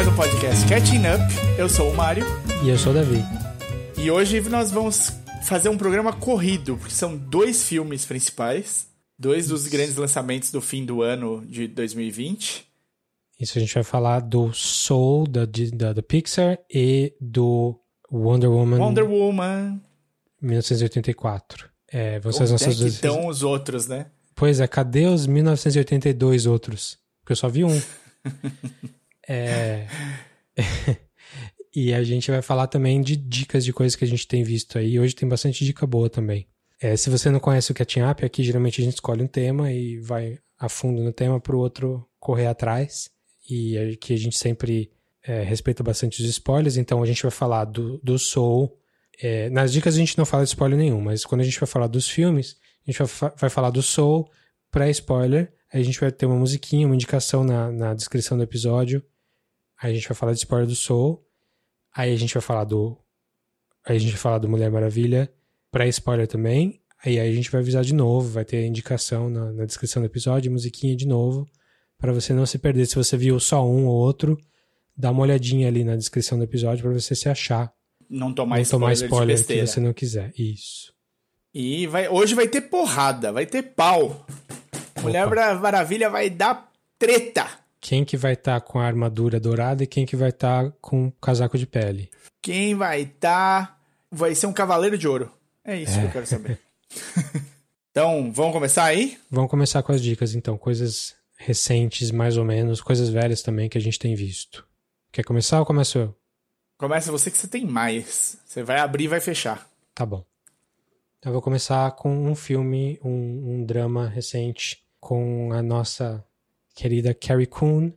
Mais um podcast Catching Up. Eu sou o Mário. E eu sou o Davi. E hoje nós vamos fazer um programa corrido, porque são dois filmes principais. Dois dos grandes lançamentos do fim do ano de 2020. Isso a gente vai falar do Soul da, da, da Pixar e do Wonder Woman. Wonder Woman. 1984. É, vocês não é estão os outros, né? Pois é, cadê os 1982 outros? Porque eu só vi um. é... e a gente vai falar também de dicas de coisas que a gente tem visto aí. Hoje tem bastante dica boa também. É, se você não conhece o Catching Up, aqui geralmente a gente escolhe um tema e vai a fundo no tema para o outro correr atrás. E aqui a gente sempre é, respeita bastante os spoilers, então a gente vai falar do, do Soul. É, nas dicas a gente não fala de spoiler nenhum, mas quando a gente vai falar dos filmes, a gente vai, vai falar do Soul pré-spoiler. Aí a gente vai ter uma musiquinha, uma indicação na, na descrição do episódio. Aí a gente vai falar de spoiler do Soul. Aí a gente vai falar do. Aí a gente vai falar do Mulher Maravilha pré-spoiler também. Aí, aí a gente vai avisar de novo, vai ter indicação na, na descrição do episódio, musiquinha de novo, para você não se perder. Se você viu só um ou outro, dá uma olhadinha ali na descrição do episódio para você se achar. Não tomar não spoiler, tomar spoiler de que você não quiser. Isso. E vai, hoje vai ter porrada, vai ter pau. Mulher Maravilha vai dar treta. Quem que vai estar tá com a armadura dourada e quem que vai estar tá com o casaco de pele? Quem vai estar... Tá... Vai ser um cavaleiro de ouro. É isso é. que eu quero saber. então, vamos começar aí? Vamos começar com as dicas, então. Coisas recentes, mais ou menos. Coisas velhas também que a gente tem visto. Quer começar ou começo eu? Começa você que você tem mais. Você vai abrir e vai fechar. Tá bom. Eu vou começar com um filme, um, um drama recente com a nossa querida Carrie Coon,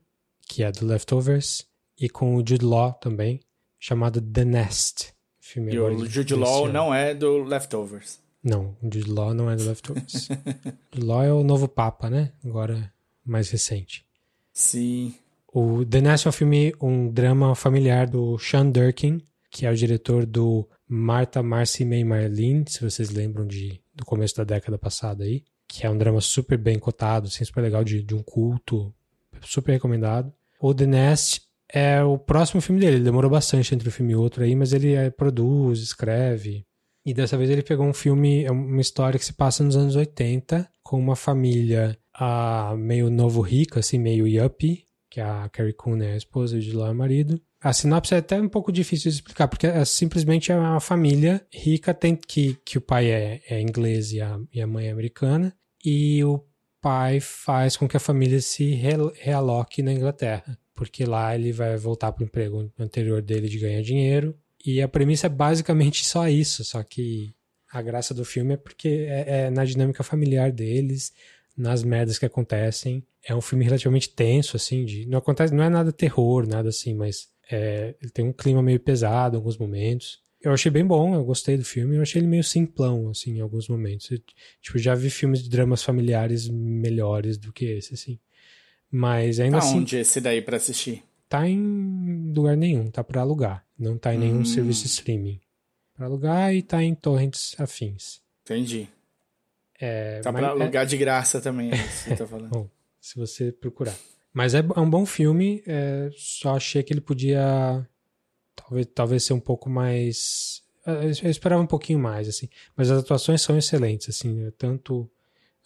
que é do Leftovers, e com o Jude Law também, chamado The Nest. Filme e o Jude Law não é do Leftovers. Não, o Jude Law não é do Leftovers. Jude Law é o novo Papa, né? Agora mais recente. Sim. O The Nest é um filme, um drama familiar do Sean Durkin, que é o diretor do Martha, Marcy, May, Marlene, se vocês lembram de, do começo da década passada aí que é um drama super bem cotado, assim, super legal, de, de um culto, super recomendado. O The Nest é o próximo filme dele, ele demorou bastante entre um filme e outro aí, mas ele é, produz, escreve. E dessa vez ele pegou um filme, é uma história que se passa nos anos 80, com uma família a, meio novo rica, assim, meio yuppie, que a Carrie Coon é a esposa de lá é marido. A sinopse é até um pouco difícil de explicar, porque é, simplesmente é uma família rica, tem que, que o pai é, é inglês e a, e a mãe é americana, e o pai faz com que a família se realoque na Inglaterra, porque lá ele vai voltar para o emprego anterior dele de ganhar dinheiro. E a premissa é basicamente só isso, só que a graça do filme é porque é, é na dinâmica familiar deles, nas merdas que acontecem. É um filme relativamente tenso, assim, de, não acontece, não é nada terror, nada assim, mas é, ele tem um clima meio pesado em alguns momentos eu achei bem bom, eu gostei do filme, eu achei ele meio simplão, assim, em alguns momentos. Eu, tipo, já vi filmes de dramas familiares melhores do que esse, assim. Mas ainda tá assim... onde esse daí pra assistir? Tá em lugar nenhum, tá pra alugar. Não tá em nenhum hum. serviço streaming. Pra alugar e tá em torrents afins. Entendi. É, tá pra é alugar é... de graça também, é isso que você tá falando. bom, se você procurar. Mas é, é um bom filme, é, só achei que ele podia talvez, talvez ser um pouco mais. Eh, eu esperava um pouquinho mais, assim. Mas as atuações são excelentes, assim. Né? Tanto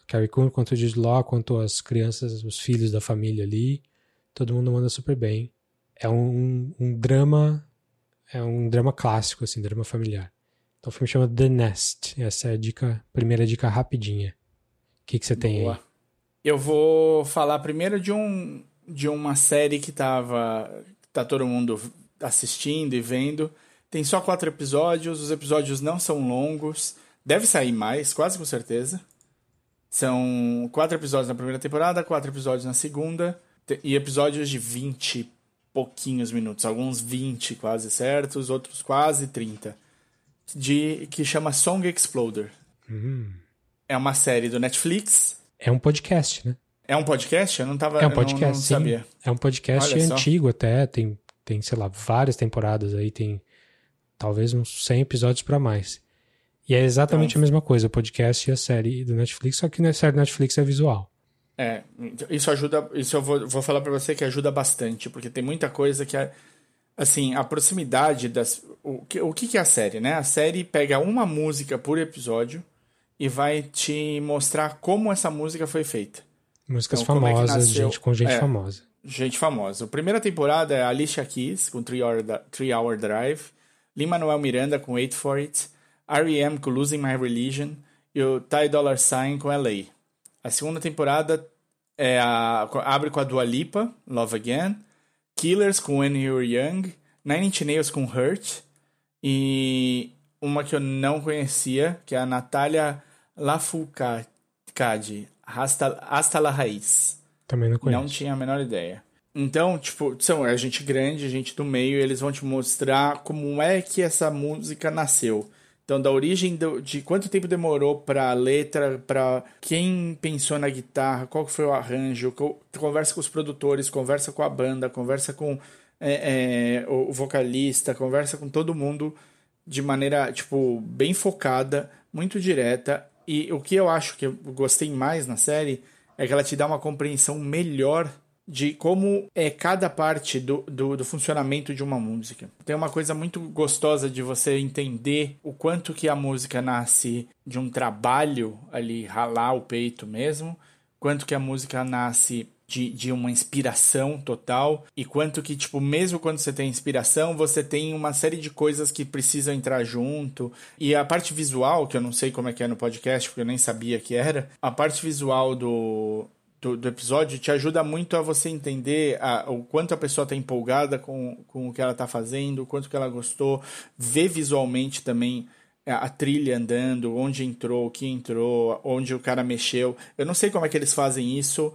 Carrie Coon quanto o Jude Law, quanto as crianças, os filhos da família ali. Todo mundo manda super bem. É um, um drama. É um drama clássico, assim, drama familiar. Então o filme chama The Nest. Essa é a dica, primeira dica rapidinha. O que, que você tem Boa. aí? Eu vou falar primeiro de um de uma série que tava tá todo mundo assistindo e vendo. Tem só quatro episódios, os episódios não são longos. Deve sair mais, quase com certeza. São quatro episódios na primeira temporada, quatro episódios na segunda, e episódios de 20 pouquinhos minutos, alguns 20 quase certos, outros quase 30. De, que chama Song Exploder. Uhum. É uma série do Netflix. É um podcast, né? É um podcast? Eu não tava. É um podcast, não, não sabia. É um podcast antigo até, tem tem, sei lá, várias temporadas aí, tem talvez uns 100 episódios para mais. E é exatamente então, a mesma coisa, o podcast e a série do Netflix, só que na série do Netflix é visual. É, isso ajuda. Isso eu vou, vou falar para você que ajuda bastante, porque tem muita coisa que é. Assim, a proximidade das. O que, o que é a série, né? A série pega uma música por episódio e vai te mostrar como essa música foi feita. Músicas então, famosas, é gente com gente é, famosa. Gente famosa. A primeira temporada é Alicia Keys, com Three Hour, Three Hour Drive. Lin-Manuel Miranda, com Wait For It. R.E.M. com Losing My Religion. E o Ty Dollar Sign, com L.A. A segunda temporada é a, abre com a Dua Lipa, Love Again. Killers, com When You're Young. Nine Inch Nails, com Hurt. E uma que eu não conhecia, que é a Natália Lafourcade, Hasta, Hasta la Raiz. Também não conheço. Não tinha a menor ideia. Então, tipo, são a gente grande, gente do meio, eles vão te mostrar como é que essa música nasceu. Então, da origem do, de quanto tempo demorou para a letra, para quem pensou na guitarra, qual foi o arranjo, conversa com os produtores, conversa com a banda, conversa com é, é, o vocalista, conversa com todo mundo de maneira, tipo, bem focada, muito direta. E o que eu acho que eu gostei mais na série é que ela te dá uma compreensão melhor de como é cada parte do, do, do, funcionamento de uma música. Tem uma coisa muito gostosa de você entender o quanto que a música nasce de um trabalho ali, ralar o peito mesmo, quanto que a música nasce de, de uma inspiração total e quanto que, tipo, mesmo quando você tem inspiração, você tem uma série de coisas que precisam entrar junto. E a parte visual, que eu não sei como é que é no podcast, porque eu nem sabia que era, a parte visual do, do, do, episódio te ajuda muito a você entender a, o quanto a pessoa está empolgada com, com o que ela está fazendo, o quanto que ela gostou, ver visualmente também a trilha andando, onde entrou, o que entrou, onde o cara mexeu. Eu não sei como é que eles fazem isso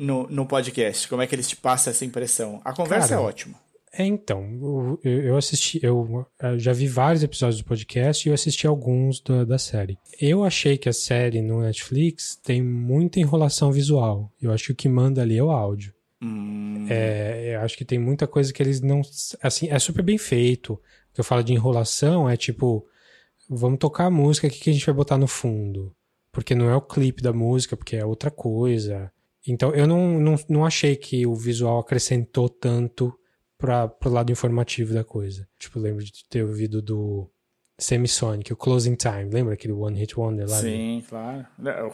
no, no podcast? Como é que eles te passam essa impressão? A conversa Cara, é ótima. É, então, eu, eu assisti, eu, eu, já vi vários episódios do podcast e eu assisti alguns da, da série. Eu achei que a série no Netflix tem muita enrolação visual. Eu acho que o que manda ali é o áudio. Hum. É, eu acho que tem muita coisa que eles não. Assim, é super bem feito. O que eu falo de enrolação é tipo, vamos tocar a música, o que, que a gente vai botar no fundo? Porque não é o clipe da música, porque é outra coisa. Então eu não, não, não achei que o visual acrescentou tanto para pro lado informativo da coisa. Tipo, lembro de ter ouvido do Semisonic, o Closing Time. Lembra aquele One Hit Wonder lá? Sim, claro.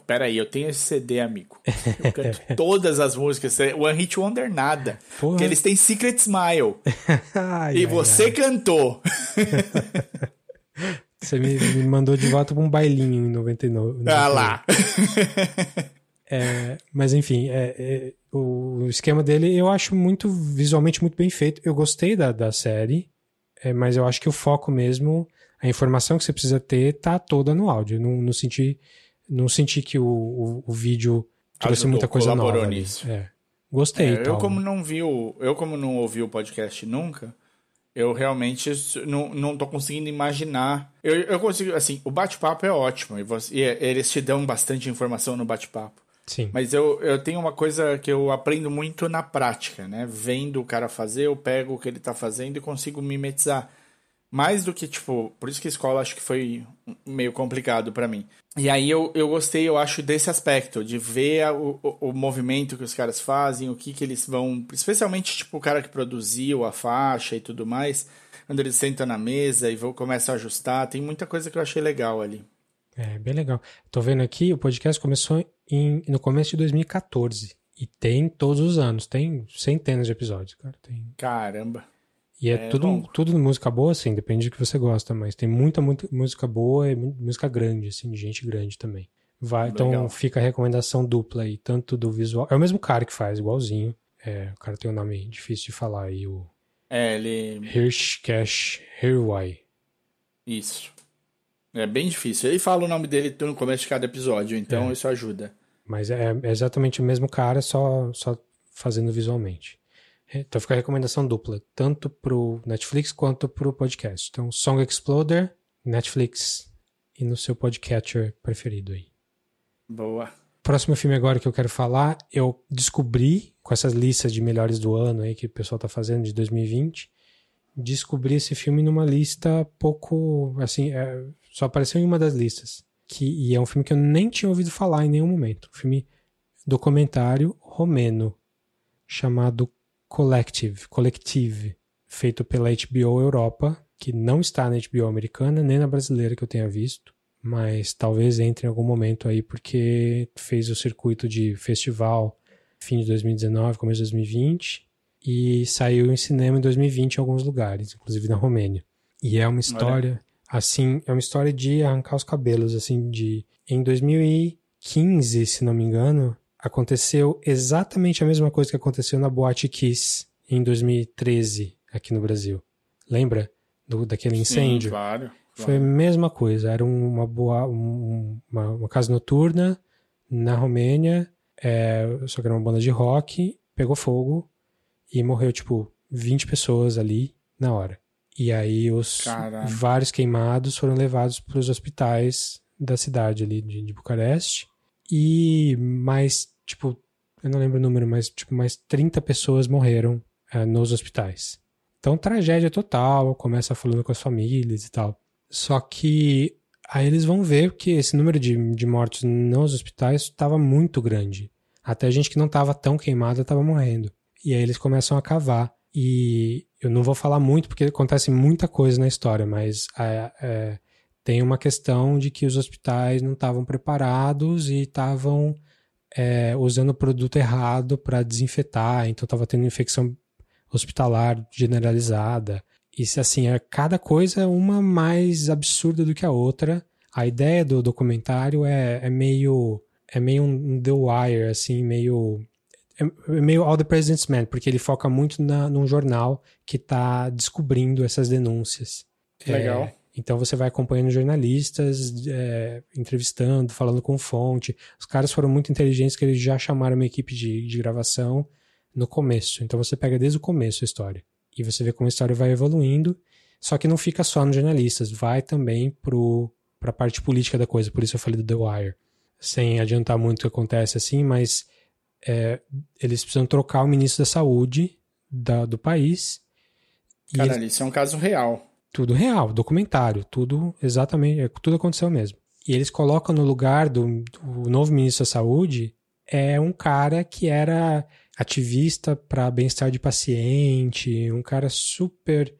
Pera aí, eu tenho esse CD, amigo. Eu canto todas as músicas. One Hit Wonder nada. Porra. Porque eles têm Secret Smile. ai, e ai, você ai. cantou. Você me, me, mandou de volta pra um bailinho em 99. 99. Ah lá. É, mas enfim, é, é, o esquema dele eu acho muito visualmente muito bem feito. Eu gostei da, da série, é, mas eu acho que o foco mesmo, a informação que você precisa ter, tá toda no áudio. Não, não senti, não senti que o, o, o vídeo trouxe Ajudou, muita coisa nova. Nisso. É. Gostei. É, eu como não vi o, eu como não ouvi o podcast nunca, eu realmente não, não tô conseguindo imaginar. Eu, eu consigo, assim, o bate-papo é ótimo e, você, e eles te dão bastante informação no bate-papo. Sim. Mas eu, eu tenho uma coisa que eu aprendo muito na prática, né? Vendo o cara fazer, eu pego o que ele tá fazendo e consigo mimetizar. Mais do que, tipo, por isso que a escola acho que foi meio complicado para mim. E aí eu, eu gostei, eu acho, desse aspecto, de ver a, o, o movimento que os caras fazem, o que que eles vão. Especialmente, tipo, o cara que produziu a faixa e tudo mais. Quando eles sentam na mesa e vão, começam a ajustar. Tem muita coisa que eu achei legal ali. É, bem legal. Tô vendo aqui, o podcast começou em, no começo de 2014. E tem todos os anos, tem centenas de episódios, cara. Tem... Caramba. E é, é tudo, tudo música boa, assim, depende do que você gosta, mas tem muita, muita música boa e música grande, assim, de gente grande também. Vai, então fica a recomendação dupla aí, tanto do visual. É o mesmo cara que faz, igualzinho. É, o cara tem um nome difícil de falar aí, o. É, ele. Hirsch Cash Hirwai. Isso. É bem difícil. Ele fala o nome dele no começo de cada episódio, então é. isso ajuda. Mas é, é, exatamente o mesmo cara, só, só fazendo visualmente. Então fica a recomendação dupla, tanto pro Netflix quanto pro podcast. Então, Song Exploder, Netflix e no seu podcatcher preferido aí. Boa. Próximo filme agora que eu quero falar, eu descobri com essas listas de melhores do ano aí que o pessoal tá fazendo de 2020, descobri esse filme numa lista pouco, assim, é, só apareceu em uma das listas. Que, e é um filme que eu nem tinha ouvido falar em nenhum momento. Um filme documentário romeno chamado Collective, Collective, feito pela HBO Europa, que não está na HBO americana nem na brasileira que eu tenha visto, mas talvez entre em algum momento aí porque fez o circuito de festival fim de 2019, começo de 2020 e saiu em cinema em 2020 em alguns lugares, inclusive na Romênia. E é uma história Olha. Assim, é uma história de arrancar os cabelos assim de em 2015, se não me engano, aconteceu exatamente a mesma coisa que aconteceu na Boate Kiss em 2013 aqui no Brasil. Lembra do, daquele incêndio? Sim, claro, claro. Foi a mesma coisa. Era uma, boa, uma, uma casa noturna na Romênia, é, só que era uma banda de rock, pegou fogo e morreu, tipo, 20 pessoas ali na hora. E aí os Caramba. vários queimados foram levados para os hospitais da cidade ali de, de Bucareste. E mais, tipo, eu não lembro o número, mas tipo, mais 30 pessoas morreram é, nos hospitais. Então, tragédia total, começa falando com as famílias e tal. Só que aí eles vão ver que esse número de, de mortos nos hospitais estava muito grande. Até gente que não estava tão queimada estava morrendo. E aí eles começam a cavar. E eu não vou falar muito porque acontece muita coisa na história, mas é, é, tem uma questão de que os hospitais não estavam preparados e estavam é, usando o produto errado para desinfetar, então estava tendo infecção hospitalar generalizada. Isso assim, é cada coisa uma mais absurda do que a outra. A ideia do documentário é, é meio é meio um The Wire, assim, meio é, meio All the President's Men, porque ele foca muito na, num jornal que está descobrindo essas denúncias. Legal. É, então você vai acompanhando jornalistas, é, entrevistando, falando com fonte. Os caras foram muito inteligentes que eles já chamaram uma equipe de, de gravação no começo. Então você pega desde o começo a história. E você vê como a história vai evoluindo. Só que não fica só nos jornalistas, vai também para a parte política da coisa. Por isso eu falei do The Wire. Sem adiantar muito o que acontece assim, mas é, eles precisam trocar o ministro da saúde da, do país. Caralho, eles... isso é um caso real. Tudo real, documentário, tudo exatamente, é, tudo aconteceu mesmo. E eles colocam no lugar do, do novo ministro da saúde é um cara que era ativista para bem-estar de paciente, um cara super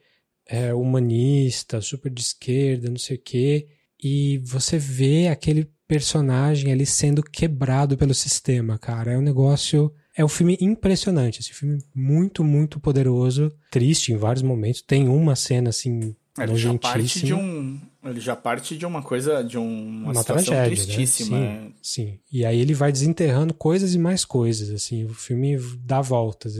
é, humanista, super de esquerda, não sei o quê. E você vê aquele personagem ali sendo quebrado pelo sistema, cara. É um negócio. É um filme impressionante. Esse filme muito, muito poderoso. Triste em vários momentos. Tem uma cena assim. Ele já parte de um. Ele já parte de uma coisa, de um, uma, uma tragédia, né? tristíssima. Né? Sim, sim. E aí ele vai desenterrando coisas e mais coisas, assim. O filme dá voltas.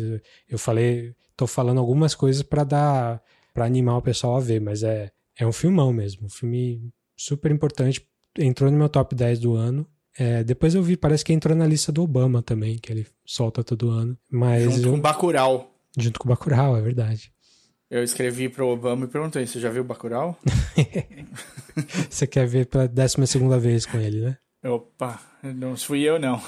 Eu falei, tô falando algumas coisas para dar, para animar o pessoal a ver, mas é, é um filmão mesmo. Um filme super importante entrou no meu top 10 do ano. É, depois eu vi, parece que entrou na lista do Obama também, que ele solta todo ano. Mas junto eu... com Bacurau. Junto com Bacurau, é verdade. Eu escrevi pro Obama e perguntei, você já viu Bacurau? você quer ver pela décima segunda vez com ele, né? Opa, não fui eu não.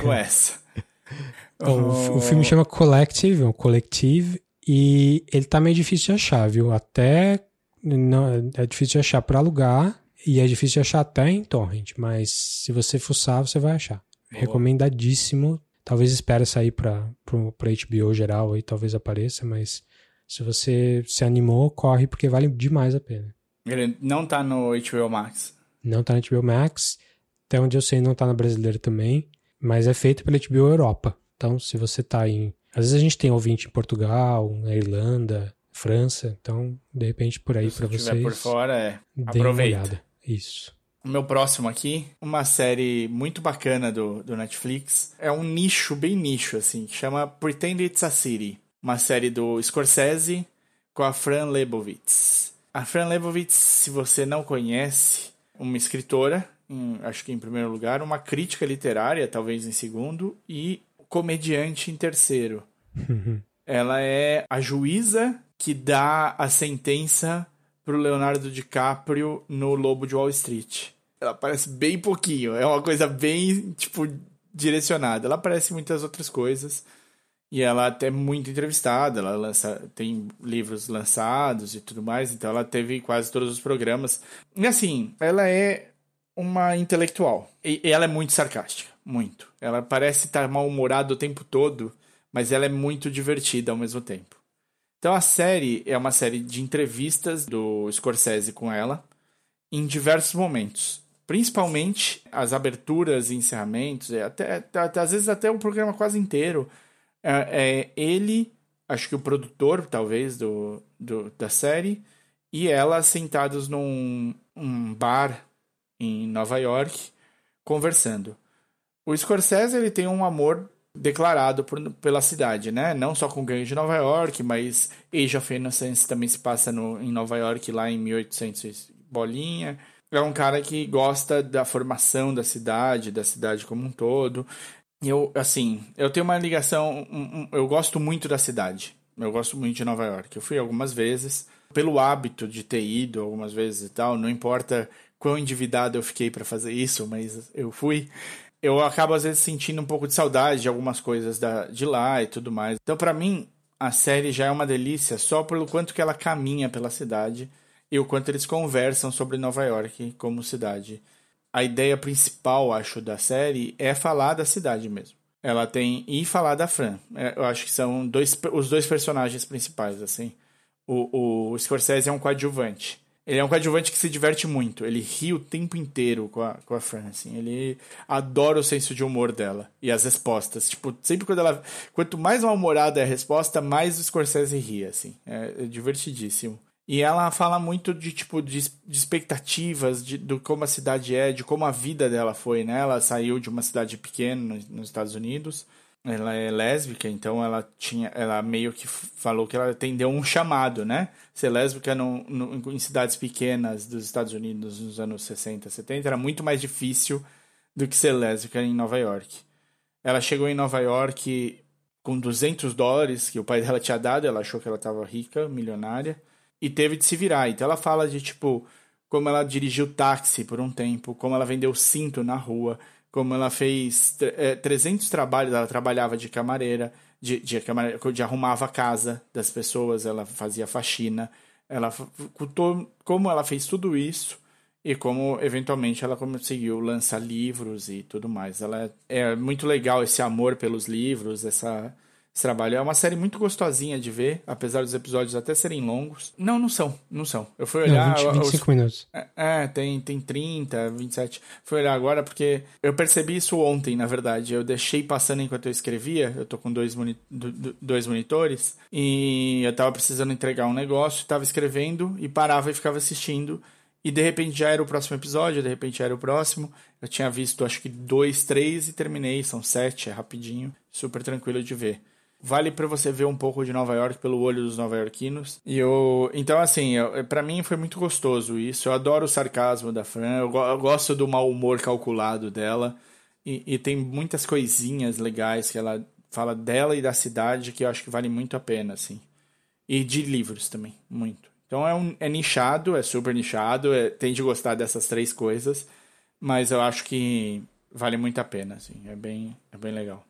com essa. Bom, oh. o, filme chama Collective, um Collective, e ele tá meio difícil de achar, viu? Até não, é difícil de achar para alugar e é difícil de achar até em torrent, mas se você fuçar, você vai achar. Boa. Recomendadíssimo. Talvez espere sair para para HBO geral aí, talvez apareça, mas se você se animou, corre porque vale demais a pena. Ele não tá no HBO Max. Não tá no HBO Max. Até onde eu sei, não tá na brasileira também. Mas é feito pela HBO Europa. Então, se você tá em. Às vezes a gente tem ouvinte em Portugal, na Irlanda, França. Então, de repente, por aí para vocês. Se por fora, é. Aproveita. Isso. O meu próximo aqui, uma série muito bacana do, do Netflix. É um nicho, bem nicho, assim, que chama Pretend It's a City. Uma série do Scorsese com a Fran Lebowitz. A Fran Lebowitz, se você não conhece, uma escritora, em, acho que em primeiro lugar, uma crítica literária, talvez em segundo, e comediante em terceiro. Ela é a juíza que dá a sentença pro Leonardo DiCaprio no Lobo de Wall Street. Ela aparece bem pouquinho, é uma coisa bem, tipo, direcionada. Ela aparece em muitas outras coisas. E ela até é muito entrevistada, ela lança, tem livros lançados e tudo mais, então ela teve quase todos os programas. E assim, ela é uma intelectual. E ela é muito sarcástica. muito. Ela parece estar mal-humorada o tempo todo, mas ela é muito divertida ao mesmo tempo. Então a série é uma série de entrevistas do Scorsese com ela em diversos momentos. Principalmente as aberturas e encerramentos, até, até, às vezes até o programa quase inteiro. É, é ele, acho que o produtor, talvez, do, do, da série, e ela sentados num um bar em Nova York, conversando. O Scorsese ele tem um amor declarado por, pela cidade, né? Não só com Gangue de Nova York, mas Age of Innocence também se passa no, em Nova York lá em 1800 bolinha. É um cara que gosta da formação da cidade, da cidade como um todo. Eu, assim, eu tenho uma ligação, um, um, eu gosto muito da cidade. Eu gosto muito de Nova York. Eu fui algumas vezes pelo hábito de ter ido algumas vezes e tal, não importa quão endividado eu fiquei para fazer isso, mas eu fui. Eu acabo às vezes sentindo um pouco de saudade de algumas coisas da, de lá e tudo mais. Então, para mim, a série já é uma delícia só pelo quanto que ela caminha pela cidade e o quanto eles conversam sobre Nova York como cidade. A ideia principal, acho, da série é falar da cidade mesmo. Ela tem e falar da Fran. É, eu acho que são dois, os dois personagens principais, assim o, o Scorsese é um coadjuvante. Ele é um coadjuvante que se diverte muito. Ele ri o tempo inteiro com a, com a Fran, assim. Ele adora o senso de humor dela e as respostas. Tipo, sempre quando ela... Quanto mais mal-humorada é a resposta, mais o Scorsese ri, assim. É, é divertidíssimo. E ela fala muito de, tipo, de, de expectativas, de, de como a cidade é, de como a vida dela foi, né? Ela saiu de uma cidade pequena nos Estados Unidos ela é lésbica, então ela tinha, ela meio que falou que ela atendeu um chamado, né? Ser lésbica no, no, em cidades pequenas dos Estados Unidos nos anos 60, 70 era muito mais difícil do que ser lésbica em Nova York. Ela chegou em Nova York com 200 dólares que o pai dela tinha dado, ela achou que ela estava rica, milionária, e teve de se virar. Então ela fala de tipo como ela dirigiu táxi por um tempo, como ela vendeu cinto na rua, como ela fez é, 300 trabalhos, ela trabalhava de camareira, de, de, de arrumava a casa das pessoas, ela fazia faxina, ela como ela fez tudo isso e como eventualmente ela conseguiu lançar livros e tudo mais. Ela é, é muito legal esse amor pelos livros, essa esse trabalho. É uma série muito gostosinha de ver, apesar dos episódios até serem longos. Não, não são, não são. Eu fui olhar. Não, 20, 25 os... minutos. É, é, tem, tem 30, 27. Fui olhar agora porque eu percebi isso ontem, na verdade. Eu deixei passando enquanto eu escrevia. Eu tô com dois, moni... dois monitores. E eu tava precisando entregar um negócio, tava escrevendo e parava e ficava assistindo. E de repente já era o próximo episódio, de repente já era o próximo. Eu tinha visto acho que dois, três e terminei. São sete, é rapidinho. Super tranquilo de ver vale para você ver um pouco de Nova York pelo olho dos nova-iorquinos. E eu, então assim, para mim foi muito gostoso isso. Eu adoro o sarcasmo da Fran, eu, eu gosto do mau humor calculado dela e, e, tem muitas coisinhas legais que ela fala dela e da cidade que eu acho que vale muito a pena, assim. E de livros também, muito. Então é, um, é nichado, é super nichado, é, tem de gostar dessas três coisas, mas eu acho que vale muito a pena, assim. É bem, é bem legal.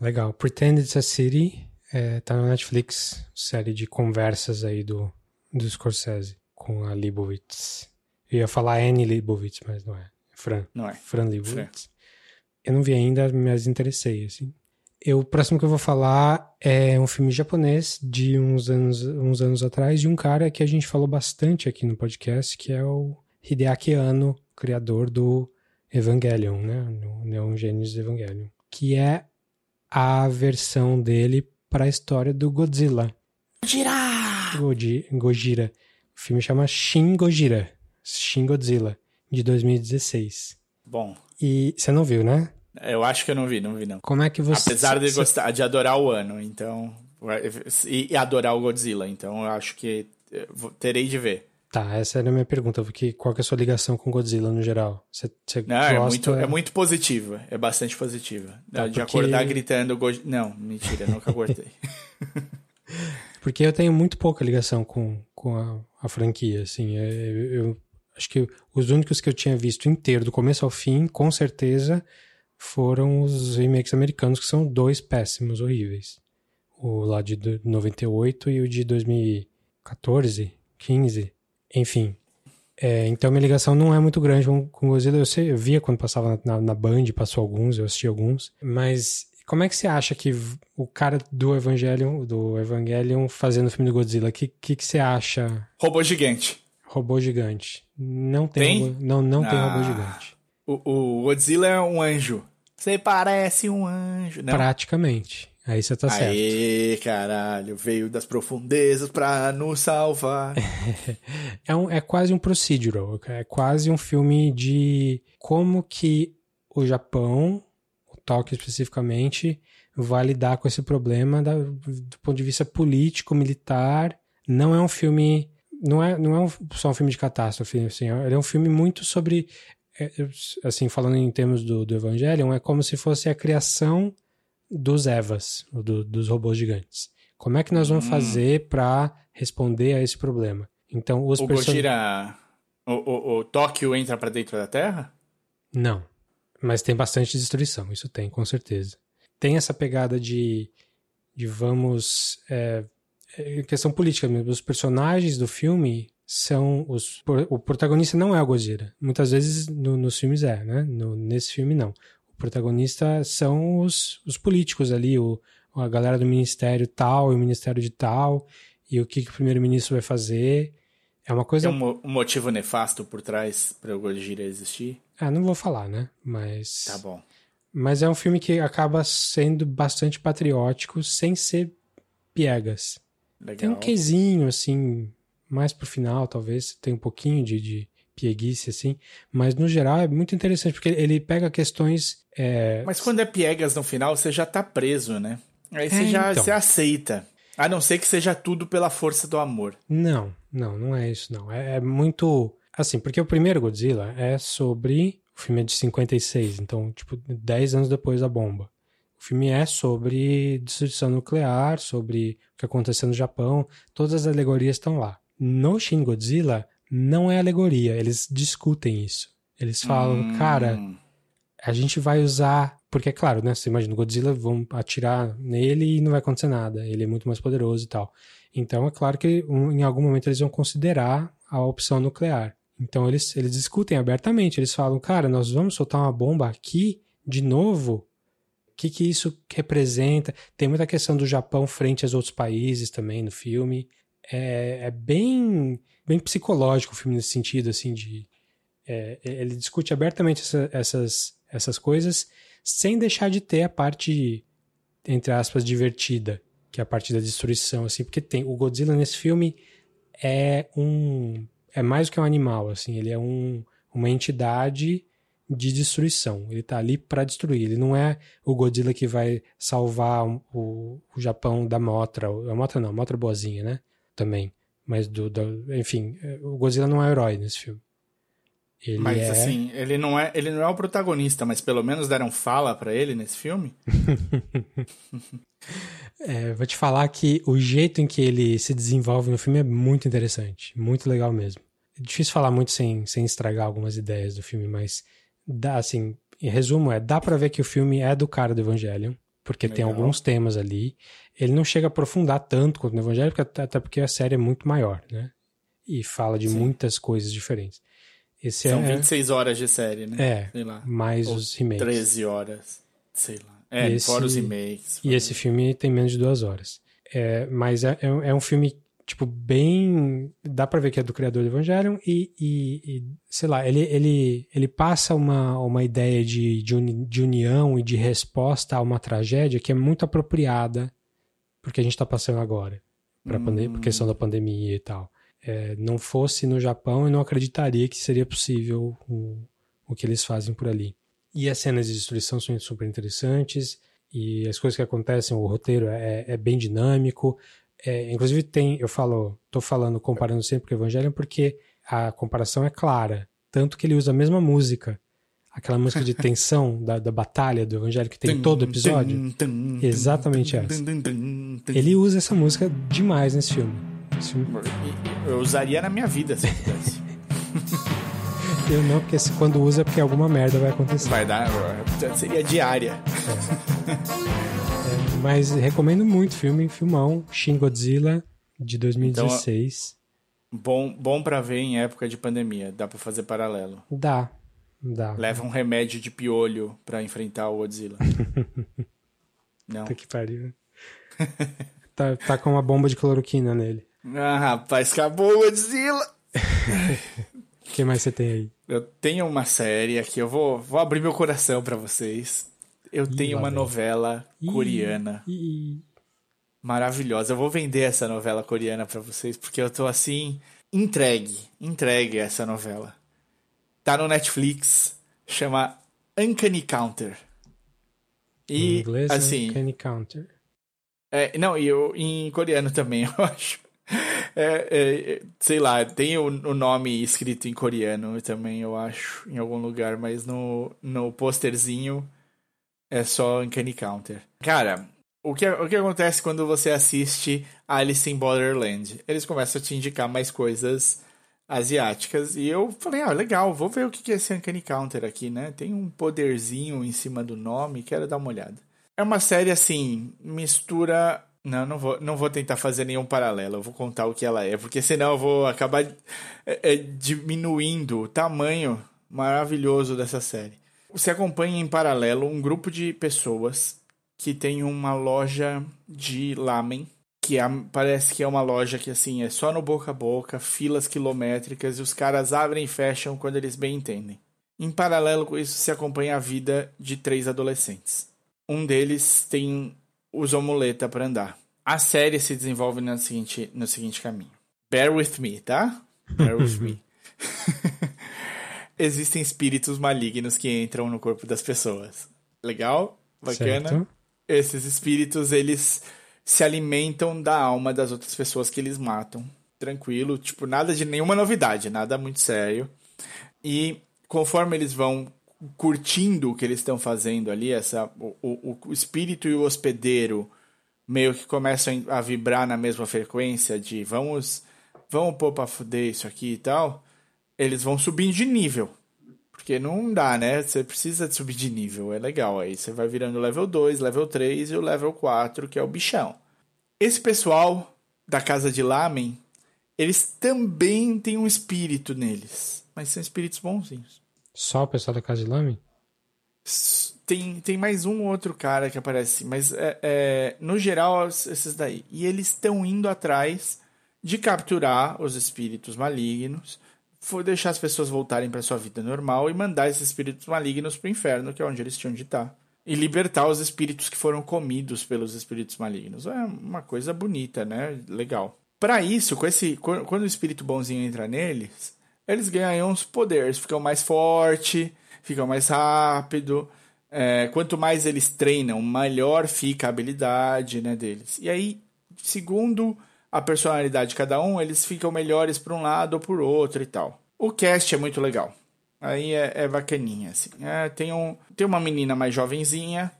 Legal. Pretend It's a City é, tá na Netflix, série de conversas aí do, do Scorsese com a Leibovitz. Eu ia falar Annie Leibovitz, mas não é. Fran. Não é. Fran Leibovitz. Fran. Eu não vi ainda, mas interessei, assim. Eu, o próximo que eu vou falar é um filme japonês de uns anos, uns anos atrás, de um cara que a gente falou bastante aqui no podcast, que é o Hideaki Anno, criador do Evangelion, né? No Neon Genesis Evangelion. Que é a versão dele para a história do Godzilla. Gojira! Gojira. O filme chama Shin Gojira. Shin Godzilla, de 2016. Bom. E você não viu, né? Eu acho que eu não vi, não vi não. Como é que você... Apesar de gostar, de adorar o ano, então... E, e adorar o Godzilla, então eu acho que terei de ver. Tá, essa era a minha pergunta, porque qual que é a sua ligação com Godzilla no geral? Você, você não, gosta... é, muito, é muito positiva, é bastante positiva. Tá, de porque... acordar gritando Godzilla... Não, mentira, nunca acordei. porque eu tenho muito pouca ligação com, com a, a franquia, assim, é, eu, eu, acho que os únicos que eu tinha visto inteiro, do começo ao fim, com certeza, foram os remakes americanos, que são dois péssimos, horríveis. O lá de 98 e o de 2014, 15 enfim, É, então minha ligação não é muito grande com, com Godzilla. Eu, sei, eu via quando passava na, na Band, passou alguns, eu assisti alguns. Mas como é que você acha que o cara do Evangelion, do Evangelion fazendo o filme do Godzilla, o que, que, que, você acha? Robô gigante. Robô gigante. Não tem, tem? Robô, não, não ah, tem robô gigante. O, o Godzilla é um anjo. Você parece um anjo, né? Praticamente. Aí você tá Aê, certo. Aê, caralho, veio das profundezas pra nos salvar. é, um, é quase um procedural, é quase um filme de como que o Japão, o Tóquio especificamente, vai lidar com esse problema da, do ponto de vista político, militar. Não é um filme. Não é, não é um, só um filme de catástrofe, assim, ele é um filme muito sobre. É, assim, falando em termos do, do Evangelion, é como se fosse a criação dos Evas, do, dos robôs gigantes. Como é que nós vamos hum. fazer para responder a esse problema? Então, os o person... Gojira, o, o, o Tóquio entra para dentro da Terra? Não, mas tem bastante destruição, isso tem, com certeza. Tem essa pegada de, de vamos... É, é questão política mesmo, os personagens do filme são os o protagonista não é o Gojira muitas vezes no, nos filmes é né no, nesse filme não protagonista são os, os políticos ali, o, a galera do ministério tal e o ministério de tal, e o que, que o primeiro-ministro vai fazer. É uma coisa. Tem um, um motivo nefasto por trás para o Gojira existir? Ah, não vou falar, né? Mas. Tá bom. Mas é um filme que acaba sendo bastante patriótico sem ser piegas. Legal. Tem um quesinho, assim, mais pro final, talvez, tem um pouquinho de, de pieguice, assim. Mas, no geral, é muito interessante, porque ele pega questões. É... Mas quando é piegas no final, você já tá preso, né? Aí você é, já então. você aceita. A não ser que seja tudo pela força do amor. Não, não, não é isso, não. É, é muito. Assim, porque o primeiro Godzilla é sobre. O filme é de 56, então, tipo, 10 anos depois da bomba. O filme é sobre destruição nuclear, sobre o que aconteceu no Japão, todas as alegorias estão lá. No Shin Godzilla, não é alegoria, eles discutem isso. Eles falam, hum. cara, a gente vai usar. Porque é claro, né? Você imagina, o Godzilla vão atirar nele e não vai acontecer nada. Ele é muito mais poderoso e tal. Então é claro que em algum momento eles vão considerar a opção nuclear. Então eles, eles discutem abertamente. Eles falam, cara, nós vamos soltar uma bomba aqui de novo. O que, que isso representa? Tem muita questão do Japão frente aos outros países também no filme. É, é bem bem psicológico o filme nesse sentido, assim, de... É, ele discute abertamente essa, essas, essas coisas sem deixar de ter a parte, entre aspas, divertida, que é a parte da destruição, assim, porque tem... O Godzilla nesse filme é um... É mais do que um animal, assim, ele é um, uma entidade de destruição. Ele tá ali para destruir. Ele não é o Godzilla que vai salvar o, o Japão da Motra. A Motra não, a Motra boazinha, né? Também. Mas do, do, enfim, o Godzilla não é herói nesse filme. Ele mas é... assim, ele não é, ele não é o protagonista, mas pelo menos deram fala para ele nesse filme. é, vou te falar que o jeito em que ele se desenvolve no filme é muito interessante, muito legal mesmo. É difícil falar muito sem, sem estragar algumas ideias do filme, mas dá assim, em resumo é, dá para ver que o filme é do cara do Evangelion, porque legal. tem alguns temas ali ele não chega a aprofundar tanto quanto no Evangelho, até porque a série é muito maior, né? E fala de Sim. muitas coisas diferentes. Esse São é... 26 horas de série, né? É, sei lá. mais Ou os remakes. 13 horas, sei lá. É, esse... fora os remakes. E esse filme tem menos de duas horas. É, mas é, é, é um filme tipo, bem. Dá pra ver que é do criador do Evangelion e, e, e, sei lá, ele, ele, ele passa uma, uma ideia de, de união e de resposta a uma tragédia que é muito apropriada porque a gente está passando agora, para hum. por questão da pandemia e tal. É, não fosse no Japão, eu não acreditaria que seria possível o, o que eles fazem por ali. E as cenas de destruição são super interessantes, e as coisas que acontecem, o roteiro é, é bem dinâmico. É, inclusive tem, eu falo, tô falando, comparando sempre com o Evangelho, porque a comparação é clara. Tanto que ele usa a mesma música aquela música de tensão da, da batalha do Evangelho que tem em todo episódio. Exatamente essa. Ele usa essa música demais nesse filme. Esse filme... Eu usaria na minha vida se pudesse. Eu não, porque quando usa é porque alguma merda vai acontecer. Vai dar, seria diária. É. É, mas recomendo muito o filme, filmão, Shin Godzilla, de 2016. Bom, bom para ver em época de pandemia. Dá para fazer paralelo. Dá, dá. Leva um remédio de piolho para enfrentar o Godzilla. Não. Puta que pariu. tá, tá com uma bomba de cloroquina nele. Ah, rapaz, acabou o Godzilla! O que mais você tem aí? Eu tenho uma série aqui, eu vou, vou abrir meu coração para vocês. Eu Ih, tenho uma vem. novela Ih, coreana ih, maravilhosa. Eu vou vender essa novela coreana para vocês porque eu tô assim entregue, entregue a essa novela. Tá no Netflix, chama Uncanny Counter. Em E inglês, assim, Uncanny Counter. é, não, e eu, em coreano também, eu acho. É, é, sei lá, tem o, o nome escrito em coreano também, eu acho, em algum lugar, mas no, no posterzinho é só Uncanny Counter. Cara, o que, o que acontece quando você assiste Alice in Borderland? Eles começam a te indicar mais coisas asiáticas e eu falei, ah, legal, vou ver o que é esse Uncanny Counter aqui, né? Tem um poderzinho em cima do nome, quero dar uma olhada. É uma série assim, mistura. Não, não vou, não vou tentar fazer nenhum paralelo, eu vou contar o que ela é, porque senão eu vou acabar é, é, diminuindo o tamanho maravilhoso dessa série. Você acompanha em paralelo um grupo de pessoas que tem uma loja de lamen, que é- parece que é uma loja que assim é só no boca a boca, filas quilométricas e os caras abrem e fecham quando eles bem entendem. Em paralelo com isso, se acompanha a vida de três adolescentes. Um deles tem usou muleta para andar. A série se desenvolve no seguinte, no seguinte caminho. Bear with me, tá? Bear with me. Existem espíritos malignos que entram no corpo das pessoas. Legal? Bacana? Certo. Esses espíritos, eles se alimentam da alma das outras pessoas que eles matam. Tranquilo, tipo, nada de nenhuma novidade, nada muito sério. E conforme eles vão curtindo o que eles estão fazendo ali, essa, o, o, o espírito e o hospedeiro meio que começam a vibrar na mesma frequência de vamos, vamos pôr pra fuder isso aqui e tal, eles vão subindo de nível. Porque não dá, né? Você precisa de subir de nível, é legal. Aí você vai virando level 2, level 3 e o level 4, que é o bichão. Esse pessoal da casa de Lamen, eles também têm um espírito neles. Mas são espíritos bonzinhos. Só o pessoal da Casa de Lame? S- Tem, tem mais um outro cara que aparece, mas é, é, no geral esses daí. E eles estão indo atrás de capturar os espíritos malignos, for deixar as pessoas voltarem para sua vida normal e mandar esses espíritos malignos para o inferno, que é onde eles tinham de estar. E libertar os espíritos que foram comidos pelos espíritos malignos. É uma coisa bonita, né? Legal. Para isso, com esse, quando o espírito bonzinho entra neles, eles ganham uns poderes, ficam mais forte, ficam mais rápido. É, quanto mais eles treinam, melhor fica a habilidade né, deles. E aí, segundo a personalidade de cada um, eles ficam melhores para um lado ou por outro e tal. O cast é muito legal. Aí é, é bacaninha, assim. É, tem, um, tem uma menina mais jovenzinha,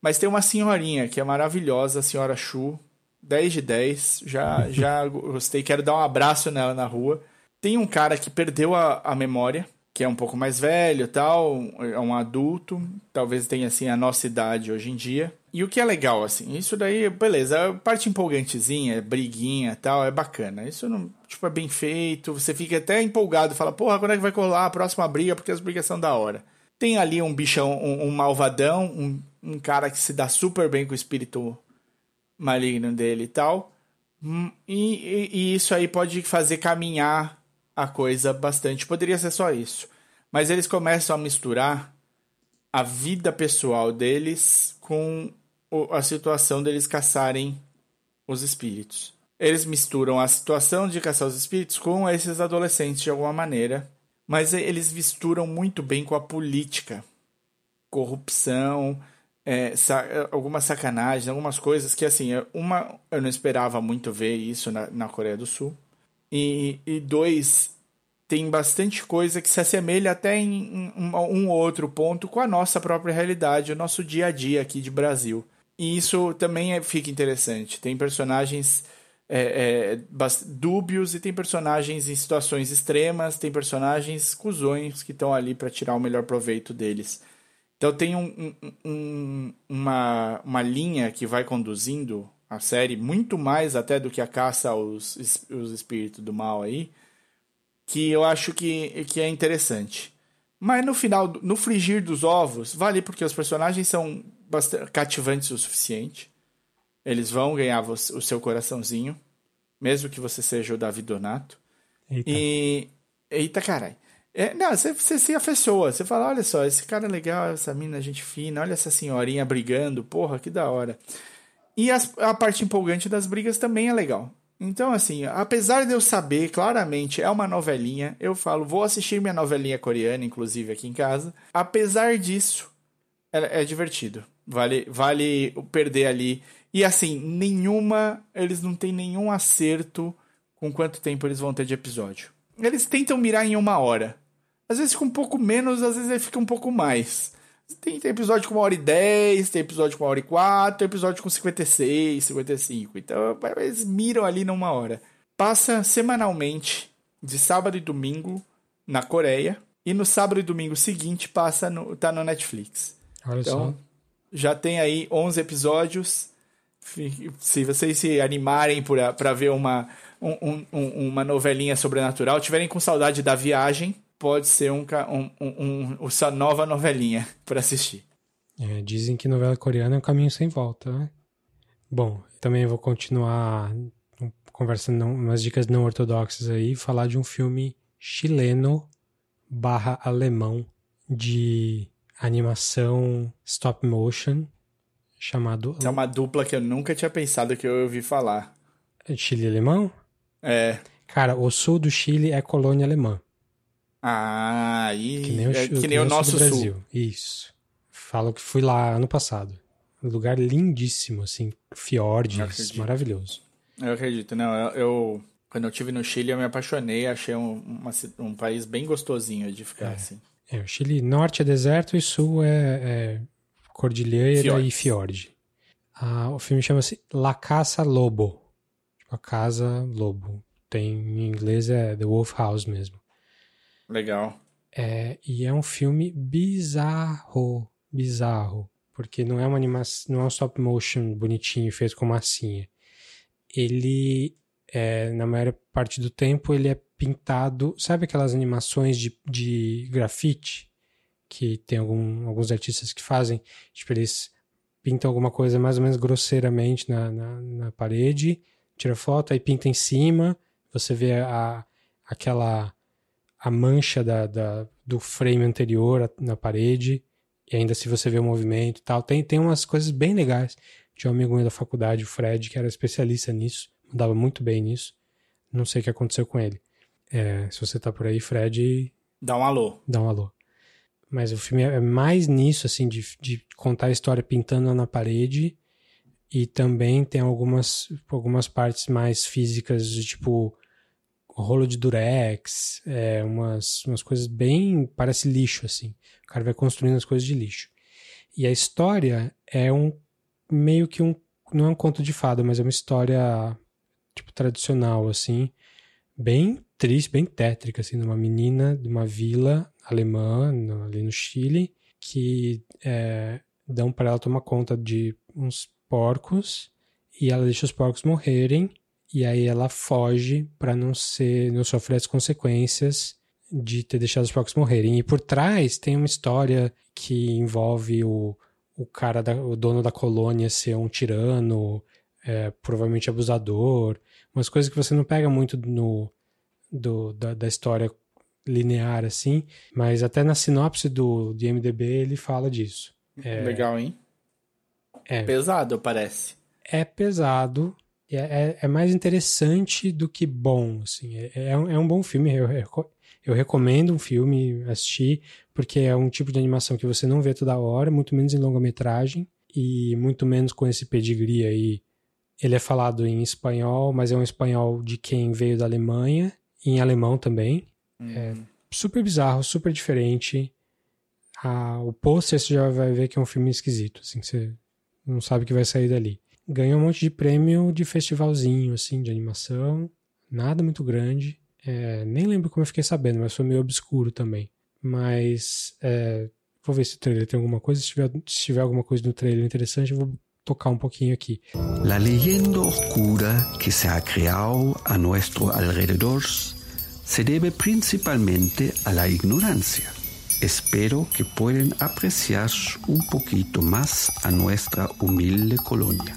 mas tem uma senhorinha que é maravilhosa, a senhora Chu. 10 de 10. Já, já gostei. Quero dar um abraço nela na rua. Tem um cara que perdeu a, a memória, que é um pouco mais velho tal, é um adulto, talvez tenha assim a nossa idade hoje em dia. E o que é legal, assim, isso daí, beleza, a parte empolgantezinha, briguinha tal, é bacana. Isso não, tipo, é bem feito, você fica até empolgado, fala, porra, quando é que vai colar a próxima briga, porque as brigas são da hora. Tem ali um bichão, um, um malvadão, um, um cara que se dá super bem com o espírito maligno dele e tal. Hum, E, e- e isso aí pode fazer caminhar a coisa bastante. Poderia ser só isso. Mas eles começam a misturar a vida pessoal deles com a situação deles caçarem os espíritos. Eles misturam a situação de caçar os espíritos com esses adolescentes de alguma maneira. Mas eles misturam muito bem com a política corrupção, é, sa- algumas sacanagens, algumas coisas que, assim, é, uma, eu não esperava muito ver isso na, na Coreia do Sul. E, e dois, tem bastante coisa que se assemelha até em, em um, um outro ponto com a nossa própria realidade, o nosso dia a dia aqui de Brasil. E isso também é- fica interessante. Tem personagens é, é, dúbios e tem personagens em situações extremas, tem personagens cuzões que estão ali para tirar o melhor proveito deles. Então tem um- um- um- uma, uma linha que vai conduzindo a série, muito mais até do que a caça aos os espíritos do mal aí, que eu acho que, que é interessante. Mas no final, no frigir dos ovos, vale porque os personagens são bastante cativantes o suficiente. Eles vão ganhar o seu coraçãozinho, mesmo que você seja o Davi Donato. Eita. E. Eita, caralho. É, não, você, você se afeiçoa. Você fala: olha só, esse cara é legal, essa mina, gente fina, olha essa senhorinha brigando, porra, que da hora. E as, a parte empolgante das brigas também é legal. Então, assim, apesar de eu saber claramente é uma novelinha, eu falo, vou assistir minha novelinha coreana, inclusive aqui em casa. Apesar disso, é, é divertido. Vale, vale perder ali. E assim, nenhuma. Eles não têm nenhum acerto com quanto tempo eles vão ter de episódio. Eles tentam mirar em uma hora. Às vezes fica um pouco menos, às vezes fica um pouco mais. Tem, tem, episódio com uma hora e dez, tem episódio com uma hora e quatro, tem episódio com 56, 55. Então eles miram ali numa hora. Passa semanalmente, de sábado e domingo, na Coreia. E no sábado e domingo seguinte passa no, tá no Netflix. Olha então, só. Já tem aí 11 episódios. Se vocês se animarem para ver uma, um, um, uma novelinha sobrenatural, tiverem com saudade da viagem, pode ser um, um, um, um nova novelinha para assistir. É, dizem que novela coreana é um caminho sem volta, né? Bom, também vou continuar conversando umas dicas não ortodoxas aí, falar de um filme chileno barra alemão de animação stop motion chamado... É uma dupla que eu nunca tinha pensado que eu ouvi falar. Chile alemão? É. Cara, o sul do Chile é colônia alemã. Ah, e que nem o, é, que, que nem o nosso Brasil. Sul. Isso. Falo que fui lá ano passado. Um lugar lindíssimo, assim, fiordes, maravilhoso. Eu acredito, não, eu, eu, quando eu estive no Chile eu me apaixonei, achei um, uma, um país bem gostosinho de ficar, é. assim. É, o Chile, norte é deserto e sul é, é cordilheira e fiord. Ah, o filme chama-se La Casa Lobo, tipo, a Casa Lobo. Tem, em inglês é The Wolf House mesmo. Legal. É, e é um filme bizarro, bizarro, porque não é uma animação, não é um stop motion bonitinho feito com massinha. Ele, é, na maior parte do tempo, ele é pintado, sabe aquelas animações de, de grafite que tem algum, alguns artistas que fazem, tipo eles pintam alguma coisa mais ou menos grosseiramente na, na, na parede, tira foto, aí pinta em cima, você vê a, aquela a mancha da, da, do frame anterior na parede, e ainda se você vê o movimento e tal. Tem, tem umas coisas bem legais. Tinha um amigo meu da faculdade, o Fred, que era especialista nisso, mandava muito bem nisso. Não sei o que aconteceu com ele. É, se você tá por aí, Fred. Dá um alô. Dá um alô. Mas o filme é mais nisso, assim, de, de contar a história pintando na parede. E também tem algumas, algumas partes mais físicas, de tipo rolo de durex, é, umas, umas coisas bem. parece lixo, assim. O cara vai construindo as coisas de lixo. E a história é um. meio que um. não é um conto de fada, mas é uma história, tipo, tradicional, assim. Bem triste, bem tétrica, assim, de uma menina de uma vila alemã, ali no Chile, que é, dão para ela tomar conta de uns porcos e ela deixa os porcos morrerem e aí ela foge para não ser, não sofrer as consequências de ter deixado os porcos morrerem. E por trás tem uma história que envolve o, o cara, da, o dono da colônia ser um tirano, é, provavelmente abusador, umas coisas que você não pega muito no, do, da, da história linear assim, mas até na sinopse do de MDB ele fala disso. É, Legal, hein? É pesado, parece. É pesado, é, é, é, mais interessante do que bom, assim. É, é, um, é um bom filme, eu, eu recomendo um filme assistir, porque é um tipo de animação que você não vê toda hora, muito menos em longa-metragem, e muito menos com esse pedigree aí. Ele é falado em espanhol, mas é um espanhol de quem veio da Alemanha, em alemão também. Hum. É super bizarro, super diferente. Ah, o pôster você já vai ver que é um filme esquisito, assim, você não sabe o que vai sair dali ganhou um monte de prêmio de festivalzinho, assim, de animação. Nada muito grande. É, nem lembro como eu fiquei sabendo, mas foi meio obscuro também. Mas é, vou ver se o trailer tem alguma coisa. Se tiver, se tiver alguma coisa no trailer interessante, eu vou tocar um pouquinho aqui. La leyenda oscura que se ha creado a nuestro alrededor se debe principalmente a la ignorancia. Espero que puedan apreciar un poquito más a nuestra humilde colonia.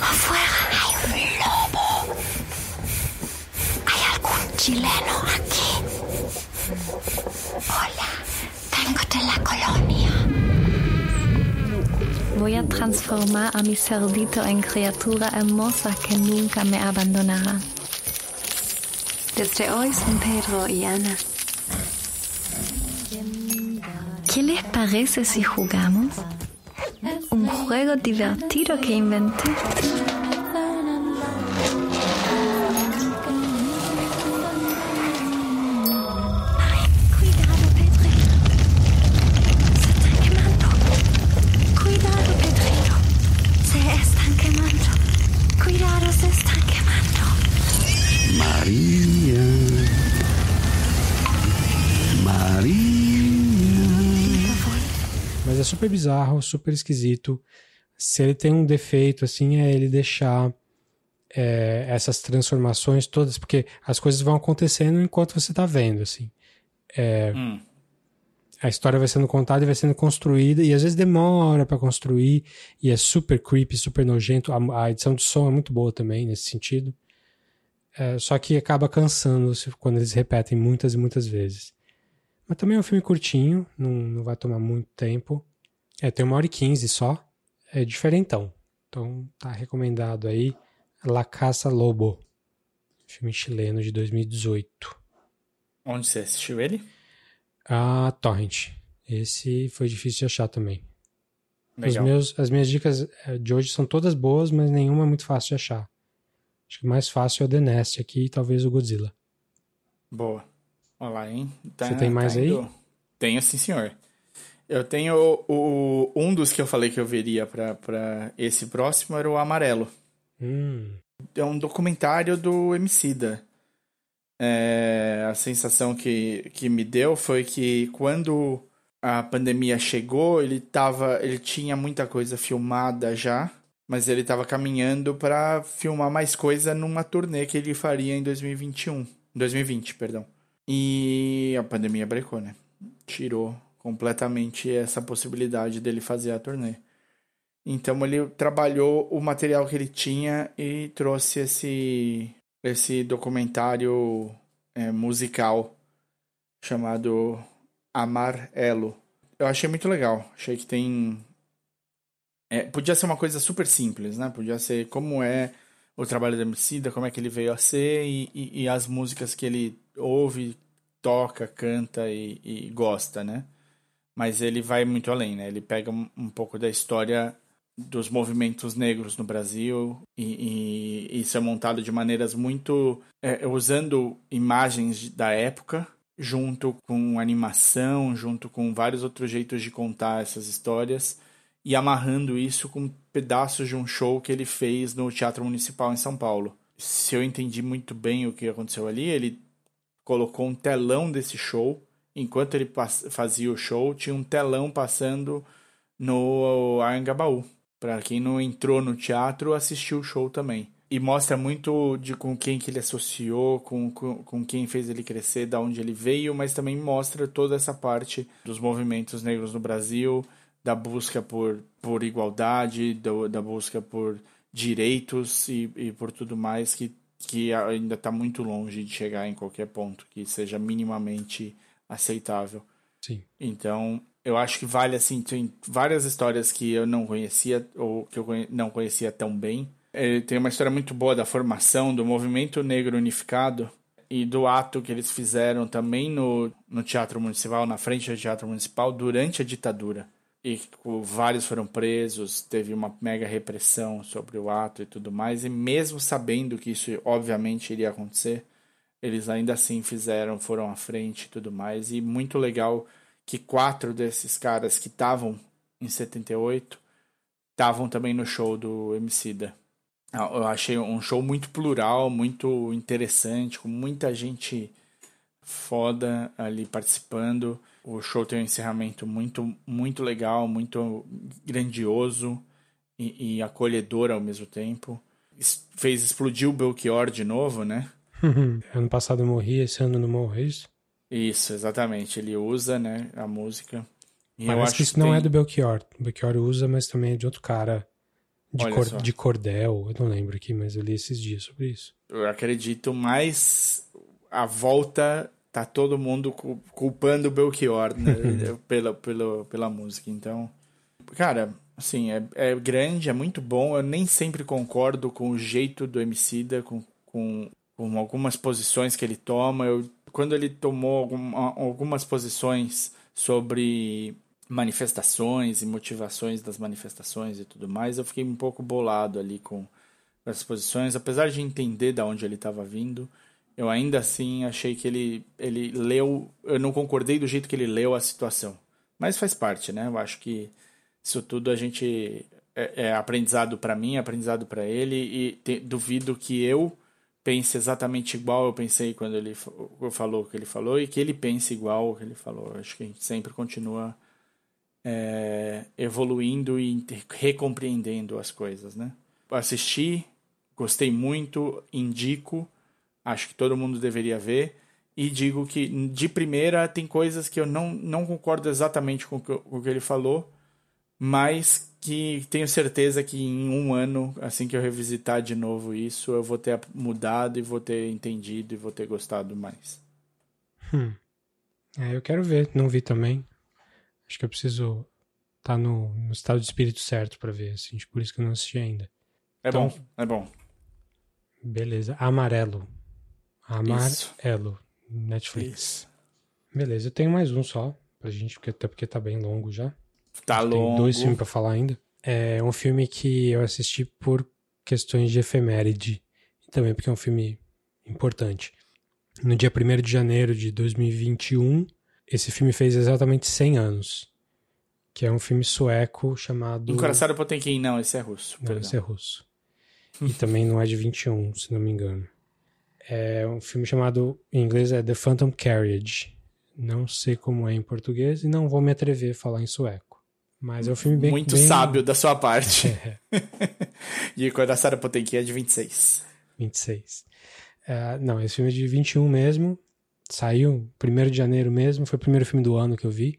Afuera hay un lobo. ¿Hay algún chileno aquí? Hola, vengo de la colonia. Voy a transformar a mi cerdito en criatura hermosa que nunca me abandonará. Desde hoy son Pedro y Ana. ¿Qué les parece si jugamos? Un juego divertido que inventé. É super bizarro, super esquisito. Se ele tem um defeito, assim, é ele deixar é, essas transformações todas, porque as coisas vão acontecendo enquanto você tá vendo, assim. É, Hum. a história vai sendo contada e vai sendo construída, e às vezes demora pra construir, e é super creepy, super nojento. A, a edição de som é muito boa também, nesse sentido. É, só que acaba cansando quando eles repetem muitas e muitas vezes. Mas também é um filme curtinho, não, não vai tomar muito tempo. É, tem uma hora e quinze só. É diferentão. Então tá recomendado aí. La Caça Lobo. Filme chileno de 2018. Onde você assistiu ele? Ah, Torrent. Esse foi difícil de achar também. Meus, as minhas dicas eh, de hoje são todas boas, mas nenhuma é muito fácil de achar. Acho que o mais fácil é o The Nest aqui e talvez o Godzilla. Boa. Olha lá, hein? Tá- Você tem mais tá aí? Tenho sim, senhor. Eu tenho o, um dos que eu falei que eu veria pra esse próximo era o Amarelo. Hum, É um documentário do Emicida. É, a sensação que, que me deu foi que quando a pandemia chegou, ele tava, ele tinha muita coisa filmada já, mas ele estava caminhando para filmar mais coisa numa turnê que ele faria em 2021, 2020, perdão. E a pandemia brecou, né? Tirou completamente essa possibilidade dele fazer a turnê. Então ele trabalhou o material que ele tinha e trouxe esse, esse documentário é, musical chamado Amarelo. Eu achei muito legal. Achei que tem. é, podia ser uma coisa super simples, né? Podia ser como é o trabalho do Emicida, como é que ele veio a ser e, e, e as músicas que ele ouve, toca, canta e, e gosta, né? Mas ele vai muito além, né? Ele pega um, um pouco da história dos movimentos negros no Brasil e, e isso é montado de maneiras muito é, usando imagens da época junto com animação, junto com vários outros jeitos de contar essas histórias e amarrando isso com pedaços de um show que ele fez no Teatro Municipal em São Paulo. Se eu entendi muito bem o que aconteceu ali, ele colocou um telão desse show. Enquanto ele fazia o show, tinha um telão passando no Anhangabaú. Para quem não entrou no teatro, assistiu o show também. E mostra muito de com quem que ele associou, com, com, com quem fez ele crescer, da onde ele veio, mas também mostra toda essa parte dos movimentos negros no Brasil, da busca por, por igualdade, do, da busca por direitos e, e por tudo mais que, que ainda está muito longe de chegar em qualquer ponto que seja minimamente aceitável. Sim. Então, eu acho que vale assim, tem várias histórias que eu não conhecia ou que eu não conhecia tão bem. Ele tem uma história muito boa da formação do movimento negro unificado e do ato que eles fizeram também no, no Teatro Municipal, na frente do Teatro Municipal, durante a ditadura. E vários foram presos, teve uma mega repressão sobre o ato e tudo mais, e mesmo sabendo que isso obviamente iria acontecer, eles ainda assim fizeram, foram à frente e tudo mais, e muito legal que quatro desses caras que estavam em 78 estavam também no show do Emicida. Eu achei um show muito plural, muito interessante, com muita gente foda ali participando. o show tem um encerramento muito, muito legal, muito grandioso e, e acolhedor ao mesmo tempo. Fez explodir o Belchior de novo, né? Ano passado eu morri, esse ano não morro, é isso? Isso, exatamente. Ele usa, né, a música. E eu Parece acho que isso não tem- é do Belchior. O Belchior usa, mas também é de outro cara. De, cor- de cordel, eu não lembro aqui, mas eu li esses dias sobre isso. Eu acredito, mas a volta tá todo mundo cu- culpando o Belchior né, pela, pela, pela música. Então, cara, assim, é, é grande, é muito bom. Eu nem sempre concordo com o jeito do Emicida, com, com, com algumas posições que ele toma. Eu, quando ele tomou algum- algumas posições sobre manifestações e motivações das manifestações e tudo mais, eu fiquei um pouco bolado ali com essas posições, apesar de entender de onde ele estava vindo, eu ainda assim achei que ele, ele leu, eu não concordei do jeito que ele leu a situação. Mas faz parte, né? Eu acho que isso tudo a gente é, é aprendizado para mim, é aprendizado para ele e te- duvido que eu pense exatamente igual eu pensei quando ele fa- falou o que ele falou e que ele pense igual o que ele falou. Acho que a gente sempre continua é, evoluindo e recompreendendo as coisas, né? Assisti, gostei muito, indico, acho que todo mundo deveria ver. E digo que, de primeira, tem coisas que eu não, não concordo exatamente com o que ele falou, mas que tenho certeza que em um ano, assim que eu revisitar de novo isso, eu vou ter mudado e vou ter entendido e vou ter gostado mais. É, eu quero ver, não vi também. Acho que eu preciso estar no, no estado de espírito certo pra ver, assim, por isso que eu não assisti ainda. É Então- bom, é bom. Beleza. Amarelo. Isso. Amarelo. Netflix. Isso. Beleza, eu tenho mais um só pra gente, porque, até porque tá bem longo já. Tá Tem longo. dois filmes pra falar ainda. É um filme que eu assisti por questões de efeméride. E também porque é um filme importante. No dia 1 de janeiro de 2021, esse filme fez exatamente 100 anos. Que é um filme sueco chamado... Encoraçado Potemkin, não, esse é russo. Não, perdão. esse é russo. E também não é de 21, se não me engano. É um filme chamado, em inglês é The Phantom Carriage. Não sei como é em português e não vou me atrever a falar em sueco. Mas é um filme bem... Muito bem- sábio da sua parte. É, e Encoraçado Potemkin é de 26. 26. É, não, esse filme é de 21 mesmo. Saiu 1 de janeiro mesmo. Foi o primeiro filme do ano que eu vi.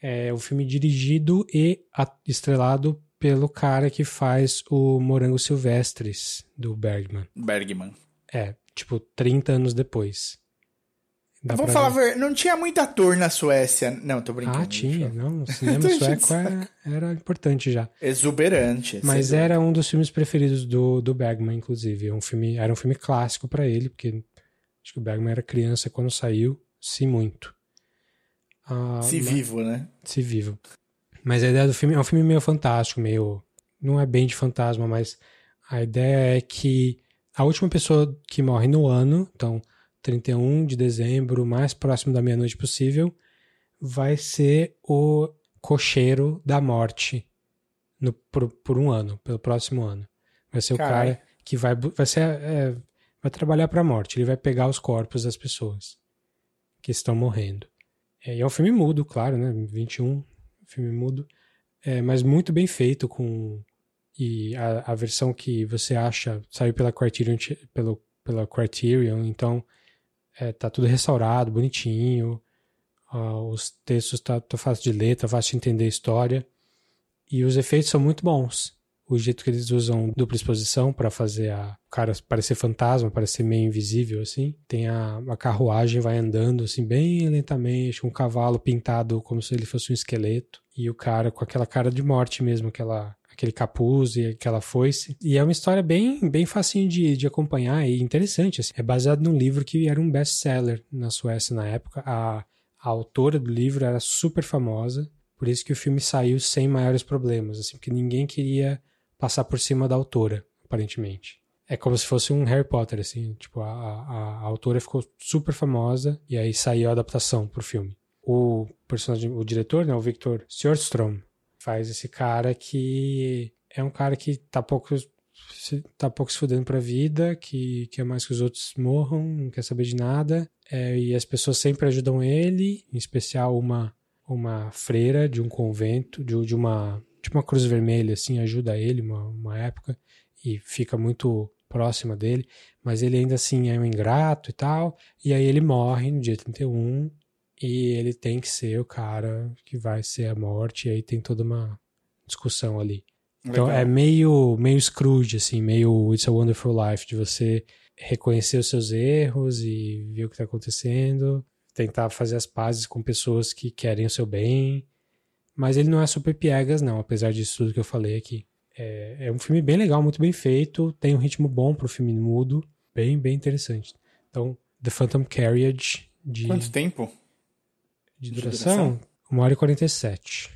É um filme dirigido e a- estrelado pelo cara que faz o Morango Silvestres, do Bergman. Bergman. É, tipo, 30 anos depois. Dá pra falar, ver. não tinha muito ator na Suécia. Não, tô brincando. Ah, tinha. Não, o cinema sueco era, era importante já. Exuberante. Mas era um dos filmes preferidos do, do Bergman, inclusive. É um filme, era um filme clássico pra ele, porque acho que o Bergman era criança quando saiu, se muito. Ah, Se mas- vivo, né? se vivo. Mas a ideia do filme é um filme meio fantástico, meio. Não é bem de fantasma, mas a ideia é que a última pessoa que morre no ano, então 31 de dezembro, mais próximo da meia-noite possível, vai ser o cocheiro da morte no, por, por um ano, pelo próximo ano. Vai ser o Caralho. cara que vai, vai ser. é, vai trabalhar para a morte. Ele vai pegar os corpos das pessoas que estão morrendo. É, e é um filme mudo, claro, né? 21, filme mudo. É, mas muito bem feito com. E a, a versão que você acha saiu pela Criterion, pelo, pela Criterion, então é, tá tudo restaurado, bonitinho. Ah, os textos tá, tá fácil de ler, tá fácil de entender a história. E os efeitos são muito bons. O jeito que eles usam dupla exposição para fazer a o cara parecer fantasma, parecer meio invisível assim. Tem a, a carruagem vai andando assim bem lentamente, com um cavalo pintado como se ele fosse um esqueleto e o cara com aquela cara de morte mesmo, aquela aquele capuz e aquela foice. E é uma história bem bem facinho de, de acompanhar e interessante. assim. É baseado num livro que era um best-seller na Suécia na época. A, a autora do livro era super famosa, por isso que o filme saiu sem maiores problemas, assim, porque ninguém queria passar por cima da autora, aparentemente. É como se fosse um Harry Potter, assim, tipo, a, a, a autora ficou super famosa e aí saiu a adaptação pro filme. O personagem, o diretor, né, o Victor Sjörström, faz esse cara que é um cara que tá pouco se- tá pouco se fudendo pra vida, que quer mais que os outros morram, não quer saber de nada. É, e as pessoas sempre ajudam ele, em especial uma, uma freira de um convento, de, de uma, tipo uma cruz vermelha, assim, ajuda ele uma, uma época e fica muito próxima dele, mas ele ainda assim é um ingrato e tal. E aí ele morre no dia 31 e ele tem que ser o cara que vai ser a morte, e aí tem toda uma discussão ali. Então Legal. é meio, meio Scrooge, assim, meio It's a Wonderful Life, de você reconhecer os seus erros e ver o que está acontecendo, tentar fazer as pazes com pessoas que querem o seu bem. Mas ele não é super piegas, não, apesar disso tudo que eu falei aqui. É, é um filme bem legal, muito bem feito, tem um ritmo bom pro filme mudo, bem, bem interessante. Então, The Phantom Carriage, de, Quanto tempo? De de duração, duração? 1 hora e 47.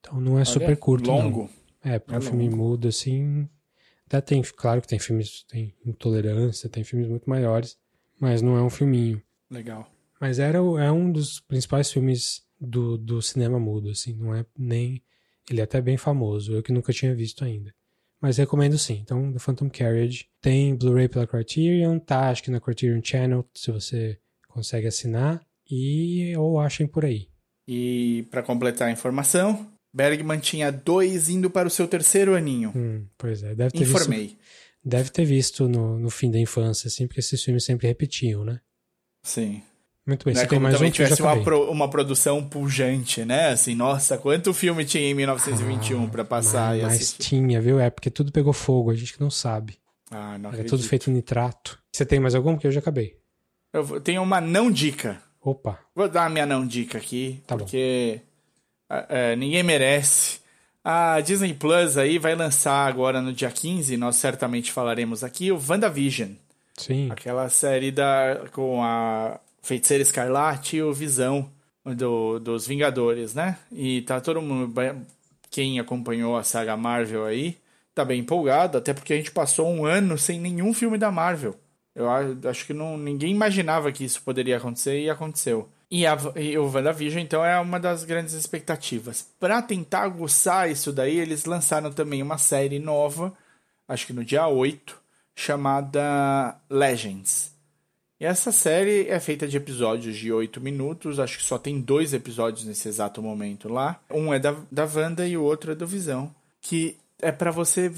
Então não é super Olha, curto, não. Longo. É, para É um filme longo. mudo, assim. Até tem, claro que tem filmes, tem intolerância, tem filmes muito maiores, mas não é um filminho. Legal. Mas era, o- é um dos principais filmes do, do cinema mudo, assim, não é nem. Ele é até bem famoso, eu que nunca tinha visto ainda. Mas recomendo sim. Então, The Phantom Carriage tem Blu-ray pela Criterion, tá acho que na Criterion Channel, se você consegue assinar, e ou achem por aí. E para completar a informação, Bergman tinha dois indo para o seu terceiro aninho. Hum, pois é, deve ter visto Informei. Deve ter visto no, no fim da infância, assim, porque esses filmes sempre repetiam, né? Sim. Muito bem, Não é você tem como mais também um que eu já tivesse uma, pro- uma produção pujante, né? Assim, nossa, quanto filme tinha em 1921 para passar mas, e mas assistir. tinha, viu? É porque tudo pegou fogo, a gente que não sabe. Ah, não Era acredito. tudo feito em nitrato. Você tem mais algum? Porque eu já acabei. Eu tenho uma não dica. Opa, Vou dar a minha não dica aqui, Tá porque ah, ah, ninguém merece. A Disney Plus aí vai lançar agora no dia 15, nós certamente falaremos aqui, o WandaVision. sim. Aquela série da, com a Feiticeira Escarlate e o Visão do, dos Vingadores, né? E tá todo mundo. Quem acompanhou a saga Marvel aí tá bem empolgado, até porque a gente passou um ano sem nenhum filme da Marvel. Eu acho que não, ninguém imaginava que isso poderia acontecer e aconteceu. E, a, e o WandaVision, então, é uma das grandes expectativas. Pra tentar aguçar isso daí, eles lançaram também uma série nova, acho que no dia 8, chamada Legends. E essa série é feita de episódios de 8 minutos, acho que só tem dois episódios nesse exato momento lá. Um é da, da Wanda e o outro é do Visão. Que é pra você,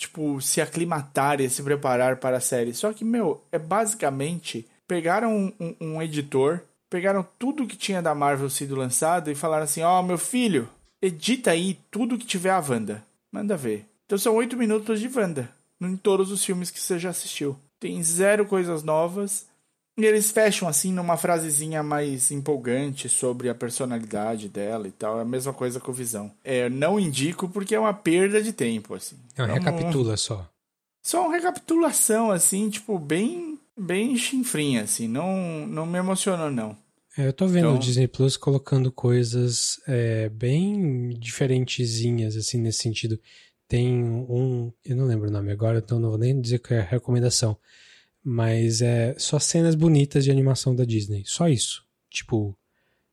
tipo, se aclimatar e se preparar para a série. Só que, meu, é basicamente pegaram um, um- um editor, pegaram tudo que tinha da Marvel sido lançado e falaram assim: Ó, meu filho, edita aí tudo que tiver a Wanda. Manda ver. Então são 8 minutos de Wanda em todos os filmes que você já assistiu. Tem zero coisas novas. E eles fecham assim numa frasezinha mais empolgante sobre a personalidade dela e tal. É a mesma coisa com o Visão. É, não indico porque é uma perda de tempo, assim. Não, Vamos- recapitula só. Só uma recapitulação, assim, tipo, bem, bem chinfrinha, assim. Não, não me emocionou, não. É, eu tô vendo Então- o Disney Plus colocando coisas é, bem diferentezinhas, assim, nesse sentido. Tem um, eu não lembro o nome agora, então não vou nem dizer que é recomendação, mas é só cenas bonitas de animação da Disney, só isso. Tipo,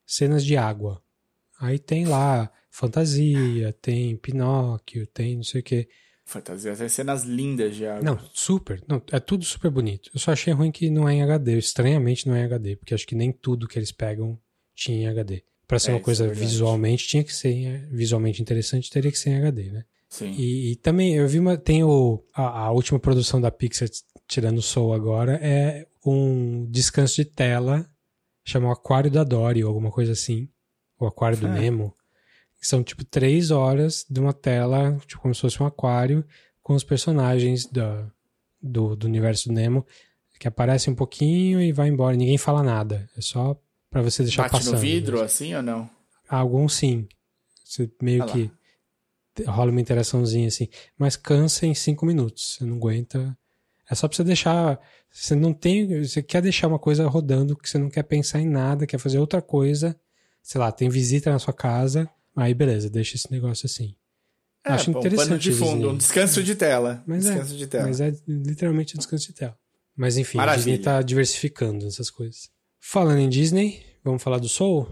cenas de água. Aí tem lá fantasia, tem Pinóquio, tem não sei o que. Fantasia, tem cenas lindas de água. Não, super. Não, é tudo super bonito. Eu só achei ruim que não é em HD. Estranhamente não é em HD, porque acho que nem tudo que eles pegam tinha em HD. Pra ser É, uma coisa é visualmente, tinha que ser em- visualmente interessante, teria que ser em HD, né? Sim. E, e também eu vi uma. Tem o, a, a última produção da Pixar, tirando o Soul agora, é um descanso de tela, chama o Aquário da Dory, ou alguma coisa assim. O Aquário do Ah. Nemo. São tipo três horas de uma tela, tipo como se fosse um aquário, com os personagens da, do, do universo do Nemo, que aparecem um pouquinho e vai embora. Ninguém fala nada. É só pra você deixar Bate passando. no vidro, né? assim, ou não? Alguns sim. Você meio Ah que rola uma interaçãozinha assim. Mas cansa em cinco minutos. Você não aguenta. É só pra você deixar. Você não tem. Você quer deixar uma coisa rodando que você não quer pensar em nada, quer fazer outra coisa. Sei lá, tem visita na sua casa. Aí beleza, deixa esse negócio assim. É, Acho pô, um interessante. pano de fundo, um descanso de tela. Mas é, descanso de tela. Mas é literalmente um descanso de tela. Mas enfim, a Maravilha. Disney tá diversificando essas coisas. Falando em Disney, vamos falar do Soul?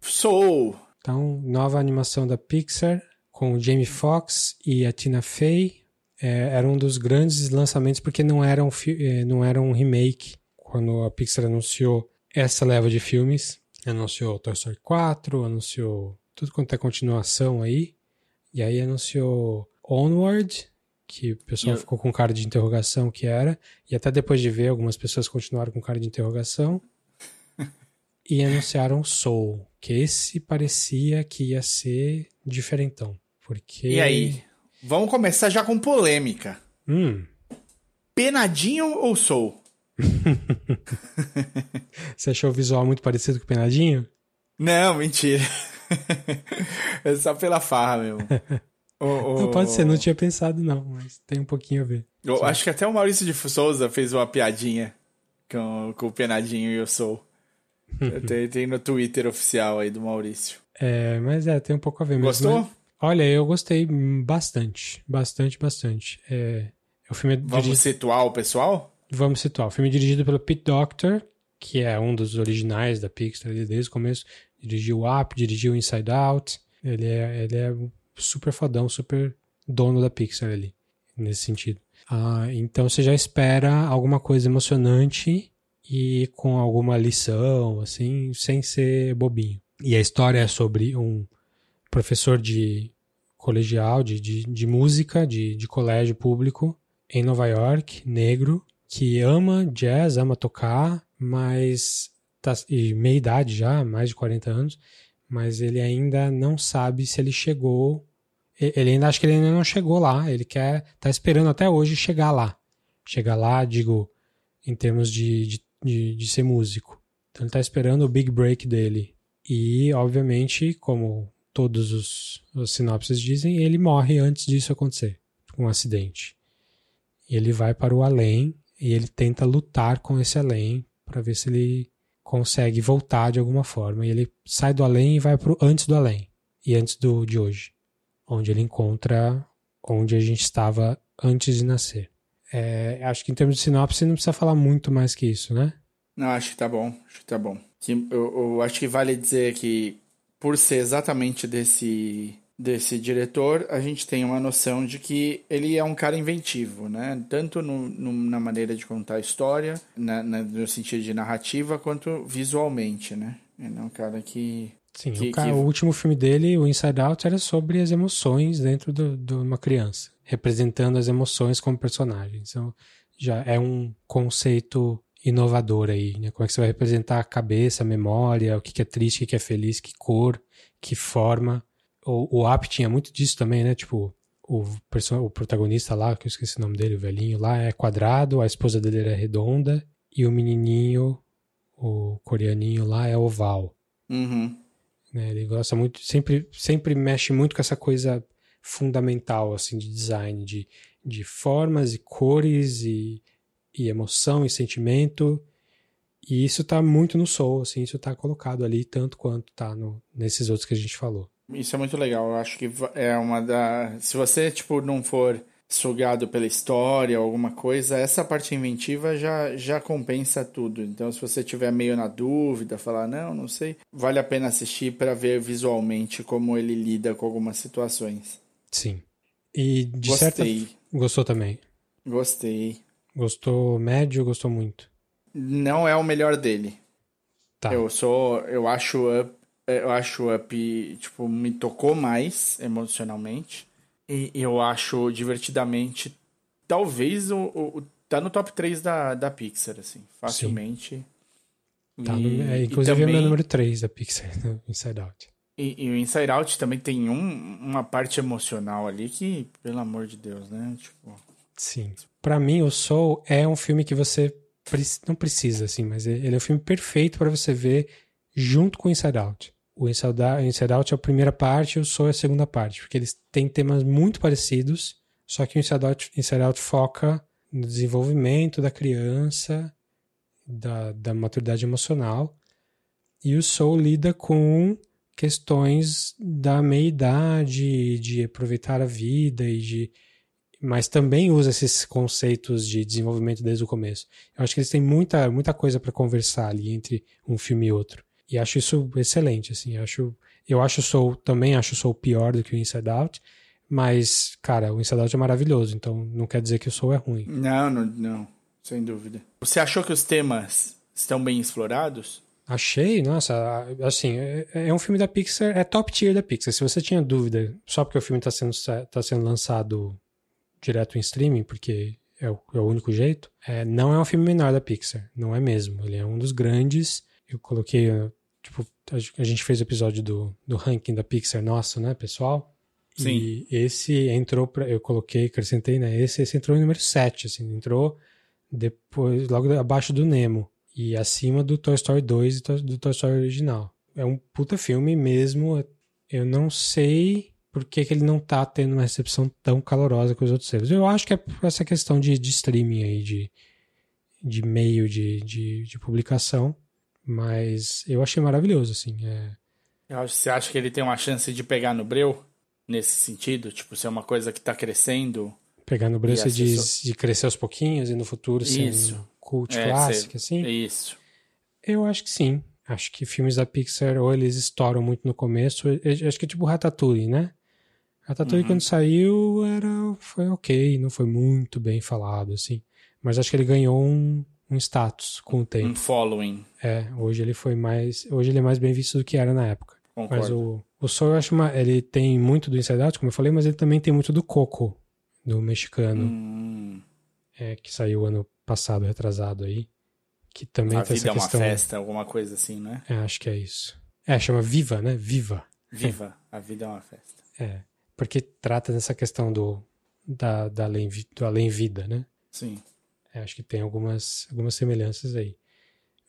Soul. Então, nova animação da Pixar com o Jamie Foxx e a Tina Fey. É, era um dos grandes lançamentos porque não era um, eh, não era um remake. Quando a Pixar anunciou essa leva de filmes, anunciou Toy Story 4, anunciou tudo quanto é continuação aí, e aí anunciou Onward, que o pessoal eu- ficou com cara de interrogação que era, e até depois de ver, algumas pessoas continuaram com cara de interrogação. e anunciaram Soul, que esse parecia que ia ser diferentão. Porque. E aí? Vamos começar já com polêmica. Hum, Penadinho ou Soul? você achou o visual muito parecido com o Penadinho? Não, mentira. é só pela farra mesmo. O- o- Não pode ser, não tinha pensado não, mas tem um pouquinho a ver. Eu acho que até o Maurício de Souza fez uma piadinha com, com o Penadinho e o Soul. tem, tem no Twitter oficial aí do Maurício. É, mas é, tem um pouco a ver mesmo. Gostou? Mas- olha, eu gostei bastante, bastante, bastante. É, o filme é Vamos diri- situar o pessoal? Vamos situar. O filme é dirigido pelo Pete Docter, que é um dos originais da Pixar desde o começo. Dirigiu Up, dirigiu Inside Out. Ele é, ele é super fodão, super dono da Pixar ali, nesse sentido. Ah, então você já espera alguma coisa emocionante e com alguma lição, assim, sem ser bobinho. E a história é sobre um professor de colegial, de, de, de música, de, de colégio público em Nova York, negro, que ama jazz, ama tocar, mas tá e meia idade já, mais de 40 anos, mas ele ainda não sabe se ele chegou, ele ainda acha que ele ainda não chegou lá, ele quer, tá esperando até hoje chegar lá. Chegar lá, digo, em termos de, de, de, de ser músico. Então ele tá esperando o big break dele. E, obviamente, como todos os, os sinopses dizem, ele morre antes disso acontecer, com um acidente. Ele vai para o além e ele tenta lutar com esse além para ver se ele consegue voltar de alguma forma. E ele sai do além e vai para o antes do além e antes do de hoje, onde ele encontra onde a gente estava antes de nascer. É, acho que em termos de sinopse não precisa falar muito mais que isso, né? Não, acho que tá bom. Acho que tá bom. Eu, eu acho que vale dizer que, por ser exatamente desse, desse diretor, a gente tem uma noção de que ele é um cara inventivo, né? Tanto no, no- na maneira de contar a história, na- na- no sentido de narrativa, quanto visualmente, né? Ele é um cara que. Sim, Que- o, cara- que- o último filme dele, o Inside Out, era sobre as emoções dentro de uma criança, representando as emoções como personagem. Então, já é um conceito inovador aí, né? Como é que você vai representar a cabeça, a memória, o que que é triste, o que que é feliz, que cor, que forma. O, o App tinha muito disso também, né? Tipo, o, perso- o protagonista lá, que eu esqueci o nome dele, o velhinho lá, é quadrado, a esposa dele era redonda, e o menininho, o coreaninho lá, é oval Uhum. né? Ele gosta muito, sempre, sempre mexe muito com essa coisa fundamental, assim, de design, de, de formas e cores e, e emoção e sentimento. E isso tá muito no Soul, assim, isso tá colocado ali tanto quanto tá no, nesses outros que a gente falou. Isso é muito legal. Eu acho que é uma da. Se você, tipo, não for sugado pela história alguma coisa, essa parte inventiva já, já compensa tudo. Então, se você tiver meio na dúvida, falar, não, não sei, vale a pena assistir para ver visualmente como ele lida com algumas situações. Sim. E de certa Gostei, Gostou também. gostei. Gostou médio, gostou muito. Não é o melhor dele. Tá. Eu sou. Eu acho Up. Eu acho Up, tipo, me tocou mais emocionalmente. E eu acho divertidamente. Talvez o. o tá no top 3 da, da Pixar, assim. Facilmente. Tá no- é, inclusive é o meu também- número 3 da Pixar, Inside Out. E, e o Inside Out também tem um, uma parte emocional ali que, pelo amor de Deus, né? Tipo. Sim. Pra mim, o Soul é um filme que você prec- não precisa, assim, mas ele é o filme perfeito pra você ver junto com Inside Out. O Inside Out, Inside Out é a primeira parte e o Soul é a segunda parte, porque eles têm temas muito parecidos, só que o Inside Out, Inside Out foca no desenvolvimento da criança, da, da maturidade emocional, e o Soul lida com questões da meia-idade, de aproveitar a vida e de mas também usa esses conceitos de desenvolvimento desde o começo. Eu acho que eles têm muita, muita coisa para conversar ali entre um filme e outro. E acho isso excelente, assim. Eu acho, eu acho Soul, também acho Soul pior do que o Inside Out, Mas, cara, o Inside Out é maravilhoso, então não quer dizer que o Soul é ruim. Não, não, não. Sem dúvida. Você achou que os temas estão bem explorados? Achei, nossa, assim, é, é um filme da Pixar, é top tier da Pixar. Se você tinha dúvida, só porque o filme está sendo, tá sendo lançado direto em streaming, porque é o, é o único jeito, é, não é um filme menor da Pixar, não é mesmo. Ele é um dos grandes. Eu coloquei, tipo, a gente fez o episódio do, do ranking da Pixar nosso, né, pessoal? Sim. E esse entrou, pra, eu coloquei, acrescentei, né, esse, esse entrou em número 7, assim, entrou depois, logo abaixo do Nemo e acima do Toy Story 2 e do Toy Story original. É um puta filme mesmo. Eu não sei por que, que ele não tá tendo uma recepção tão calorosa com os outros selos. Eu acho que é essa questão de, de streaming aí, de, de meio de, de, de publicação. Mas eu achei maravilhoso, assim. É... Você acha que ele tem uma chance de pegar no breu? Nesse sentido? Tipo, ser uma coisa que tá crescendo? Pegar no breu, você diz de crescer aos pouquinhos e no futuro Isso. ser cult é, clássico, assim? Isso. Eu acho que sim. Acho que filmes da Pixar, ou eles estouram muito no começo, acho que é tipo Ratatouille, né? Ratatouille, uhum. quando saiu, era, foi ok, não foi muito bem falado, assim. Mas acho que ele ganhou um, um status com o tempo. Um following. É, hoje ele foi mais. Hoje ele é mais bem visto do que era na época. Concordo. Mas o, o Soul, eu acho uma, ele tem muito do Inside Out, como eu falei, mas ele também tem muito do Coco, do mexicano. Hum. É, que saiu ano passado, retrasado aí. Que também a tem vida essa é uma questão. festa, alguma coisa assim, né? É, acho que é isso. É, chama Viva, né? Viva. Viva, a vida é uma festa. É, porque trata dessa questão do, da, da além, do além-vida, né? Sim. É, acho que tem algumas, algumas semelhanças aí.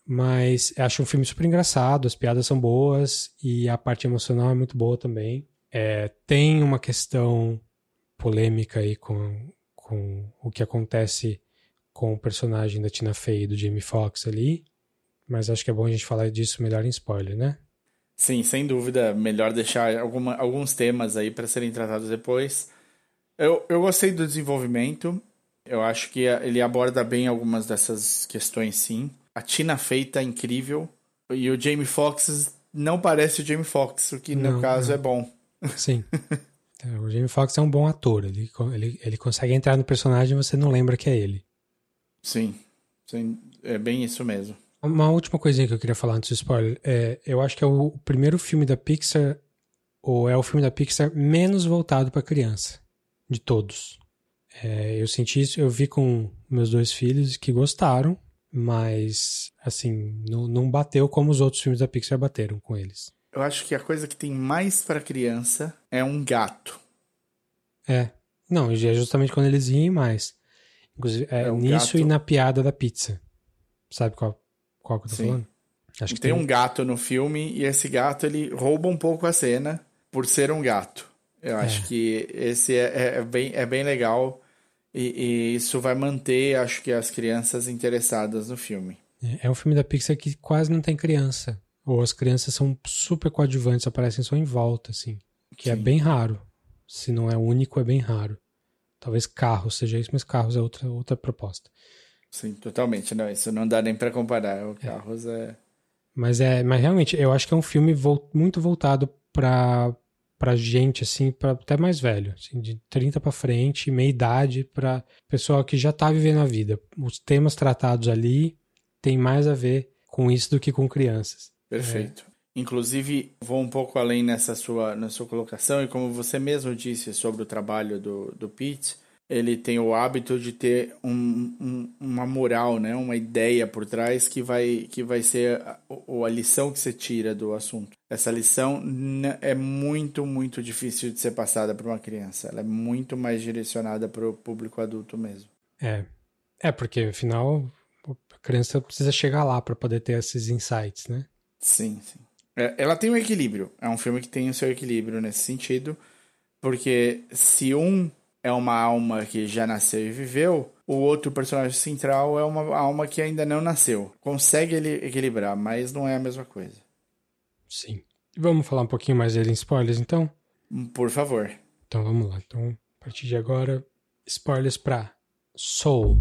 Mas acho um filme super engraçado, as piadas são boas e a parte emocional é muito boa também. É, tem uma questão polêmica aí com, com o que acontece com o personagem da Tina Fey e do Jamie Foxx ali, mas acho que é bom a gente falar disso melhor em spoiler, né? Sim, sem dúvida, melhor deixar alguma, alguns temas aí para serem tratados depois. Eu, eu gostei do desenvolvimento, eu acho que ele aborda bem algumas dessas questões, sim. A Tina Fey tá incrível e o Jamie Foxx não parece o Jamie Foxx, o que no Não, caso não. é bom. Sim. É, o Jamie Foxx é um bom ator, ele, ele, ele consegue entrar no personagem e você não lembra que é ele. Sim, sim, é bem isso mesmo. Uma última coisinha que eu queria falar antes do spoiler. É, eu acho que é o primeiro filme da Pixar, ou é o filme da Pixar menos voltado para criança, de todos. É, eu senti isso, eu vi com meus dois filhos que gostaram, mas, assim, não, não bateu como os outros filmes da Pixar bateram com eles. Eu acho que a coisa que tem mais para criança é um gato. É. Não, é justamente quando eles riem mais. Inclusive, é, É, o nisso gato- e na piada da pizza. Sabe qual, qual que eu tô Sim. falando? Acho que tem um gato no filme e esse gato ele rouba um pouco a cena por ser um gato. Eu acho que esse é, é- é bem, é bem legal e, e isso vai manter, acho que, as crianças interessadas no filme. É um filme da Pixar que quase não tem criança. Ou as crianças são super coadjuvantes, aparecem só em volta, assim. Que é Sim. bem raro. Se não é único, é bem raro. Talvez carros seja isso, mas carros é outra, outra proposta. Sim, totalmente. Não, isso não dá nem para comparar. O Carros é. Mas é, mas realmente, eu acho que é um filme vol- muito voltado pra, pra gente, assim, pra até mais velho, assim, de 30 pra frente, meia idade, pra pessoal que já tá vivendo a vida. Os temas tratados ali têm mais a ver com isso do que com crianças. Perfeito. Inclusive, vou um pouco além nessa sua, na sua colocação, e como você mesmo disse sobre o trabalho do, do Pete, ele tem o hábito de ter um, um- uma moral, né? uma ideia por trás que vai, que vai ser a, a lição que você tira do assunto. Essa lição é muito, muito difícil de ser passada para uma criança. Ela é muito mais direcionada para o público adulto mesmo. É. É, porque afinal a criança precisa chegar lá pra poder ter esses insights, né? Sim, sim. É, Ela tem um equilíbrio. É um filme que tem o seu equilíbrio nesse sentido. Porque se um é uma alma que já nasceu e viveu, o outro personagem central é uma alma que ainda não nasceu. Consegue ele equilibrar, mas não é a mesma coisa. Sim. Vamos falar um pouquinho mais dele em spoilers, então? Por favor. Então vamos lá. Então, a partir de agora, spoilers pra Soul.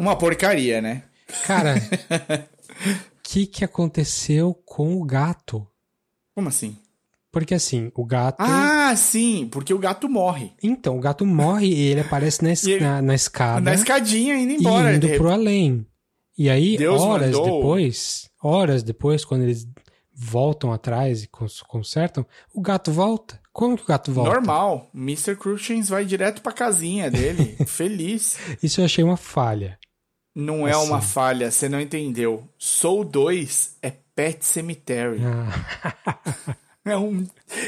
Uma porcaria, né? Cara, o que, que aconteceu com o gato? Como assim? Porque assim, o gato. Ah, sim, porque o gato morre. Então, o gato morre e ele aparece na, es- E ele- na, na escada. Na escadinha indo e embora. indo de pro além. E aí, Deus horas mandou- depois, horas depois, quando eles voltam atrás e cons- consertam, o gato volta. Como que o gato volta? Normal. Mr. Crushings vai direto pra casinha dele, feliz. Isso eu achei uma falha. Não é Assim. uma falha, você não entendeu. Soul 2 é Pet Cemetery. Ah, É, um,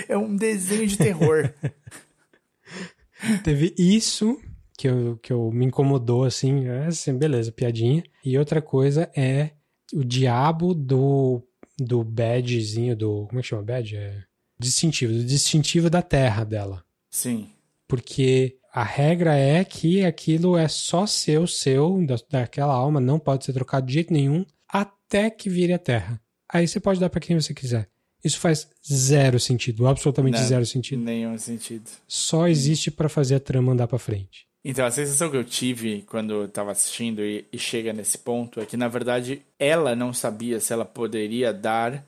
é um desenho de terror. teve isso que eu, que eu me incomodou, assim, é assim, beleza, piadinha. E outra coisa é o diabo do, do badgezinho, do. Como é que chama badge? É, distintivo, do distintivo da terra dela. Sim. porque a regra é que aquilo é só seu, seu, da, daquela alma, não pode ser trocado de jeito nenhum até que vire a terra. Aí você pode dar pra quem você quiser. Isso faz zero sentido, absolutamente Não. zero sentido. Nenhum sentido. Só existe pra fazer a trama andar pra frente. Então, a sensação que eu tive quando eu tava assistindo e, e chega nesse ponto é que, na verdade, ela não sabia se ela poderia dar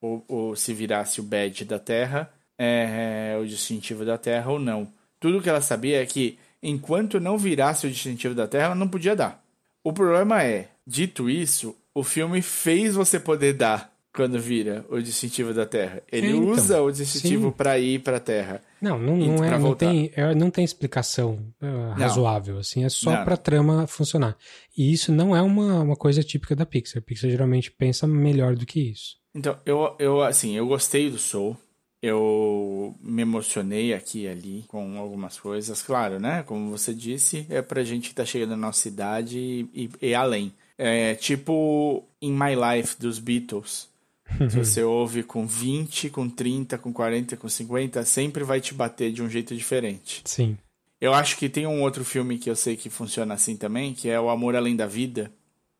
ou, ou se virasse o badge da Terra, é, o distintivo da Terra ou não. Tudo que ela sabia é que, enquanto não virasse o distintivo da Terra, ela não podia dar. O problema é, dito isso, o filme fez você poder dar quando vira o distintivo da Terra. Ele então, usa o distintivo para ir para a Terra. Não, não, não, é, não, tem, é, não tem explicação é, razoável, assim, é só Não. pra trama funcionar. E isso não é uma, uma coisa típica da Pixar. A Pixar geralmente pensa melhor do que isso. Então, eu, eu assim, eu gostei do Soul. Eu me emocionei aqui e ali com algumas coisas. Claro, né? Como você disse, é pra gente que tá chegando na nossa idade e, e, e além. É tipo In My Life dos Beatles. Se você ouve com 20, com 30, com 40, com 50, sempre vai te bater de um jeito diferente. Sim. Eu acho que tem um outro filme que eu sei que funciona assim também, que é O Amor Além da Vida.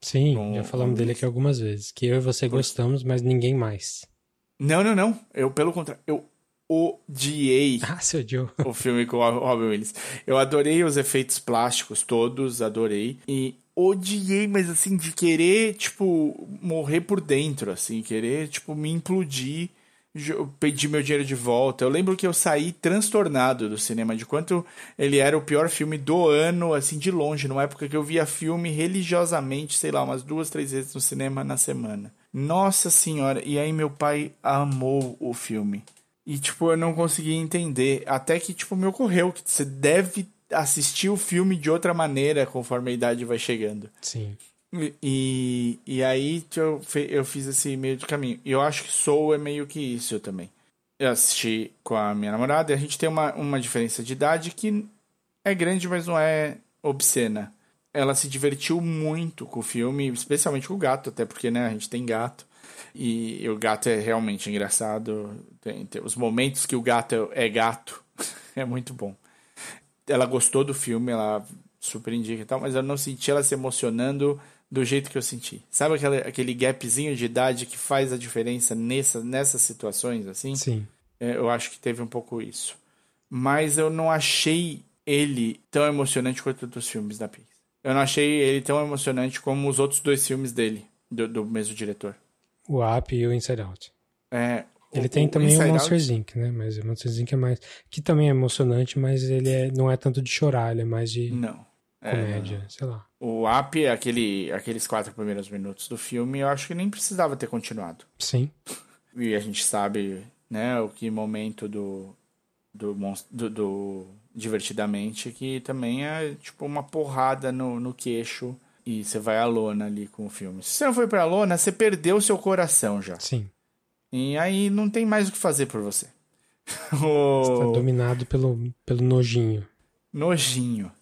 Sim, Com- já falamos dele aqui algumas vezes. Que eu e você gostamos, mas ninguém mais. Não, não, não. Eu, pelo contrário, eu odiei Ah, seu Joe. o filme com o Robin Williams. Eu adorei os efeitos plásticos todos, adorei. E odiei, mas assim, de querer, tipo, morrer por dentro, assim, querer, tipo, me implodir, pedir meu dinheiro de volta. Eu lembro que eu saí transtornado do cinema, de quanto ele era o pior filme do ano, assim, de longe, numa época que eu via filme religiosamente, sei lá, umas duas, três vezes no cinema na semana. Nossa senhora, e aí meu pai amou o filme. E, tipo, eu não conseguia entender. Até que, tipo, me ocorreu que você deve assistir o filme de outra maneira conforme a idade vai chegando. Sim. E, e aí eu, eu fiz esse meio de caminho. E eu acho que Soul é meio que isso também. Eu assisti com a minha namorada e a gente tem uma, uma diferença de idade que é grande, mas não é obscena. Ela se divertiu muito com o filme, especialmente com o gato, até porque né, a gente tem gato. E o gato é realmente engraçado. Tem, tem os momentos que o gato é gato é muito bom. Ela gostou do filme, ela super indica e tal, mas eu não senti ela se emocionando do jeito que eu senti. Sabe aquele, aquele gapzinho de idade que faz a diferença nessa, nessas situações, assim? Sim. É, eu acho que teve um pouco isso. Mas eu não achei ele tão emocionante quanto outros filmes da Pixar. Eu não achei ele tão emocionante como os outros dois filmes dele, do, do mesmo diretor. O Up e o Inside Out. É, Ele o- tem o também o Inside Monsters Out- Inc., né? Mas o Monsters Inc. é mais. Que também é emocionante, mas ele é... não é tanto de chorar, ele é mais de Não. É, comédia, sei lá. o Up, é aquele, aqueles quatro primeiros minutos do filme, eu acho que nem precisava ter continuado. Sim. E a gente sabe, né, o que momento do do, do, do Divertidamente que também é tipo uma porrada no, no queixo e você vai à lona ali com o filme. Se você não foi pra lona, você perdeu seu coração já. Sim. E aí não tem mais o que fazer por você. Tá o dominado pelo, pelo nojinho. nojinho.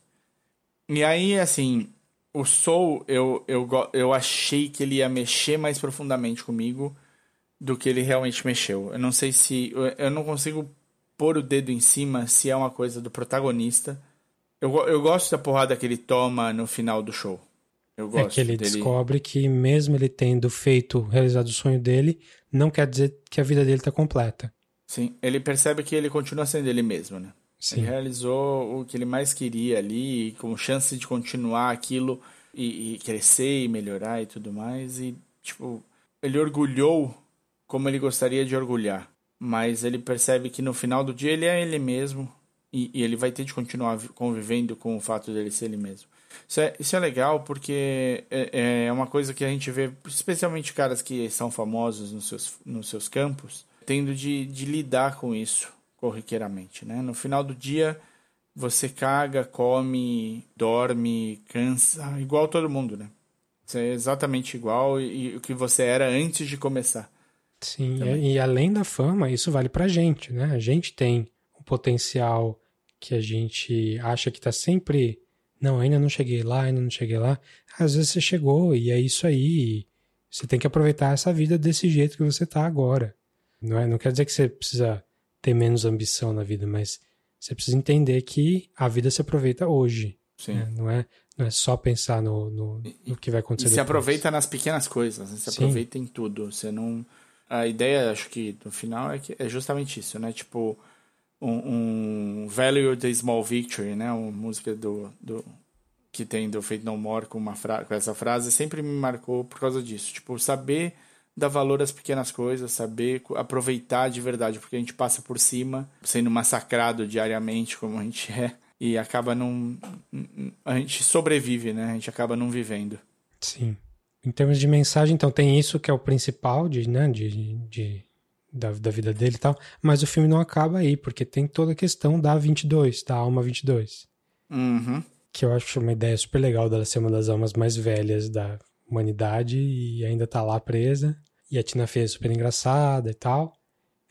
E aí, assim, o Soul, eu, eu, eu achei que ele ia mexer mais profundamente comigo do que ele realmente mexeu. Eu não sei se. eu- Eu não consigo pôr o dedo em cima se é uma coisa do protagonista. Eu, eu gosto da porrada que ele toma no final do show. Eu gosto É que ele dele. descobre que, mesmo ele tendo feito, realizado o sonho dele, não quer dizer que a vida dele tá completa. Sim, ele percebe que ele continua sendo ele mesmo, né? Sim. Ele realizou o que ele mais queria ali, com chance de continuar aquilo e, e crescer e melhorar e tudo mais. E, tipo, ele orgulhou como ele gostaria de orgulhar. Mas ele percebe que no final do dia ele é ele mesmo e, e ele vai ter de continuar convivendo com o fato dele ser ele mesmo. Isso é, isso é legal porque é, é uma coisa que a gente vê, especialmente caras que são famosos nos seus, nos seus campos, tendo de, de lidar com isso corriqueiramente. Né? No final do dia, você caga, come, dorme, cansa, igual todo mundo, né? Você é exatamente igual e, o que você era antes de começar. Sim, e, e, além da fama, isso vale pra gente, né? A gente tem um potencial que a gente acha que tá sempre. Não, ainda não cheguei lá, ainda não cheguei lá. Às vezes você chegou e é isso aí. Você tem que aproveitar essa vida desse jeito que você tá agora. Não, é, não quer dizer que você precisa ter menos ambição na vida, mas você precisa entender que a vida se aproveita hoje. Né? Não, é, não é só pensar no, no, no que vai acontecer. E se aproveita nas pequenas coisas, né? se Sim. aproveita em tudo. Você não. A ideia, acho que no final é que é justamente isso, né? Tipo, um, um Value the Small Victory, né? Uma música do, do que tem do Fate No More com, uma fra com essa frase sempre me marcou por causa disso. Tipo, saber dar valor às pequenas coisas, saber aproveitar de verdade, porque a gente passa por cima, sendo massacrado diariamente como a gente é, e acaba não. A gente sobrevive, né? A gente acaba não vivendo. Sim. Em termos de mensagem, então, tem isso que é o principal de, né, de, de, da, da vida dele e tal, mas o filme não acaba aí, porque tem toda a questão da 22, da alma 22. Uhum. Que eu acho uma ideia super legal dela ser uma das almas mais velhas da humanidade e ainda tá lá presa. E a Tina Fey é super engraçada e tal.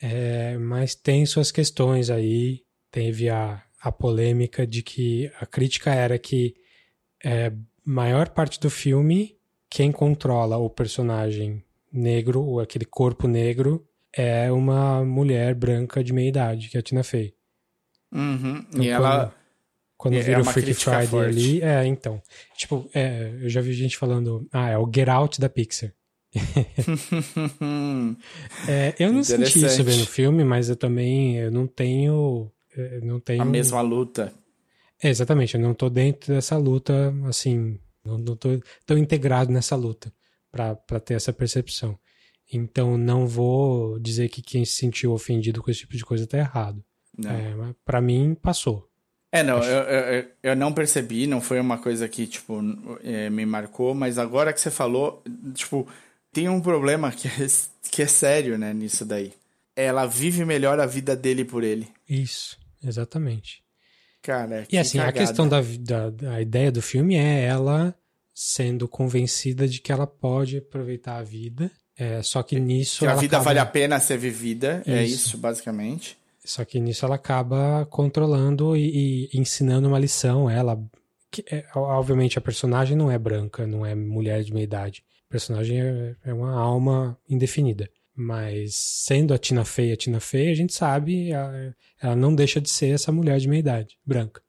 É, mas tem suas questões aí. Teve a, a polêmica de que a crítica era que é, maior parte do filme, quem controla o personagem negro, ou aquele corpo negro, é uma mulher branca de meia idade, que é a Tina Fey. Uhum. Então, e ela quando é vira o Freaky Friday forte. ali. É, então. Tipo, é, eu já vi gente falando. Ah, é o Get Out da Pixar. é, eu não senti isso vendo o filme, mas eu também eu não tenho. Eu não tenho. A mesma luta. É, exatamente, eu não tô dentro dessa luta, assim. Não, não tô tão integrado nessa luta para ter essa percepção. Então não vou dizer que quem se sentiu ofendido com esse tipo de coisa tá errado. É, para mim, passou. É, não, eu, eu, eu, não percebi, não foi uma coisa que, tipo, é, me marcou, mas agora que você falou, tipo, tem um problema que é, que é sério, né, nisso daí. Ela vive melhor a vida dele por ele. Isso, exatamente. Cara, E assim, cagada. a questão da, da, da ideia do filme é ela sendo convencida de que ela pode aproveitar a vida, é, só que nisso. Que a vida acaba... vale a pena ser vivida, é isso. é isso, basicamente. Só que nisso ela acaba controlando e, e ensinando uma lição. Ela, que é, obviamente, a personagem não é branca, não é mulher de meia idade. A personagem é, é uma alma indefinida. Mas sendo a Tina Fey a Tina Fey, a gente sabe, ela, ela não deixa de ser essa mulher de meia idade, branca.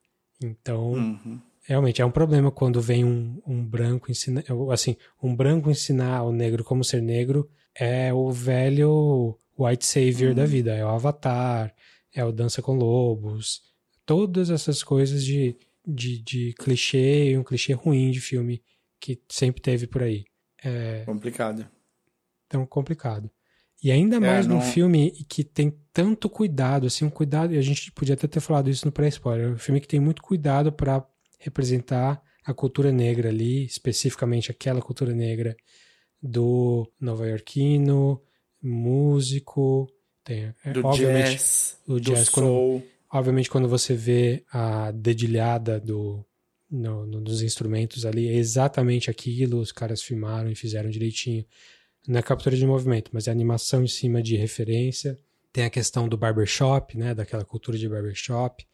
Então, uhum. realmente é um problema quando vem um, um branco ensinar, assim, um branco ensinar o negro como ser negro é o velho white savior uhum. da vida, é o Avatar, é o Dança com Lobos, todas essas coisas de, de, de clichê, um clichê ruim de filme que sempre teve por aí. É complicado. Tão complicado. E ainda é, mais é, não... num filme que tem tanto cuidado, assim, um cuidado, e a gente podia até ter falado isso no pré-spoiler, um filme que tem muito cuidado para representar a cultura negra ali, especificamente aquela cultura negra do nova-iorquino, músico, tem, é, do obviamente, jazz, do, jazz, do quando, soul. Obviamente, quando você vê a dedilhada do, no, no, dos instrumentos ali, é exatamente aquilo, os caras filmaram e fizeram direitinho. Não é captura de movimento, mas é animação em cima de referência. Tem a questão do barbershop, né, daquela cultura de barbershop.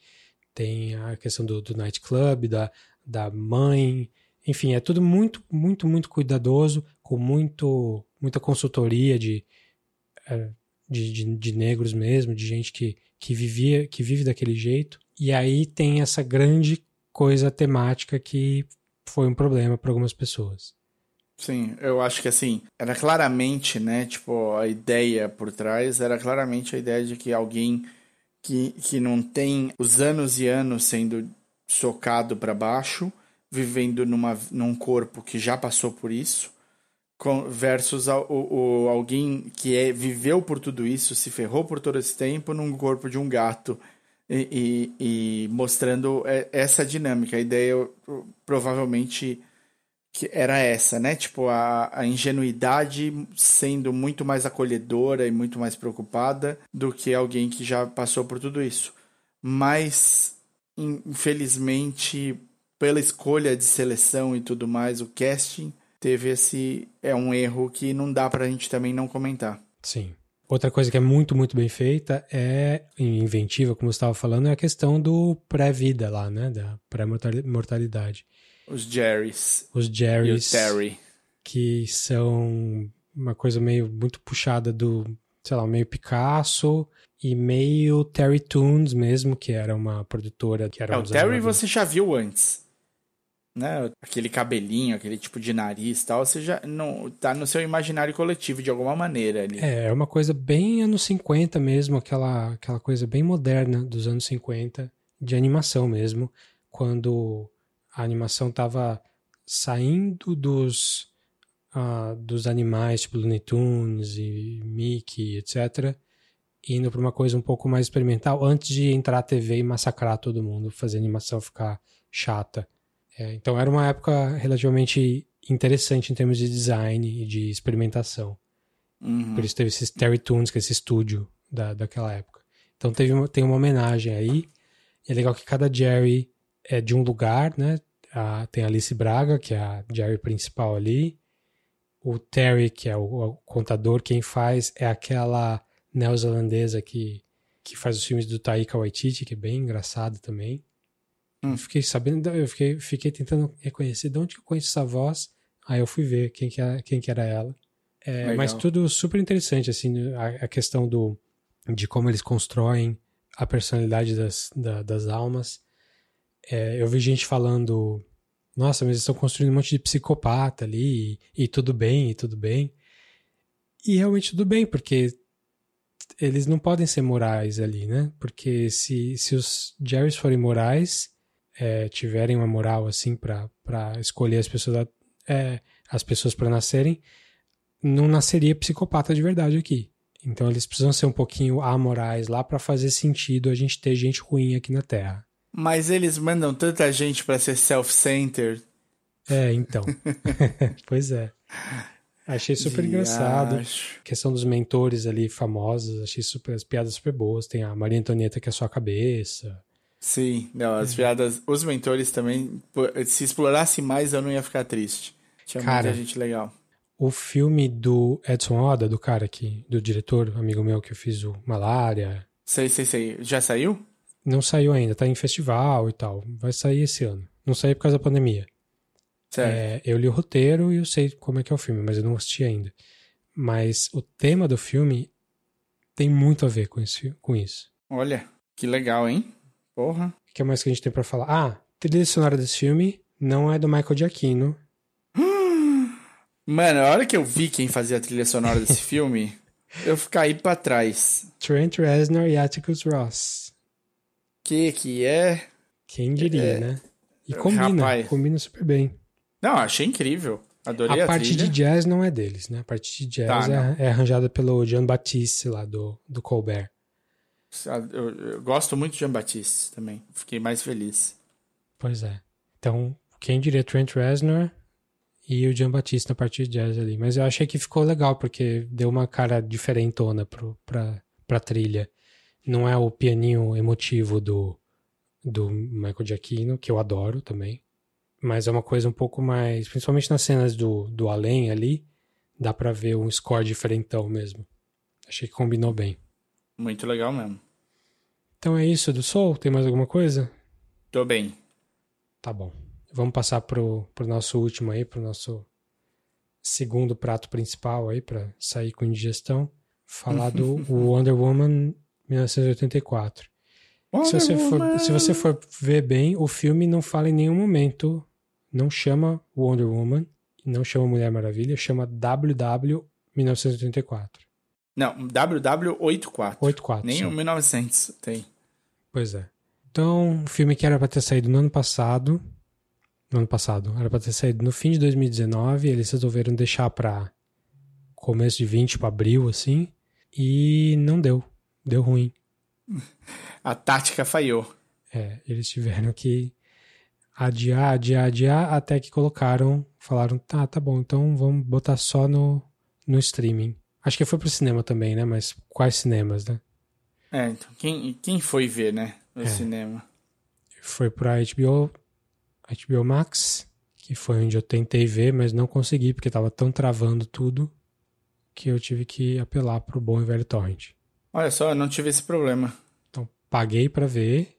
Tem a questão do, do nightclub, da, da mãe. Enfim, é tudo muito, muito, muito cuidadoso, com muito, muita consultoria de é, de, de, de, negros mesmo, de gente que, que vivia, que vive daquele jeito. E aí tem essa grande coisa temática que foi um problema para algumas pessoas. Sim, eu acho que assim, era claramente, né, tipo, a ideia por trás era claramente a ideia de que alguém que, que não tem os anos e anos sendo socado para baixo vivendo numa, num corpo que já passou por isso, com, versus o, o, alguém que é, viveu por tudo isso, se ferrou por todo esse tempo num corpo de um gato. E, e, e mostrando é, essa dinâmica. A ideia provavelmente que era essa, né? Tipo, a, a ingenuidade sendo muito mais acolhedora e muito mais preocupada do que alguém que já passou por tudo isso. Mas, infelizmente, pela escolha de seleção e tudo mais, o casting teve esse. É um erro que não dá pra gente também não comentar. Sim. Outra coisa que é muito, muito bem feita é, inventiva, como você estava falando, é a questão do pré-vida lá, né? Da pré-mortalidade. Os Jerrys. Os Jerrys. E o Terry. Que são uma coisa meio muito puxada do, sei lá, meio Picasso e meio Terry Toons mesmo, que era uma produtora que era. É, o Terry você já viu antes. Né? Aquele cabelinho, aquele tipo de nariz tal, você já não tá no seu imaginário coletivo de alguma maneira ali. É, é uma coisa bem anos 50 mesmo, aquela, aquela coisa bem moderna dos anos 50, de animação mesmo, quando a animação estava saindo dos, uh, dos animais, tipo Looney Tunes e Mickey, etc., indo para uma coisa um pouco mais experimental, antes de entrar a TV e massacrar todo mundo, fazer a animação ficar chata. É, então era uma época relativamente interessante em termos de design e de experimentação. Uhum. Por isso teve esses Terry Toons, que é esse estúdio da, daquela época. Então teve uma, tem uma homenagem aí. É legal que cada Jerry é de um lugar, né? A, tem a Alice Braga, que é a Jerry principal ali. O Terry, que é o, o contador, quem faz é aquela neozelandesa que, que faz os filmes do Taika Waititi, que é bem engraçado também. Hum. Eu fiquei sabendo, eu fiquei, fiquei tentando reconhecer de onde eu conheço essa voz. Aí eu fui ver quem que, era, quem que era ela. É, mas tudo super interessante, assim, a, a, questão do, de como eles constroem a personalidade das, da, das almas. É, eu vi gente falando, nossa, mas eles estão construindo um monte de psicopata ali, e, e tudo bem, e tudo bem. E realmente tudo bem, porque eles não podem ser morais ali, né? Porque se, se os Jerrys forem morais, é, tiverem uma moral assim para escolher as pessoas, é, as pessoas para nascerem, não nasceria psicopata de verdade aqui. Então eles precisam ser um pouquinho amorais lá para fazer sentido a gente ter gente ruim aqui na Terra. Mas eles mandam tanta gente para ser self-centered. É, então. pois é. Achei super engraçado. A questão dos mentores ali famosos, achei super, as piadas super boas. Tem a Maria Antonieta que é sua cabeça. Sim, não, as é. piadas, os mentores também. Se explorasse mais, eu não ia ficar triste. Tinha Cara, muita gente legal. O filme do Edson Oda, do cara aqui, do diretor, amigo meu que eu fiz o Malária. Sei, sei, sei. Já saiu? Não saiu ainda, tá em festival e tal. Vai sair esse ano. Não saiu por causa da pandemia. É, eu li o roteiro e eu sei como é que é o filme, mas eu não assisti ainda. Mas o tema do filme tem muito a ver com, esse, com isso. Olha, que legal, hein? Porra. O que mais que a gente tem para falar? Ah, trilha sonora desse filme não é do Michael Giacchino. Mano, a hora que eu vi quem fazia a trilha sonora desse filme, eu caí pra trás. Trent Reznor e Atticus Ross. Que que é? Quem diria, é... né? E combina, Rapaz. combina super bem. Não, achei incrível. Adorei a, a parte trilha. de jazz não é deles, né? A parte de jazz tá, é, é, arranjada pelo Jean Baptiste lá do, do Colbert. Eu, eu gosto muito de Jean Baptiste também. Fiquei mais feliz. Pois é. Então, quem diria Trent Reznor e o Jean Baptiste na parte de jazz ali. Mas eu achei que ficou legal, porque deu uma cara diferentona pro, pra, pra trilha. Não é o pianinho emotivo do, do Michael Giacchino, que eu adoro também. Mas é uma coisa um pouco mais. Principalmente nas cenas do, do além ali, dá pra ver um score diferentão mesmo. Achei que combinou bem. Muito legal mesmo. Então é isso do Soul? Tem mais alguma coisa? Tô bem. Tá bom. Vamos passar pro, pro nosso último aí, pro nosso segundo prato principal aí, para sair com indigestão. Falar do Wonder Woman 1984. Wonder se, você for, se você for ver bem, o filme não fala em nenhum momento não chama Wonder Woman, não chama Mulher Maravilha, chama WW 1984. Não, WW84. 84. Nem sim. o 1900 tem. Pois é. Então, um filme que era para ter saído no ano passado, no ano passado. Era pra ter saído no fim de 2019, eles resolveram deixar pra começo de 20, tipo abril, assim, e não deu. Deu ruim. A tática falhou. É, eles tiveram que adiar, adiar, adiar, até que colocaram, falaram, tá, tá bom, então vamos botar só no, no streaming. Acho que foi pro cinema também, né? Mas quais cinemas, né? É, então, quem, quem foi ver, né? No É. cinema. Foi pra HBO, HBO Max, que foi onde eu tentei ver, mas não consegui, porque tava tão travando tudo, que eu tive que apelar pro bom e velho torrent. Olha só, eu não tive esse problema. Então, paguei pra ver,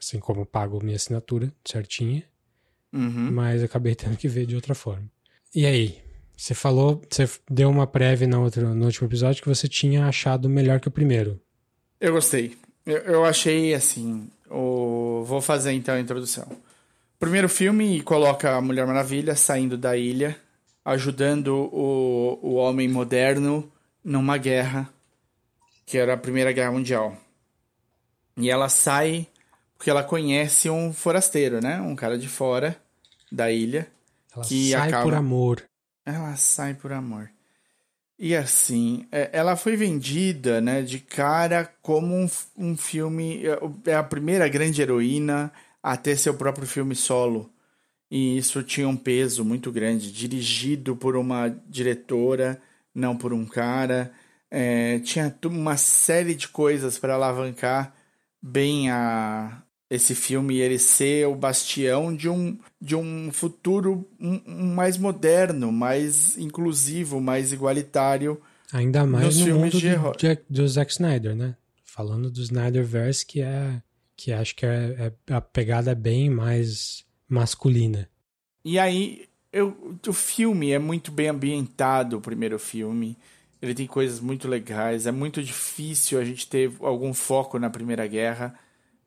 assim como pago minha assinatura certinha, Uhum. mas acabei tendo que ver de outra forma. E aí? Você falou, você deu uma prévia no, outro, no último episódio que você tinha achado melhor que o primeiro. Eu gostei. Eu, eu achei assim. O... Vou fazer então a introdução. Primeiro filme coloca a Mulher Maravilha saindo da ilha, ajudando o, o homem moderno numa guerra, que era a Primeira Guerra Mundial. E ela sai porque ela conhece um forasteiro, né? Um cara de fora da ilha. Ela Que sai acaba- por amor. Ela sai por amor. E assim, é, ela foi vendida, né, de cara como um, um filme. é, É a primeira grande heroína a ter seu próprio filme solo. E isso tinha um peso muito grande, dirigido por uma diretora, não por um cara. É, tinha uma série de coisas para alavancar bem a esse filme ele ser o bastião de um, de um futuro mais moderno, mais inclusivo, mais igualitário. Ainda mais no filmes mundo de do. Jack- do Zack Snyder, né? Falando do Snyderverse, que é que acho que é, é- a pegada bem mais masculina. E aí, eu, o filme é muito bem ambientado, o primeiro filme. Ele tem coisas muito legais. É muito difícil a gente ter algum foco na Primeira Guerra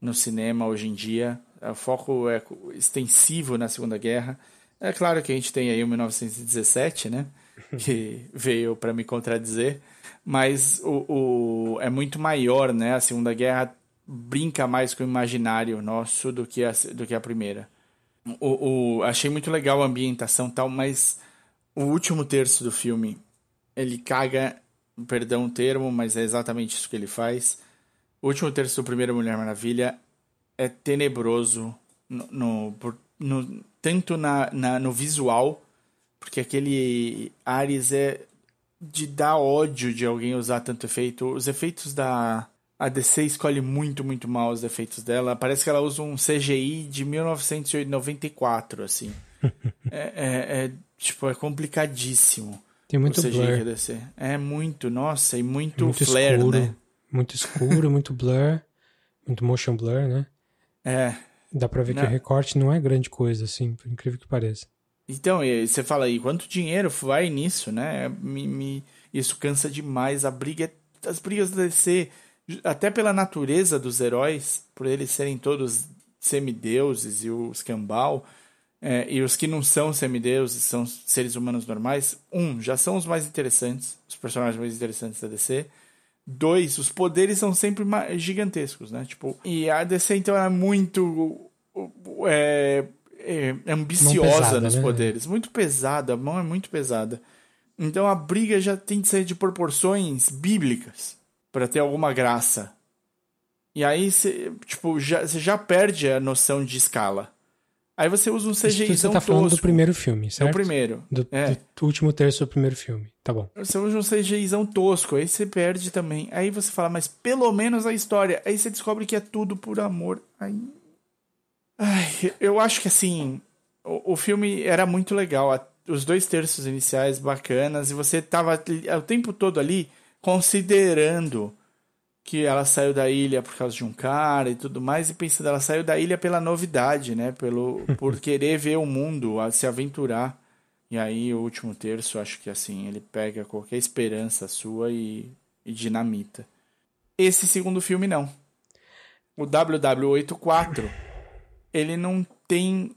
no cinema hoje em dia. O foco é extensivo na Segunda Guerra. É claro que a gente tem aí o 1917, né? Que veio para me contradizer. Mas o, o, é muito maior, né? A Segunda Guerra brinca mais com o imaginário nosso do que a, do que a Primeira. O, o- achei muito legal a ambientação tal, mas o último terço do filme, ele caga, perdão o termo, mas é exatamente isso que ele faz. O último terço do primeiro Mulher Maravilha é tenebroso no, no- no- tanto na, na- no visual, porque aquele Ares é de dar ódio de alguém usar tanto efeito. Os efeitos da. A DC escolhe muito, muito mal os efeitos dela. Parece que ela usa um CGI de 1994, assim. é, é- é, tipo, é complicadíssimo. Tem muito o CGI blur. que. É muito, nossa, e muito, muito flare, escuro, né? muito escuro, muito blur, muito motion blur, né? É. Dá pra ver que Não. o recorte não é grande coisa, assim, por incrível que pareça. Então, e você fala aí, quanto dinheiro vai nisso, né? Me, me- isso cansa demais. A briga, é- as brigas da DC, até pela natureza dos heróis, por eles serem todos semideuses e os cambal, é, e os que não são semideuses, são seres humanos normais, um, já são os mais interessantes, os personagens mais interessantes da DC. Dois, os poderes são sempre gigantescos, né? Tipo, e a DC então é muito é, é, ambiciosa pesada, nos né? poderes, muito pesada, a mão é muito pesada. Então a briga já tem de ser de proporções bíblicas para ter alguma graça. E aí você, tipo, já, você já perde a noção de escala. Aí você usa um Isso CGI você tá falando do primeiro filme, É certo? o primeiro. Do, É. do último terço do primeiro filme. Tá bom. Você usa um CGIzão tosco, aí você perde também. Aí você fala, mas pelo menos a história. Aí você descobre que é tudo por amor. Aí. Ai, eu acho que assim. O, o filme era muito legal. Os dois terços iniciais bacanas. E você tava ali- o tempo todo ali considerando que ela saiu da ilha por causa de um cara e tudo mais. E pensando, ela saiu da ilha pela novidade, né? Pelo, por querer ver o mundo, a se aventurar. E aí o último terço, acho que assim, ele pega qualquer esperança sua e, e dinamita. Esse segundo filme não. O WW84, ele não tem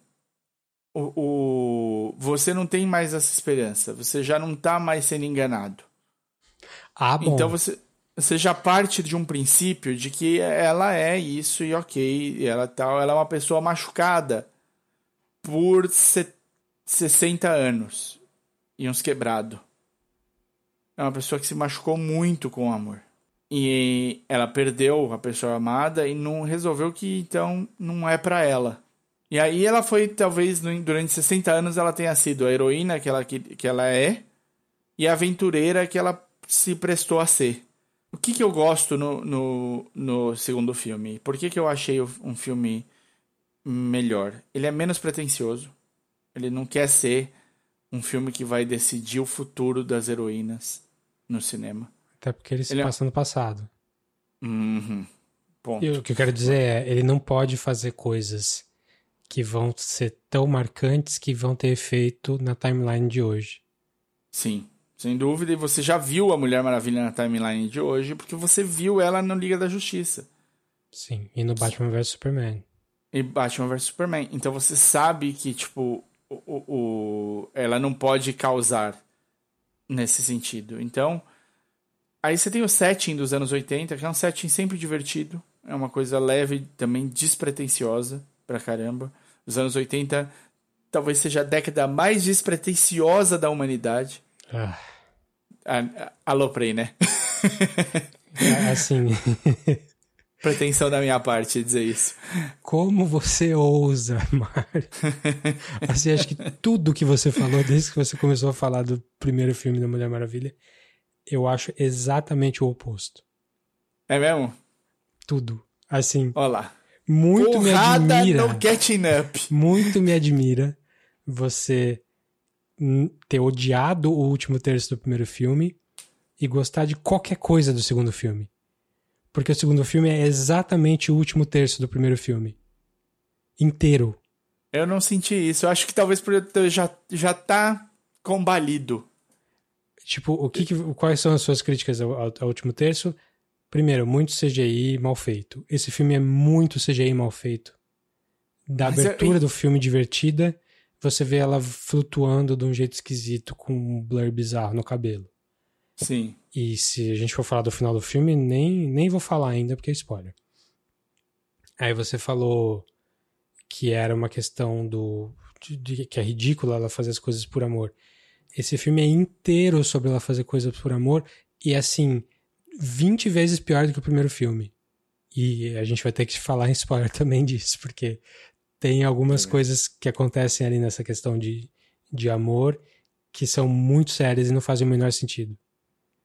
o, o você não tem mais essa esperança, você já não tá mais sendo enganado. Ah, bom. Então você já parte de um princípio de que ela é isso e ok, e ela tal, ela é uma pessoa machucada. por se- 60 anos e uns quebrado. É uma pessoa que se machucou muito com o amor. E ela perdeu a pessoa amada e não resolveu que então não é pra ela. E aí ela foi, talvez, durante 60 anos, ela tenha sido a heroína que ela, que, que ela é e a aventureira que ela se prestou a ser. O que, que eu gosto no, no, no segundo filme? Por que, que eu achei um filme melhor? Ele é menos pretensioso. Ele não quer ser um filme que vai decidir o futuro das heroínas no cinema. Até porque ele se Ele é- passa no passado. Uhum. Ponto. E o que eu quero dizer é, ele não pode fazer coisas que vão ser tão marcantes que vão ter efeito na timeline de hoje. Sim, sem dúvida. E você já viu a Mulher Maravilha na timeline de hoje, porque você viu ela no Liga da Justiça. Sim, e no Batman vs Superman. E Batman vs Superman. Então você sabe que, tipo, o, o, o- ela não pode causar nesse sentido. Então, aí você tem o setting dos anos 80, que é um setting sempre divertido. É uma coisa leve, também despretensiosa pra caramba. Os anos 80 talvez seja a década mais despretensiosa da humanidade. Ah, Ah, Aloprei, né? assim, Pretensão da minha parte dizer isso. como você ousa, Mário? Assim, acho que tudo que você falou desde que você começou a falar do primeiro filme da Mulher Maravilha, eu acho exatamente o oposto. É mesmo? Tudo. Assim, Olha lá. muito me Porrada admira. no catching up. muito me admira você ter odiado o último terço do primeiro filme e gostar de qualquer coisa do segundo filme. Porque o segundo filme é exatamente o último terço do primeiro filme. Inteiro. Eu não senti isso. Eu acho que talvez por eu já, já tá combalido. Tipo, o que, que- quais são as suas críticas ao, ao- ao último terço? Primeiro, muito CGI mal feito. Esse filme é muito CGI mal feito. Da Mas é- abertura do filme divertida, você vê ela flutuando de um jeito esquisito com um blur bizarro no cabelo. Sim. E se a gente for falar do final do filme, nem, nem vou falar ainda porque é spoiler. Aí você falou que era uma questão do. de- de- que é ridículo ela fazer as coisas por amor. Esse filme é inteiro sobre ela fazer coisas por amor e assim, 20 vezes pior do que o primeiro filme. E a gente vai ter que falar em spoiler também disso, porque tem algumas coisas que acontecem ali nessa questão de, de amor que são muito sérias e não fazem o menor sentido.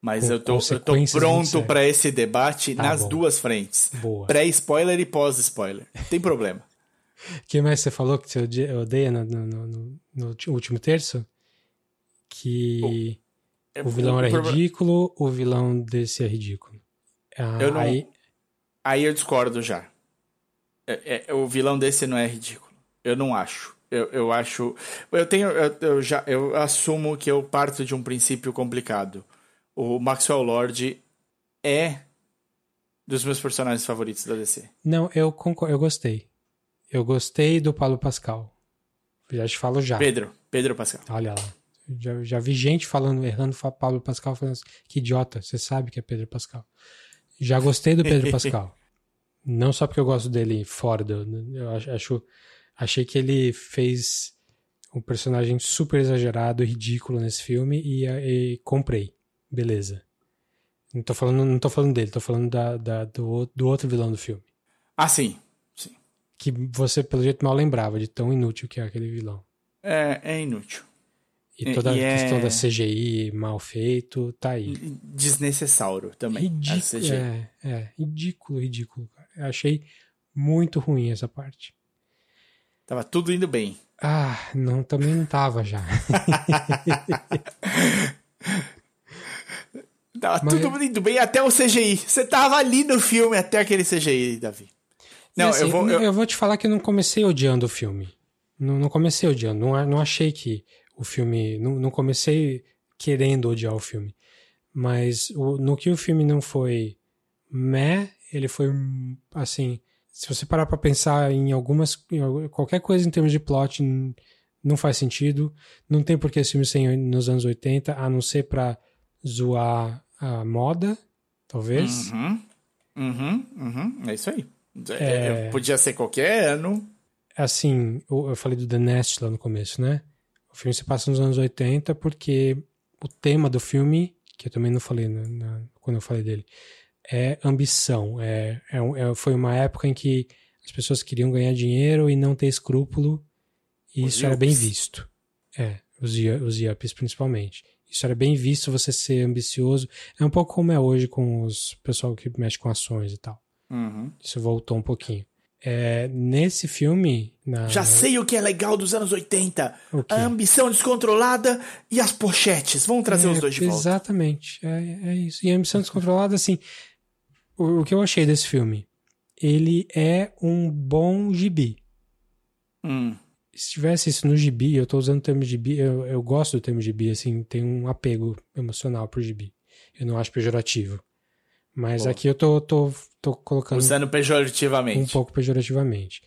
Mas Com eu tô, eu tô pronto pra esse debate Tá nas bom. duas frentes. Boa. Pré-spoiler e pós-spoiler. Tem problema. O que mais você falou que você ode- odeia no, no- no- no- último terço? Que o vilão era ridículo, o vilão desse é ridículo. Ah, Eu não- aí, Aí eu discordo já. É- é- o vilão desse não é ridículo. Eu não acho. Eu, eu acho. Eu tenho. Eu, eu já, eu assumo que eu parto de um princípio complicado. O Maxwell Lord é dos meus personagens favoritos da DC. não, eu concordo, eu gostei. Eu gostei do Paulo Pascal. Já te falo já. Pedro. Pedro Pascal. Olha lá. Já, já vi gente falando, errando Pablo Pascal, falando assim, que idiota, você sabe que é Pedro Pascal. Já gostei do Pedro Pascal. Não só porque eu gosto dele fora do. Eu acho, achei que ele fez um personagem super exagerado e ridículo nesse filme e, e comprei. Beleza. Não tô falando, não tô falando dele, tô falando da, da- do, do outro vilão do filme. Ah, sim. Sim. Que você, pelo jeito, mal lembrava de tão inútil que é aquele vilão. É, é inútil. E toda e a é- questão da CGI mal feito, tá aí. Desnecessário também. Ridículo. É, é, ridículo, ridículo, cara. Eu achei muito ruim essa parte. Tava tudo indo bem. Ah, não, também não tava já. Tava Mas- tudo indo bem até o CGI. Você tava ali no filme até aquele CGI, Davi. Não, assim, eu vou. eu- vou te falar que eu não comecei odiando o filme. Não, não comecei odiando. Não, não achei que o filme. Não, não comecei querendo odiar o filme. Mas o- no que o filme não foi meh, ele foi assim. Se você parar pra pensar em algumas. em al- qualquer coisa em termos de plot, não faz sentido. Não tem por que esse filme ser nos anos 80, a não ser pra zoar a moda, talvez. Uhum, uhum, uhum. É isso aí. É. É, Podia ser qualquer ano. assim, eu, eu falei do The Nest lá no começo, né? O filme se passa nos anos 80 porque o tema do filme, que eu também não falei na, na, quando eu falei dele, é ambição. É, é, é, foi uma época em que as pessoas queriam ganhar dinheiro e não ter escrúpulo, e Os isso era bem visto. É, os, os yuppies principalmente. Isso era bem visto, você ser ambicioso. É um pouco como é hoje com os pessoal que mexe com ações e tal. Uhum. Isso voltou um pouquinho. É, nesse filme. Na, Já sei o que é legal dos anos 80. O quê? A ambição descontrolada e as pochetes. Vamos trazer É, os dois de volta. Exatamente. É, é isso. E a ambição descontrolada, assim. O, o que eu achei desse filme? Ele é um bom gibi. Hum. Se tivesse isso no gibi, eu tô usando o termo gibi, eu, eu gosto do termo gibi, assim, tem um apego emocional pro gibi. Eu não acho pejorativo. Mas Boa. aqui eu tô, tô, tô colocando Usando um pejorativamente. pouco pejorativamente.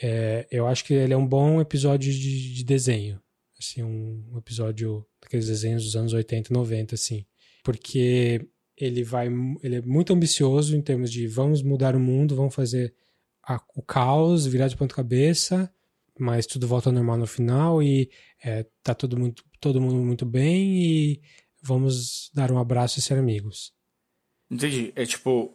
É, eu acho que ele é um bom episódio de, de desenho. Assim, um episódio daqueles desenhos dos anos 80 e 90, assim. Porque ele vai. Ele é muito ambicioso em termos de vamos mudar o mundo, vamos fazer a- o caos virar de ponta cabeça, mas tudo volta ao normal no final e é, tá todo mundo, todo mundo muito bem e vamos dar um abraço e ser amigos. Entendi. É tipo,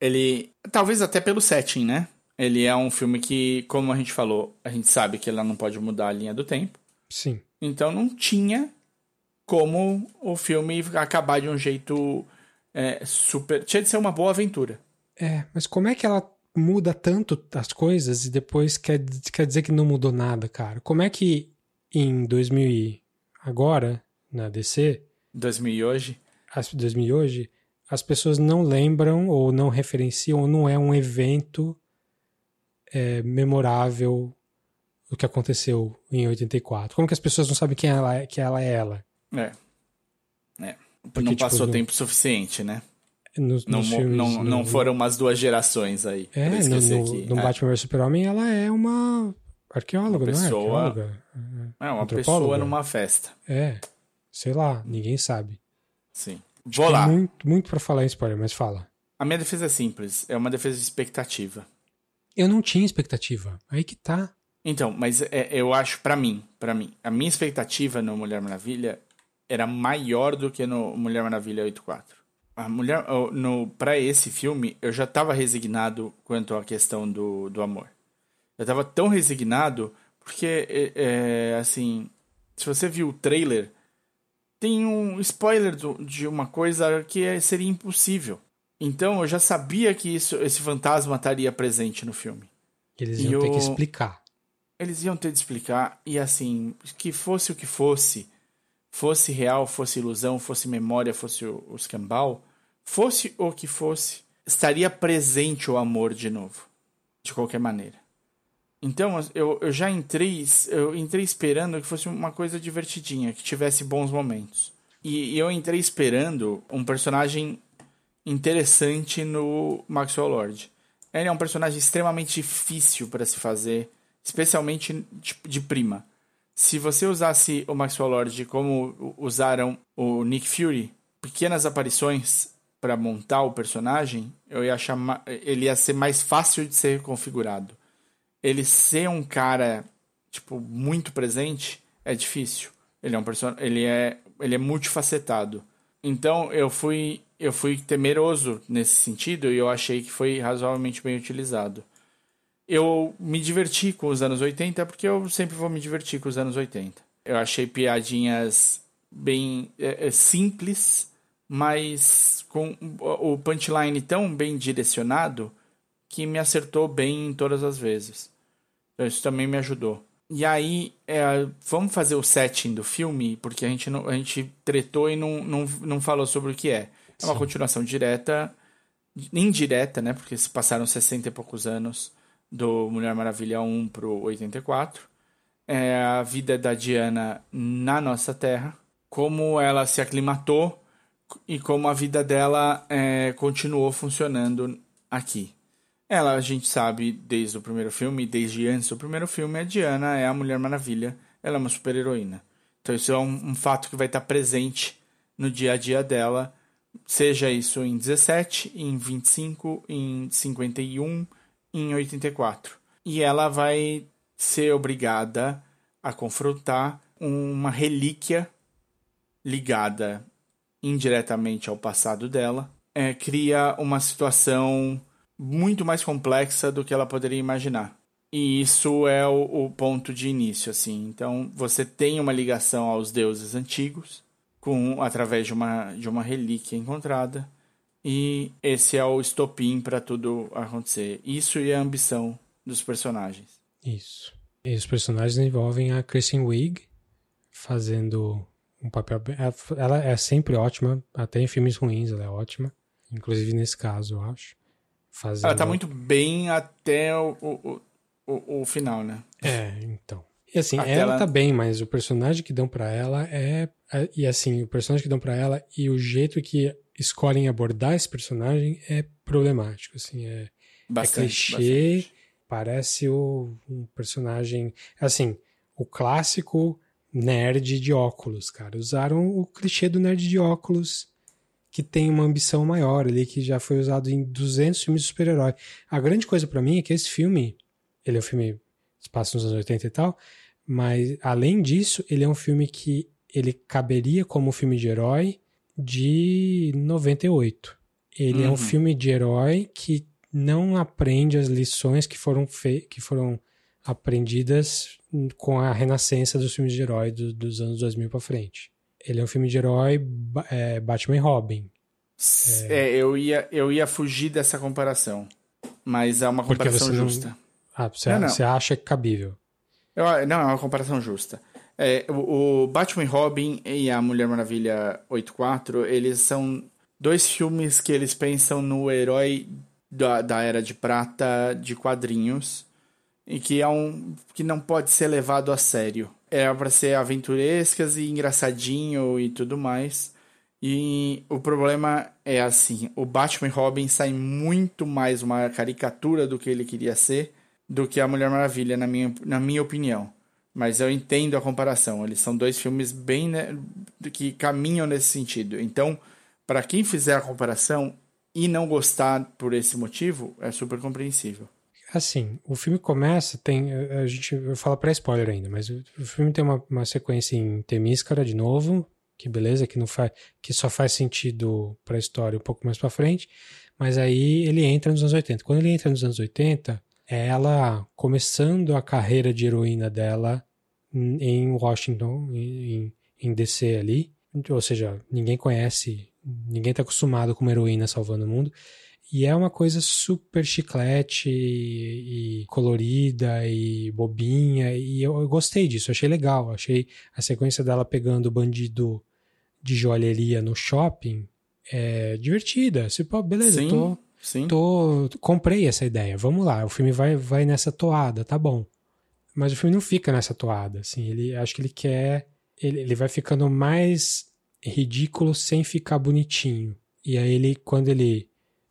ele. Talvez até pelo setting, né? Ele é um filme que, como a gente falou, a gente sabe que ela não pode mudar a linha do tempo. Sim. Então não tinha como o filme acabar de um jeito é, super. Tinha de ser uma boa aventura. É, mas como é que ela muda tanto as coisas e depois quer, quer dizer que não mudou nada, cara? Como é que em 2000 e agora, na DC, 2000 e hoje. as 2000 e hoje, as pessoas não lembram ou não referenciam, ou não é um evento é, memorável o que aconteceu em 84? Como que as pessoas não sabem quem ela é, que ela é ela? É. É. Porque, não tipo, passou no- tempo suficiente, né? Nos, Não, nos filmes, não, não foram umas duas gerações aí. É, no, no, no é. Batman vs Super-Homem ela é uma arqueóloga, Uma não é? pessoa- Arqueóloga? É, uma pessoa numa festa. É, sei lá, ninguém sabe. Sim. Vou lá. muito, muito pra falar em spoiler, mas fala. A minha defesa é simples. É uma defesa de expectativa. Eu não tinha expectativa. Aí que tá. Então, mas é- eu acho, pra mim, para mim, a minha expectativa no Mulher Maravilha era maior do que no Mulher Maravilha 84. A mulher, no para esse filme, eu já tava resignado quanto à questão do, do amor. Eu tava tão resignado porque, é, é, assim, se você viu o trailer, tem um spoiler do- de uma coisa que é- seria impossível. Então, eu já sabia que isso, esse fantasma estaria presente no filme Eles E iam ter que o- explicar. eles iam ter de explicar e assim, que fosse o que fosse, fosse real, fosse ilusão, fosse memória, fosse o, o escambau, fosse o que fosse, estaria presente o amor de novo, de qualquer maneira. Então eu, eu já entrei, eu entrei esperando que fosse uma coisa divertidinha, que tivesse bons momentos. E, e eu entrei esperando um personagem interessante no Maxwell Lord. Ele é um personagem extremamente difícil para se fazer, especialmente de, de prima. Se você usasse o Maxwell Lord como usaram o Nick Fury, pequenas aparições para montar o personagem, eu ia ele ia ser mais fácil de ser configurado. Ele ser um cara tipo muito presente é difícil. Ele é um ele é ele é multifacetado. Então eu fui eu fui temeroso nesse sentido e eu achei que foi razoavelmente bem utilizado. Eu me diverti com os anos 80 porque eu sempre vou me divertir com os anos 80. Eu achei piadinhas bem é, é, simples, mas com o punchline tão bem direcionado que me acertou bem em todas as vezes. Então isso também me ajudou. E aí, é, vamos fazer o setting do filme, porque a gente, não, a gente tretou e não, não, não falou sobre o que é. É uma Sim. continuação direta, indireta, né? Porque se passaram 60 e poucos anos do Mulher Maravilha 1 pro 84. É a vida da Diana na nossa Terra, como ela se aclimatou e como a vida dela é, continuou funcionando aqui. Ela, a gente sabe desde o primeiro filme, desde antes do primeiro filme, a Diana é a Mulher Maravilha, ela é uma super-heroína. Então isso é um, um fato que vai estar presente no dia a dia dela, seja isso em 17, em 25, em 51, em 84. E ela vai ser obrigada a confrontar uma relíquia ligada indiretamente ao passado dela, é, cria uma situação muito mais complexa do que ela poderia imaginar. E isso é o, o, ponto de início, assim. Então, você tem uma ligação aos deuses antigos, com através de uma, de uma relíquia encontrada, e esse é o estopim para tudo acontecer. Isso e a ambição dos personagens. Isso. E os personagens envolvem a Kristen Wiig fazendo um papel. Ela é sempre ótima, até em filmes ruins ela é ótima. Inclusive nesse caso, eu acho. Fazendo... Ela tá muito bem até o, o, o, o final, né? É, então. E assim, até ela, ela tá bem, mas o personagem que dão para ela é, é. E assim, o personagem que dão para ela e o jeito que escolhem abordar esse personagem é problemático. Assim, é, é bastante, é clichê, bastante. parece o, um personagem. Assim, o clássico nerd de óculos, cara. Usaram o clichê do nerd de óculos que tem uma ambição maior ali, que já foi usado em 200 filmes de super-herói. A grande coisa para mim é que esse filme, ele é um filme que passa nos anos 80 e tal, mas além disso, ele é um filme que ele caberia como um filme de herói de 98. Ele uhum. é um uhum. filme de herói que não aprende as lições que foram, que foram aprendidas com a renascença dos filmes de herói do, dos anos 2000 para frente. Ele é um filme de herói é, Batman e Robin. É... é, eu, ia, eu ia fugir dessa comparação. Mas é uma comparação justa. Não... Ah, você, não, não. você acha cabível? Eu, não, é uma comparação justa. É, o, Batman e Robin e a Mulher Maravilha 84, eles são dois filmes que eles pensam no herói da, da Era de Prata de quadrinhos e que é um que não pode ser levado a sério. É para ser aventurescas e engraçadinho e tudo mais. E o problema é assim, o Batman e Robin sai muito mais uma caricatura do que ele queria ser do que a Mulher Maravilha, na minha, na minha opinião. Mas eu entendo a comparação. Eles são dois filmes bem né, que caminham nesse sentido. Então, para quem fizer a comparação e não gostar por esse motivo, é super compreensível. Assim, o filme começa, tem. A gente eu falo pré spoiler ainda, mas o, o filme tem uma, uma sequência em Temíscara de novo, que beleza, que não faz, que só faz sentido para a história um pouco mais para frente, mas aí ele entra nos anos 80. Quando ele entra nos anos 80, é ela começando a carreira de heroína dela em Washington, em, em DC ali, ou seja, ninguém conhece, ninguém está acostumado com uma heroína salvando o mundo. E é uma coisa super chiclete e, colorida e bobinha. E eu, eu, gostei disso, achei legal. Achei a sequência dela pegando o bandido de joalheria no shopping é divertida. Pô, beleza, Sim. tô Sim. Tô, comprei essa ideia. Vamos lá, o filme vai, vai nessa toada, tá bom. Mas o filme não fica nessa toada, assim. Ele acho que ele quer, ele, ele vai ficando mais ridículo sem ficar bonitinho. E aí ele, quando ele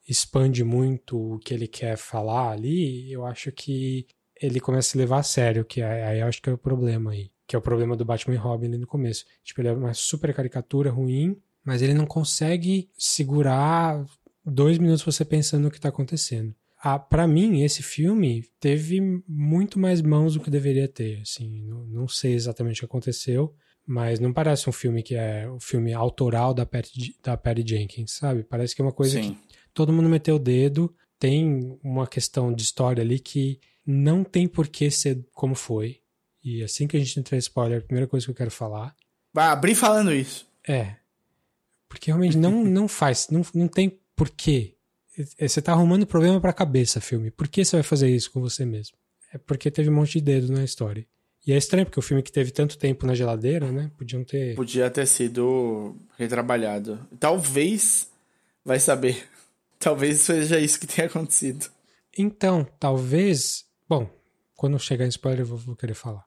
expande muito o que ele quer falar ali, eu acho que ele começa a se levar a sério, que aí eu acho que é o problema aí. Que é o problema do Batman e Robin ali no começo. Tipo, ele é uma super caricatura ruim, mas ele não consegue segurar dois minutos você pensando no que está acontecendo. Ah, para mim, esse filme teve muito mais mãos do que deveria ter. Assim, não, não, sei exatamente o que aconteceu, mas não parece um filme que é o filme autoral da Patty, da Patty Jenkins, sabe? Parece que é uma coisa Sim. que todo mundo meteu o dedo. Tem uma questão de história ali que não tem por que ser como foi. E assim que a gente entrar em spoiler, a primeira coisa que eu quero falar. Vai abrir falando isso. É. Porque realmente não, não faz, não, não tem por quê? É, você tá arrumando problema pra cabeça, filme. Por que você vai fazer isso com você mesmo? É porque teve um monte de dedo na história. E é estranho, porque o filme que teve tanto tempo na geladeira, né? Podiam ter. Podia ter sido retrabalhado. Talvez. Vai saber. Talvez seja isso que tenha acontecido. Então, talvez. Bom, quando chegar em spoiler eu vou, vou querer falar.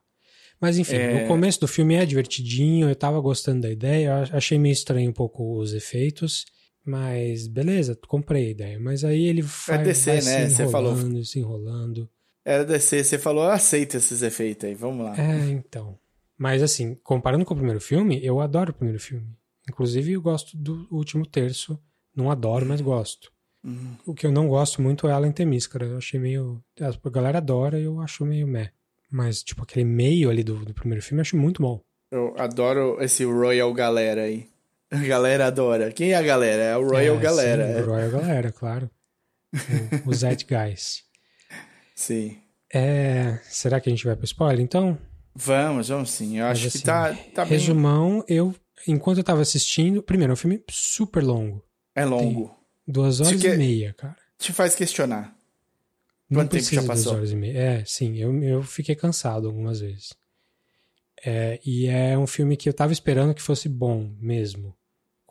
Mas enfim, é... o começo do filme é divertidinho, eu tava gostando da ideia, eu achei meio estranho um pouco os efeitos. Mas beleza, comprei a ideia. Mas aí ele vai, é DC, vai né? se enrolando, você se enrolando. Era DC, você falou, aceita esses efeitos aí, vamos lá. É, então. Mas assim, comparando com o primeiro filme, eu adoro o primeiro filme. Inclusive, eu gosto do último terço. Não adoro, mas gosto. Uhum. O que eu não gosto muito é Alan Temíscara. Eu achei meio. A galera adora e eu acho meio meh. Mas, tipo, aquele meio ali do, do primeiro filme eu acho muito bom. Eu adoro esse Royal Galera aí. A galera adora. Quem é a galera? É o Royal É, Galera. Sim, é. o Royal Galera, claro. O, o Zeitgeist. Sim. É, será que a gente vai pro spoiler, então? Vamos, vamos sim. Eu acho Mas, que assim, tá, tá bem. Resumão, eu, enquanto eu tava assistindo, primeiro, é um filme super longo. É longo. Duas horas Você e meia, cara. Te faz questionar. Não Quanto tempo já de duas passou? horas e meia. É, sim, eu, eu fiquei cansado algumas vezes. É, e é um filme que eu tava esperando que fosse bom mesmo.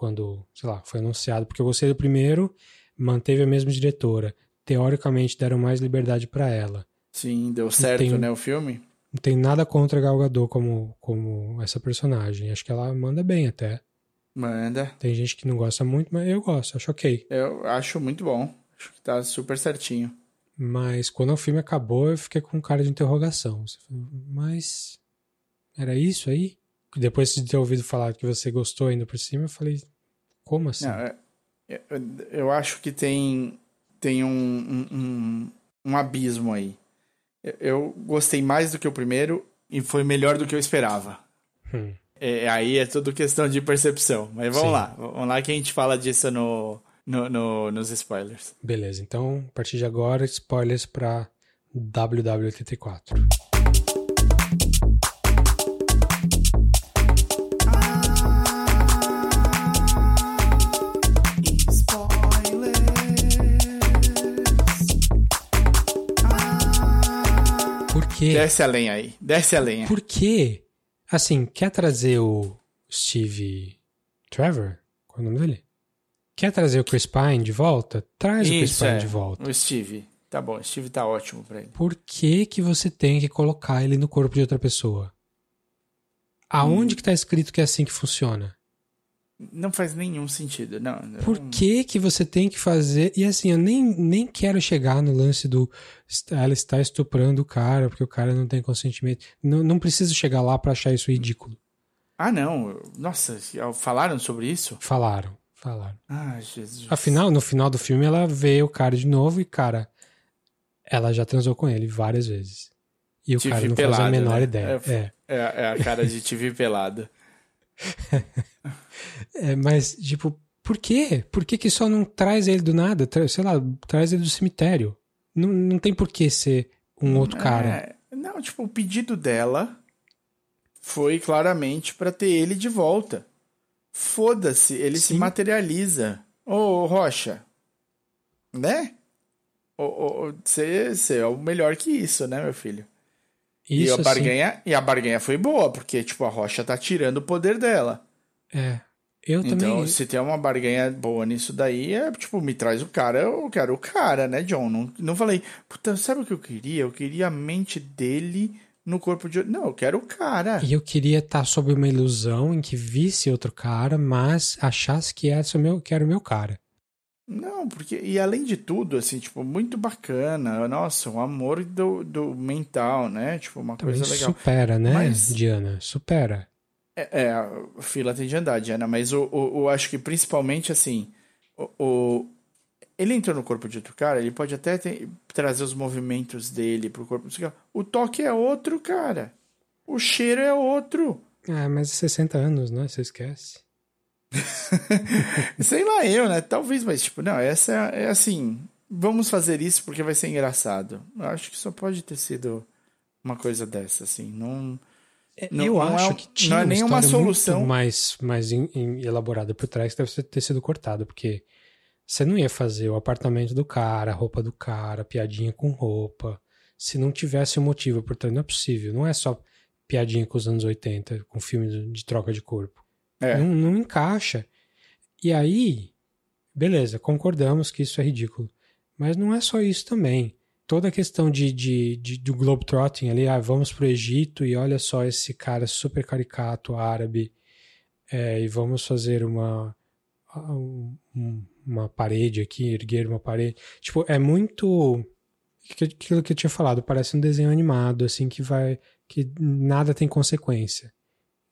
Quando, sei lá, foi anunciado. Porque eu gostei do primeiro, manteve a mesma diretora. Teoricamente deram mais liberdade pra ela. Sim, deu certo, Tem- né, o filme? Não tem nada contra a Gal Gadot como, como essa personagem. Acho que ela manda bem até. Manda. Tem gente que não gosta muito, mas eu gosto, acho ok. Eu acho muito bom. Acho que tá super certinho. Mas quando o filme acabou, eu fiquei com cara de interrogação. Mas era isso aí? Depois de ter ouvido falar que você gostou ainda por cima, eu falei, como assim? Não, é- eu, eu acho que tem, tem um, um, um, um abismo aí. Eu, gostei mais do que o primeiro e foi melhor do que eu esperava. Hum. É, aí é tudo questão de percepção. Mas vamos Sim. lá. Vamos lá que a gente fala disso no, no, no- nos spoilers. Beleza, então a partir de agora, spoilers pra WW84. Por quê? Desce a lenha aí. Desce a lenha. Por quê? Assim, quer trazer o Steve Trevor? Qual é o nome dele? Quer trazer o Chris Pine de volta? Traz o Chris Isso, Pine é. de volta. O Steve. Tá bom, o Steve tá ótimo pra ele. Por que que você tem que colocar ele no corpo de outra pessoa? Aonde que tá escrito que é assim que funciona? Não faz nenhum sentido. Não, Por que que você tem que fazer... E assim, eu nem, nem quero chegar no lance do... Ela está estuprando o cara porque o cara não tem consentimento. Não, não preciso chegar lá pra achar isso ridículo. Ah, não. Nossa, falaram sobre isso? Falaram, falaram. Ah, Jesus. Afinal, no final do filme, ela vê o cara de novo e, cara, ela já transou com ele várias vezes. E o TV cara não faz a pelado, menor né? ideia. É. É, é a cara de TV pelada. É, mas, tipo, por quê? Por que, que só não traz ele do nada? Tra- sei lá, traz ele do cemitério. Não, não tem por que ser um outro cara. É, não, tipo, o pedido dela foi claramente pra ter ele de volta. Foda-se, ele se Sim. materializa. Ô, Rocha, né? Você é o melhor que isso, né, meu filho? e Isso a assim, barganha, e a barganha foi boa, porque tipo a Rocha tá tirando o poder dela. É. Eu Então, também. se tem uma barganha boa nisso daí, é tipo, me traz o cara, eu quero o cara, né, John? Não, não falei, puta, sabe o que eu queria? Eu queria a mente dele no corpo de. Não, eu quero o cara. E eu queria estar sob uma ilusão em que visse outro cara, mas achasse que, esse é o meu, que era o meu cara. Não, porque. E além de tudo, assim, tipo, muito bacana. Nossa, um amor do, do mental, né? Tipo, uma Também coisa legal. supera, né, Mas- Diana? Supera. É, é, a fila tem de andar, Diana, mas o, o, o- acho que principalmente assim, o, o- ele entrou no corpo de outro cara, ele pode até ter- trazer os movimentos dele pro corpo. O toque é outro, cara. O cheiro é outro. Ah, mas 60 anos, né? Você esquece. Sei lá eu, né? Talvez, mas tipo, não, essa é, é assim, vamos fazer isso porque vai ser engraçado. Eu acho que só pode ter sido uma coisa dessa, assim, não... Não- eu não acho é- que tinha não é uma nenhuma solução. mais, mais em- em- elaborada por trás que deve ter sido cortada, porque você não ia fazer o apartamento do cara, a roupa do cara, piadinha com roupa, se não tivesse um motivo por trás. Não é possível. Não é só piadinha com os anos 80, com filme de, de troca de corpo. É. Não, não encaixa. E aí, beleza, concordamos que isso é ridículo. Mas não é só isso também. Toda a questão de, de, de- do Globetrotting ali, ah, vamos pro Egito e olha só esse cara super caricato árabe, é, e vamos fazer uma, um- um- uma parede aqui, erguer uma parede. Tipo, é muito aquilo que eu tinha falado, parece um desenho animado, assim, que vai. que nada tem consequência.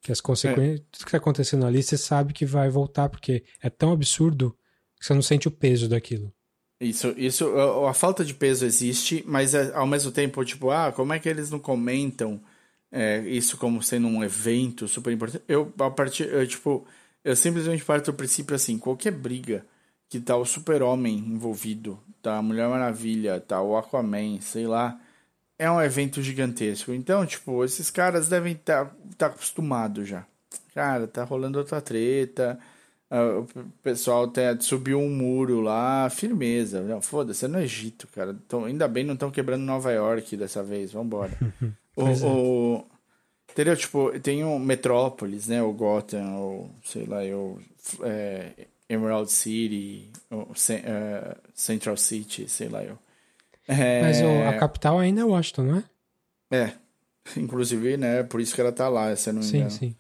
Que as consequências. Tudo que tá acontecendo ali, você sabe que vai voltar, porque é tão absurdo que você não sente o peso daquilo. Isso, isso, a, a falta de peso existe, mas é, ao mesmo tempo, tipo, ah, como é que eles não comentam é, isso como sendo um evento super importante? Eu, a partir, eu, tipo, eu simplesmente parto do princípio assim, qualquer briga que tá o super-homem envolvido, tá a Mulher Maravilha, tá o Aquaman, sei lá, é um evento gigantesco. Então, tipo, esses caras devem estar tá, tá acostumados já. Cara, tá rolando outra treta, o pessoal até subiu um muro lá, firmeza. Não, foda-se, é no Egito, cara. Então, ainda bem não estão quebrando Nova York dessa vez, vambora. o, é. o, entendeu? Tipo, tem o Metrópolis, né? O Gotham, ou sei lá, o é, Emerald City, o uh, Central City, sei lá eu. É, Mas a capital ainda é Washington, não é? É. Inclusive, né? Por isso que ela tá lá, se eu não me engano. Sim, sim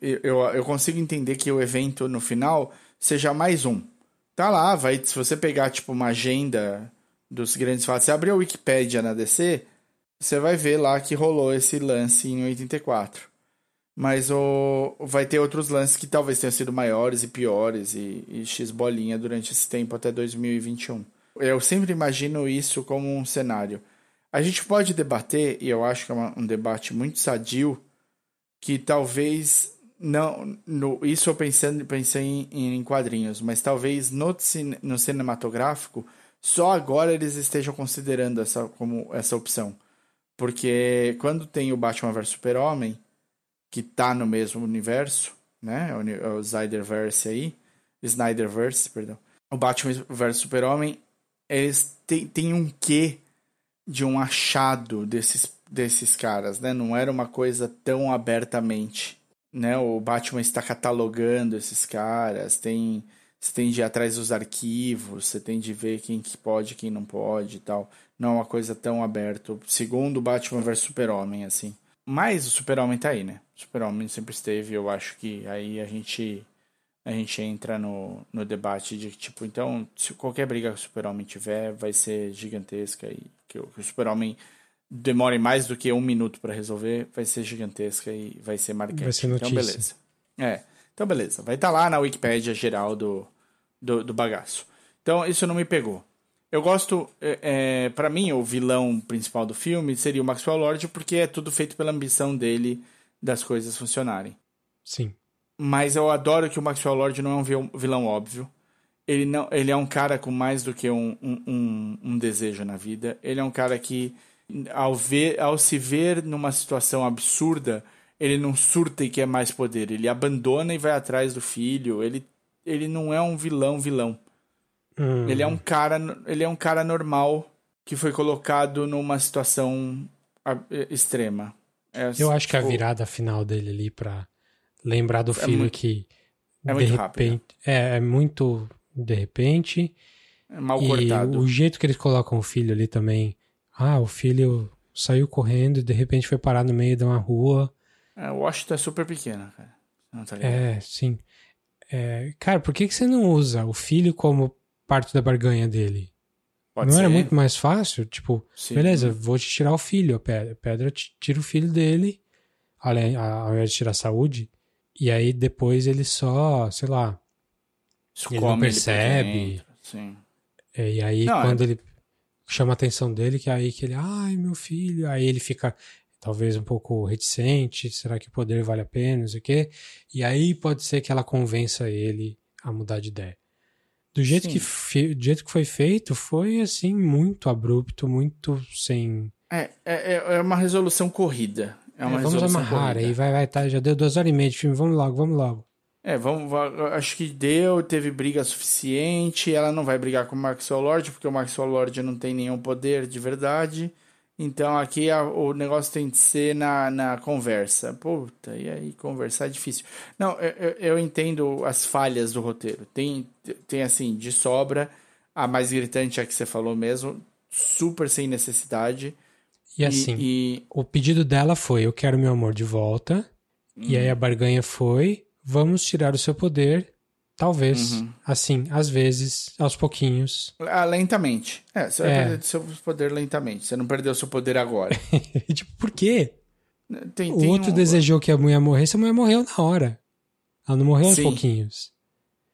eu, eu consigo entender que o evento no final seja mais um. Tá lá, vai, se você pegar tipo uma agenda dos grandes fatos, você abrir a Wikipédia na DC, você vai ver lá que rolou esse lance em 84. Mas o, vai ter outros lances que talvez tenham sido maiores e piores e, e X bolinha durante esse tempo até 2021. Eu sempre imagino isso como um cenário. A gente pode debater, e eu acho que é uma, um debate muito sadio, que talvez não no, isso eu pensando pensei em, em quadrinhos mas talvez no, no cinematográfico só agora eles estejam considerando essa como essa opção. Porque quando tem o Batman vs Super Homem que tá no mesmo universo né o, o Snyderverse aí Snyderverse perdão o Batman vs Super Homem eles têm um quê de um achado desses desses caras, né? Não era uma coisa tão abertamente, né? O Batman está catalogando esses caras, tem você tem de ir atrás dos arquivos, você tem de ver quem que pode, quem não pode e tal. Não é uma coisa tão aberta, segundo Batman vs Super-Homem, assim. Mas o Super-Homem tá aí, né? O Super-Homem sempre esteve, eu acho que aí a gente a gente entra no, no debate de tipo, então, se qualquer briga que o Super-Homem tiver, vai ser gigantesca e que que o Super-Homem demore mais do que um minuto para resolver, vai ser gigantesca e vai ser marcante. Vai ser notícia. Então, beleza. É, então beleza. Vai estar tá lá na Wikipédia geral do, do, do, bagaço. Então, isso não me pegou. Eu gosto, é, é para mim, o vilão principal do filme seria o Maxwell Lord, porque é tudo feito pela ambição dele das coisas funcionarem. Sim. Mas eu adoro que o Maxwell Lord não é um vilão óbvio. Ele, não, ele é um cara com mais do que um, um, um, um desejo na vida. Ele é um cara que ao, ver, ao se ver numa situação absurda, ele não surta e quer mais poder. Ele abandona e vai atrás do filho. Ele, ele não é um vilão vilão. Hum. Ele é um cara ele é um cara normal que foi colocado numa situação extrema. É, Eu acho que a tipo, virada final dele ali para lembrar do é filho muito, que é muito repente, rápido. É, é muito de repente. É mal e cortado. O jeito que eles colocam o filho ali também ah, o filho saiu correndo e de repente foi parar no meio de uma rua. É, Washington é super pequena, cara. Não tá é, sim. É, cara, por que, que você não usa o filho como parte da barganha dele? Pode não ser. era muito mais fácil? Tipo, Sim. beleza, vou te tirar o filho, a pedra. A pedra tira o filho dele, além, ao invés de tirar a saúde. E aí depois ele só, sei lá, Isso ele não percebe. Ele Sim. É, e aí Não, quando ele chama a atenção dele, que é aí que ele, ai, meu filho, aí ele fica talvez um pouco reticente, será que o poder vale a pena, não sei o quê, e aí pode ser que ela convença ele a mudar de ideia. Do jeito, Sim. que, do jeito que foi feito, foi assim, muito abrupto, muito sem. É, é, é uma resolução corrida. É uma É, vamos amarrar, corrida. aí vai, vai, tá, já deu duas horas e meia de filme, vamos logo, vamos logo. É, vamos, va- acho que deu, teve briga suficiente. Ela não vai brigar com o Maxwell Lord, porque o Maxwell Lord não tem nenhum poder de verdade. Então aqui a- o negócio tem que ser na, na conversa. Puta, e aí conversar é difícil. Não, eu, eu- entendo as falhas do roteiro. Tem, tem assim, de sobra. A mais gritante é a que você falou mesmo. Super sem necessidade. E assim, E, o pedido dela foi: eu quero meu amor de volta. E Hum. aí a barganha foi: vamos tirar o seu poder. Talvez, Uhum. assim, às vezes, aos pouquinhos. ah, lentamente. É, você vai É. perder seu poder lentamente. Você não perdeu seu poder agora. tipo, por quê? Tem, O tem outro um- desejou que a mulher morresse, a mulher morreu na hora. Ela não morreu aos Sim. pouquinhos.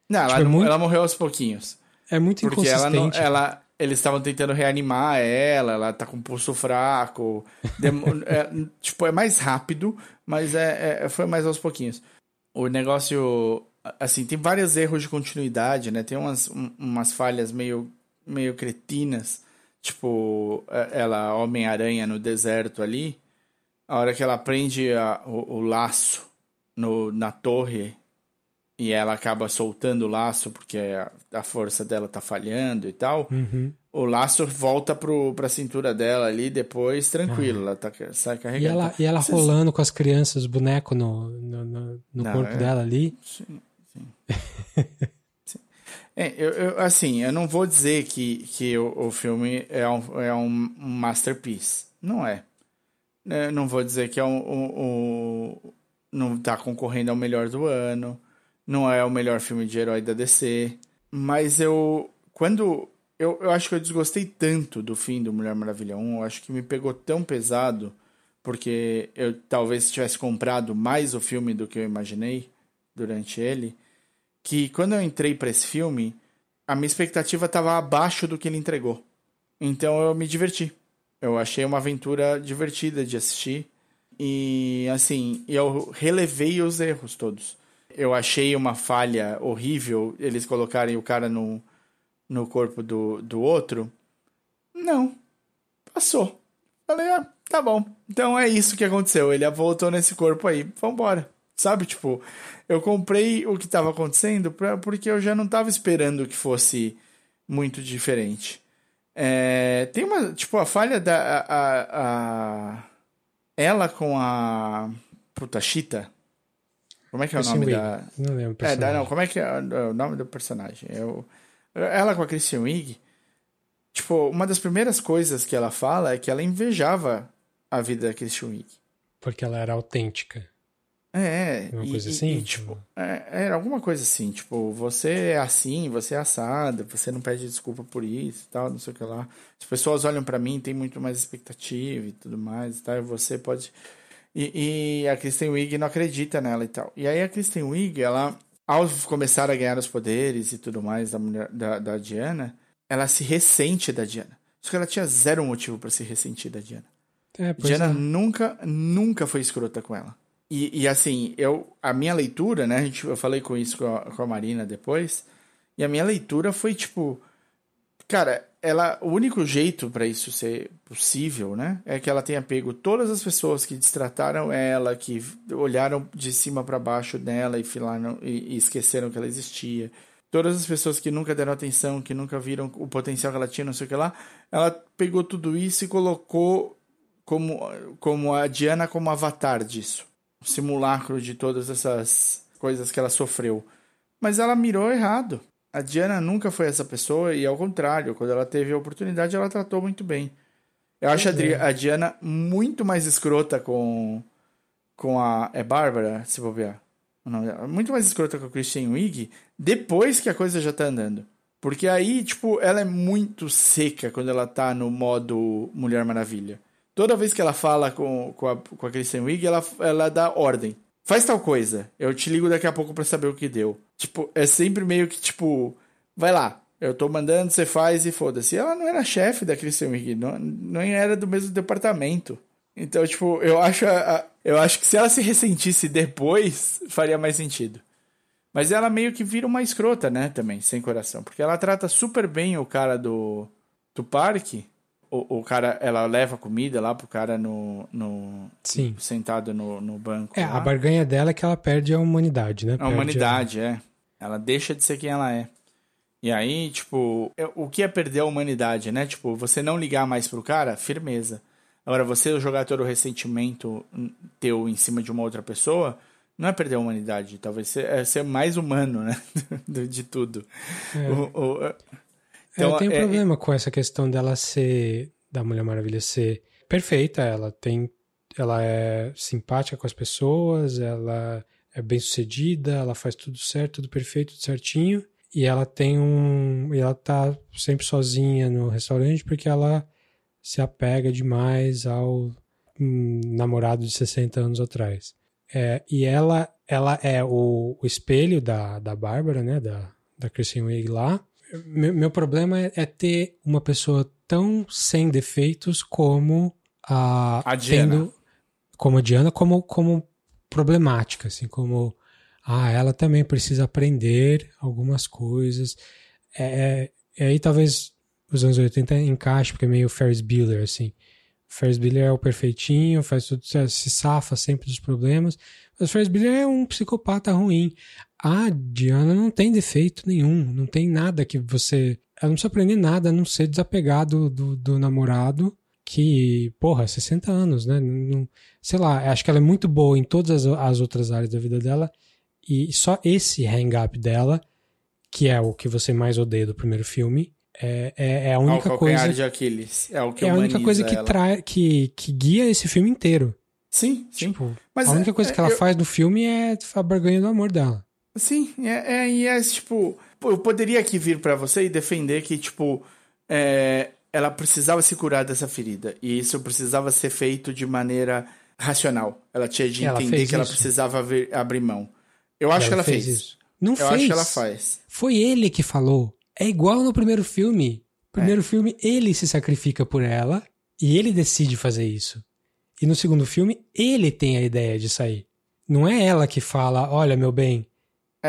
Não, ela, Tipo, é não- muito- ela morreu aos pouquinhos. É muito Porque ela, não, inconsistente. ela, eles estavam tentando reanimar ela, ela tá com pulso fraco. Demo- é, tipo, é mais rápido, mas é, é- foi mais aos pouquinhos. O negócio, assim, tem vários erros de continuidade, né? Tem umas, um- umas falhas meio, meio cretinas. Tipo, é- ela, Homem-Aranha no deserto ali. A hora que ela prende a- o, o laço no, na torre e ela acaba soltando o laço porque a, a força dela tá falhando e tal, Uhum. O laço volta pro, pra cintura dela ali depois, tranquilo, ela tá, sai E carregando. ela, e ela Vocês- rolando com as crianças, os bonecos no, no, no- no Não, corpo é- dela ali. É, eu, eu- assim, eu não vou dizer que, que o, o filme é um, é um masterpiece. Não é. Eu não vou dizer que é um, um- um- não tá concorrendo ao melhor do ano. Não é o melhor filme de herói da DC. Mas eu. Quando. Eu, eu acho que eu desgostei tanto do fim do Mulher Maravilha 1. Eu acho que me pegou tão pesado. Porque eu talvez tivesse comprado mais o filme do que eu imaginei durante ele que quando eu entrei pra esse filme, a minha expectativa estava abaixo do que ele entregou. Então eu me diverti. Eu achei uma aventura divertida de assistir. E assim, eu relevei os erros todos. Eu achei uma falha horrível eles colocarem o cara no, no corpo do, do outro. Não. Passou. Falei, ah, tá bom. Então é isso que aconteceu. Ele voltou nesse corpo aí. Vambora. Sabe, tipo, eu comprei o que estava acontecendo pra, porque eu já não estava esperando que fosse muito diferente. É, tem uma, tipo, a falha da. A, a- a- ela com a. Puta, Chita. Como é que é o nome da. Não lembro. o É, da- não, como é que é o nome do personagem? Eu, ela com a Christian Wiig, tipo, uma das primeiras coisas que ela fala é que ela invejava a vida da Christian Wiig. Porque ela era autêntica. É, Uma e, coisa e- assim? e, tipo, é, era alguma coisa assim, tipo, você é assim, você é assada, você não pede desculpa por isso e tal, não sei o que lá. As pessoas olham pra mim, tem muito mais expectativa e tudo mais, tá? E você pode... E, e a Kristen Wiig não acredita nela e tal. E aí a Kristen Wiig, ela, ao começar a ganhar os poderes e tudo mais da, mulher, da, da Diana, ela se ressente da Diana. Só que ela tinha zero motivo pra se ressentir da Diana. É, Diana é. nunca, nunca foi escrota com ela. E, e assim, eu, a minha leitura, né? A gente, eu falei com isso com a, com a Marina depois. E a minha leitura foi tipo. Cara, ela, o único jeito pra isso ser possível, né? É que ela tenha pego todas as pessoas que destrataram ela, que olharam de cima pra baixo dela e, filaram, e, e esqueceram que ela existia. Todas as pessoas que nunca deram atenção, que nunca viram o potencial que ela tinha, não sei o que lá. Ela pegou tudo isso e colocou como, como a Diana como avatar disso. Simulacro de todas essas coisas que ela sofreu. Mas ela mirou errado. A Diana nunca foi essa pessoa e, ao contrário, quando ela teve a oportunidade, ela tratou muito bem. Eu acho a, Adri- a Diana muito mais escrota com, com a. É Bárbara, se bobear. nome dela. Muito mais escrota com a Christian Wiig depois que a coisa já tá andando. Porque aí, tipo, ela é muito seca quando ela tá no modo Mulher Maravilha. Toda vez que ela fala com, com, a, com a Kristen Wiig, ela, ela dá ordem. Faz tal coisa. Eu te ligo daqui a pouco pra saber o que deu. Tipo, é sempre meio que, tipo, vai lá. Eu tô mandando, você faz e foda-se. Ela não era chefe da Kristen Wiig, não, não era do mesmo departamento. Então, tipo, eu acho, eu acho que se ela se ressentisse depois, faria mais sentido. Mas ela meio que vira uma escrota, né, também, sem coração. Porque ela trata super bem o cara do, do parque. O, o cara, ela leva comida lá pro cara no, no Sim. sentado no, no banco. É, lá. a barganha dela é que ela perde a humanidade, né? A Perde humanidade, é. Ela deixa de ser quem ela é. E aí, tipo, é- o que é perder a humanidade, né? Tipo, você não ligar mais pro cara, firmeza. Agora, você jogar todo o ressentimento teu em cima de uma outra pessoa, não é perder a humanidade. Talvez ser, é ser mais humano, né? De tudo. O- o- é- É, eu tenho é- problema com essa questão dela ser, da Mulher Maravilha ser perfeita, ela tem, ela é simpática com as pessoas, ela é bem sucedida, ela faz tudo certo, tudo perfeito, tudo certinho, e ela tem um, e ela tá sempre sozinha no restaurante porque ela se apega demais ao hum, namorado de 60 anos atrás. É, e ela, ela é o, o espelho da, da Bárbara, né, da, da Kristen Wiig lá, meu, meu problema é, é ter uma pessoa tão sem defeitos como a, A Diana. tendo- como a Diana, como, como problemática, assim, como ah, ela também precisa aprender algumas coisas. É, é, aí talvez os anos 80 encaixe, porque é meio Ferris Bueller, assim. Ferris Bueller é o perfeitinho, faz tudo, se safa sempre dos problemas. Mas Ferris Bueller é um psicopata ruim. A Diana não tem defeito nenhum, não tem nada que você. Ela não precisa aprender nada, a não ser desapegado do, do namorado, que, porra, 60 anos, né? Não- sei lá, acho que ela é muito boa em todas as, as outras áreas da vida dela, e só esse hang-up dela, que é o que você mais odeia do primeiro filme, é, é, é a É única calcanhar coisa. de Aquiles. É o que É a única coisa que, trai, que, que guia esse filme inteiro. Sim, sim. Tipo, Mas a única é- coisa que é- ela eu- faz no filme é a barganha do amor dela. Sim, é, é, e é tipo. pô, Eu poderia aqui vir pra você e defender que, tipo, é, ela precisava se curar dessa ferida. E isso precisava ser feito de maneira racional. Ela tinha de Ela entender fez que ela isso. precisava ver- abrir mão. Eu acho que ela fez. isso. Não Eu fez. acho que ela faz. Foi ele que falou. É igual no primeiro filme. É. Primeiro filme, ele se sacrifica por ela e ele decide fazer isso. E no segundo filme, ele tem a ideia de sair. Não é ela que fala, olha, meu bem, É,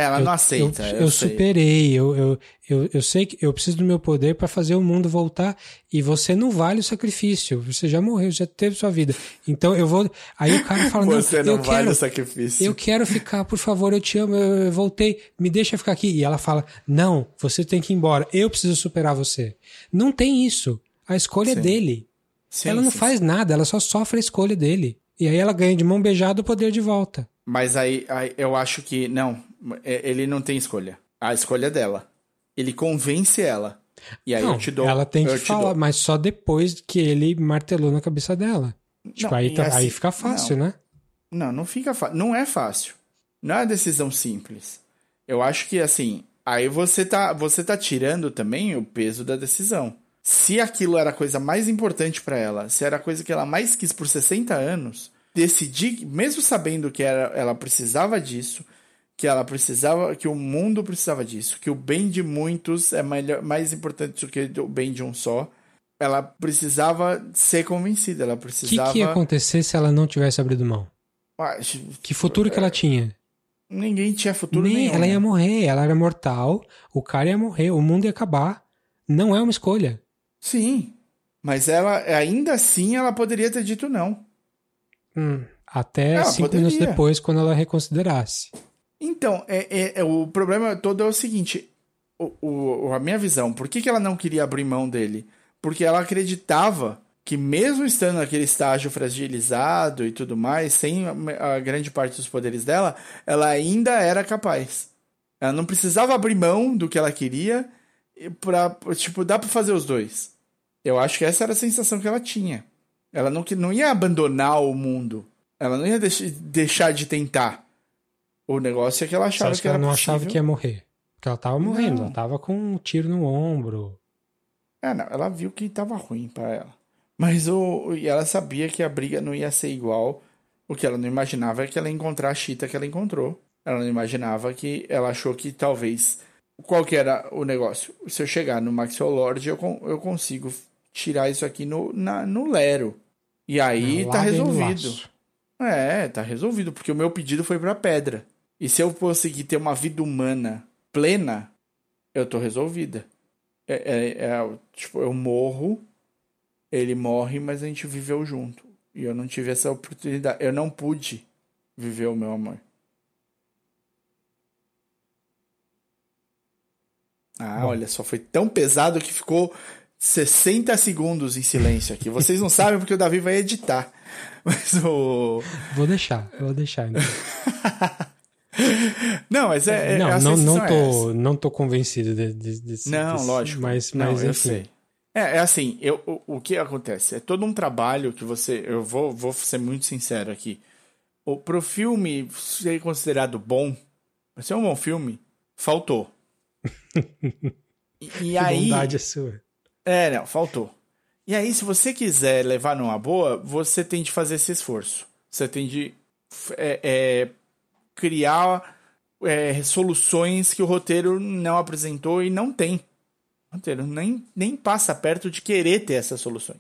ela eu, não aceita. eu, Eu, eu superei, eu, eu, eu, eu sei que eu preciso do meu poder para fazer o mundo voltar e você não vale o sacrifício. Você já morreu, já teve sua vida. Então eu vou. Aí o cara fala, não, Você não eu vale quero, o sacrifício. eu quero ficar, por favor, eu te amo, eu voltei, me deixa ficar aqui. E ela fala: Não, você tem que ir embora, eu preciso superar você. Não tem isso. A escolha é Sim. dele. Sim, ela não sim, faz nada, ela só sofre a escolha dele. E aí ela ganha de mão beijada o poder de volta. Mas aí, aí eu acho que. Não, é- ele não tem escolha. A escolha é dela. Ele convence ela. E aí não, eu te dou. ela tem que te falar, dou. mas só depois que ele martelou na cabeça dela. Tipo, Não, aí, tá- assim- aí fica fácil, né? Não, não fica fácil. Não é fácil. Não é uma decisão simples. Eu acho que assim, aí você tá, você tá tirando também o peso da decisão. Se aquilo era a coisa mais importante pra ela, se era a coisa que ela mais quis por 60 anos, decidir, mesmo sabendo que era, ela precisava disso, que ela precisava, que o mundo precisava disso, que o bem de muitos é melhor, mais importante do que o bem de um só, ela precisava ser convencida, ela O que, precisava. que ia acontecer se ela não tivesse abrido mão? Ah, Que futuro que ela tinha? Ninguém tinha futuro Nem, nenhum. ela ia né? morrer, ela era mortal, o cara ia morrer, o mundo ia acabar. Não é uma escolha. Sim. Mas ela, ainda assim, ela poderia ter dito não. Hum, até Ela cinco poderia. minutos depois, quando ela reconsiderasse. Então, é, é- é- o problema todo é o seguinte: o, o- a minha visão, por que, que ela não queria abrir mão dele? Porque ela acreditava que, mesmo estando naquele estágio fragilizado e tudo mais, sem a, grande parte dos poderes dela, ela ainda era capaz. Ela não precisava abrir mão do que ela queria pra, tipo, dá pra fazer os dois. Eu acho que essa era a sensação que ela tinha. Ela não, não ia abandonar o mundo. Ela não ia deix- deixar de tentar. O negócio é que ela achava que, que ela era não possível. achava que ia morrer. Porque ela tava morrendo, Não. ela tava com um tiro no ombro. É, não, ela viu que tava ruim pra ela. Mas o e ela sabia que a briga não ia ser igual. O que ela não imaginava é que ela ia encontrar a Chita que ela encontrou. Ela não imaginava que ela achou que talvez qual que era o negócio? Se eu chegar no Maxwell Lord, eu, eu consigo tirar isso aqui no, na, no Lero. E aí Na tá resolvido. É, tá resolvido, porque o meu pedido foi pra pedra. E se eu conseguir ter uma vida humana plena, eu tô resolvida. É, é- é, tipo, eu morro, ele morre, mas a gente viveu junto. E eu não tive essa oportunidade. Eu não pude viver o meu amor. Ah, Bom. olha só, foi tão pesado que ficou 60 segundos em silêncio aqui. Vocês não sabem porque o Davi vai editar. Mas o. Vou deixar, vou deixar. Então. Não, mas é. é- não, não, não, sensação é tô, não tô convencido de, de- desse. Não, desse- lógico. Mas, Não, mas eu enfim. sei. É, é assim, eu, o, o que acontece? É todo um trabalho que você. Eu vou, vou ser muito sincero aqui. O, pro filme ser considerado bom, pra ser um bom filme, faltou. E, e Que aí. bondade é sua. É, não, faltou. E aí, se você quiser levar numa boa, você tem de fazer esse esforço. Você tem de é, é, criar é, soluções que o roteiro não apresentou e não tem. O roteiro nem, nem passa perto de querer ter essas soluções.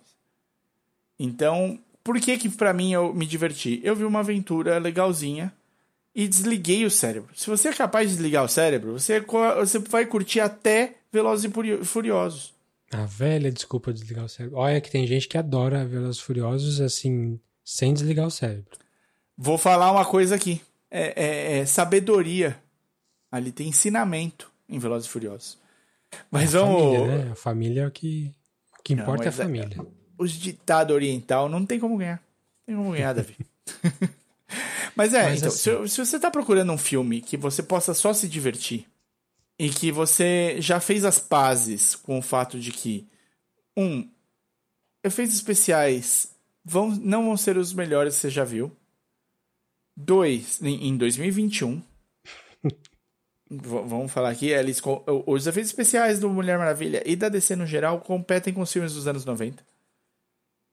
Então, por que que pra mim eu me diverti? Eu vi uma aventura legalzinha e desliguei o cérebro. Se você é capaz de desligar o cérebro, você, co- você vai curtir até Velozes e Furio- Furiosos. A velha desculpa de desligar o cérebro. Olha que tem gente que adora Velozes e Furiosos assim, sem desligar o cérebro. Vou falar uma coisa aqui. É, é- é sabedoria. Ali tem ensinamento em Velozes e Furiosos. Mas a vamos... família, né? A família é o que, o que Não, importa é a é- família. os ditados oriental não tem como ganhar. Não tem como ganhar, Davi. Mas é, Mas então, assim- se, se você tá procurando um filme que você possa só se divertir e que você já fez as pazes com o fato de que, um, efeitos especiais vão, não vão ser os melhores que você já viu. Dois, em, em 2021. v- Vamos falar aqui, eles, os efeitos especiais do Mulher Maravilha e da DC no geral competem com os filmes dos anos 90.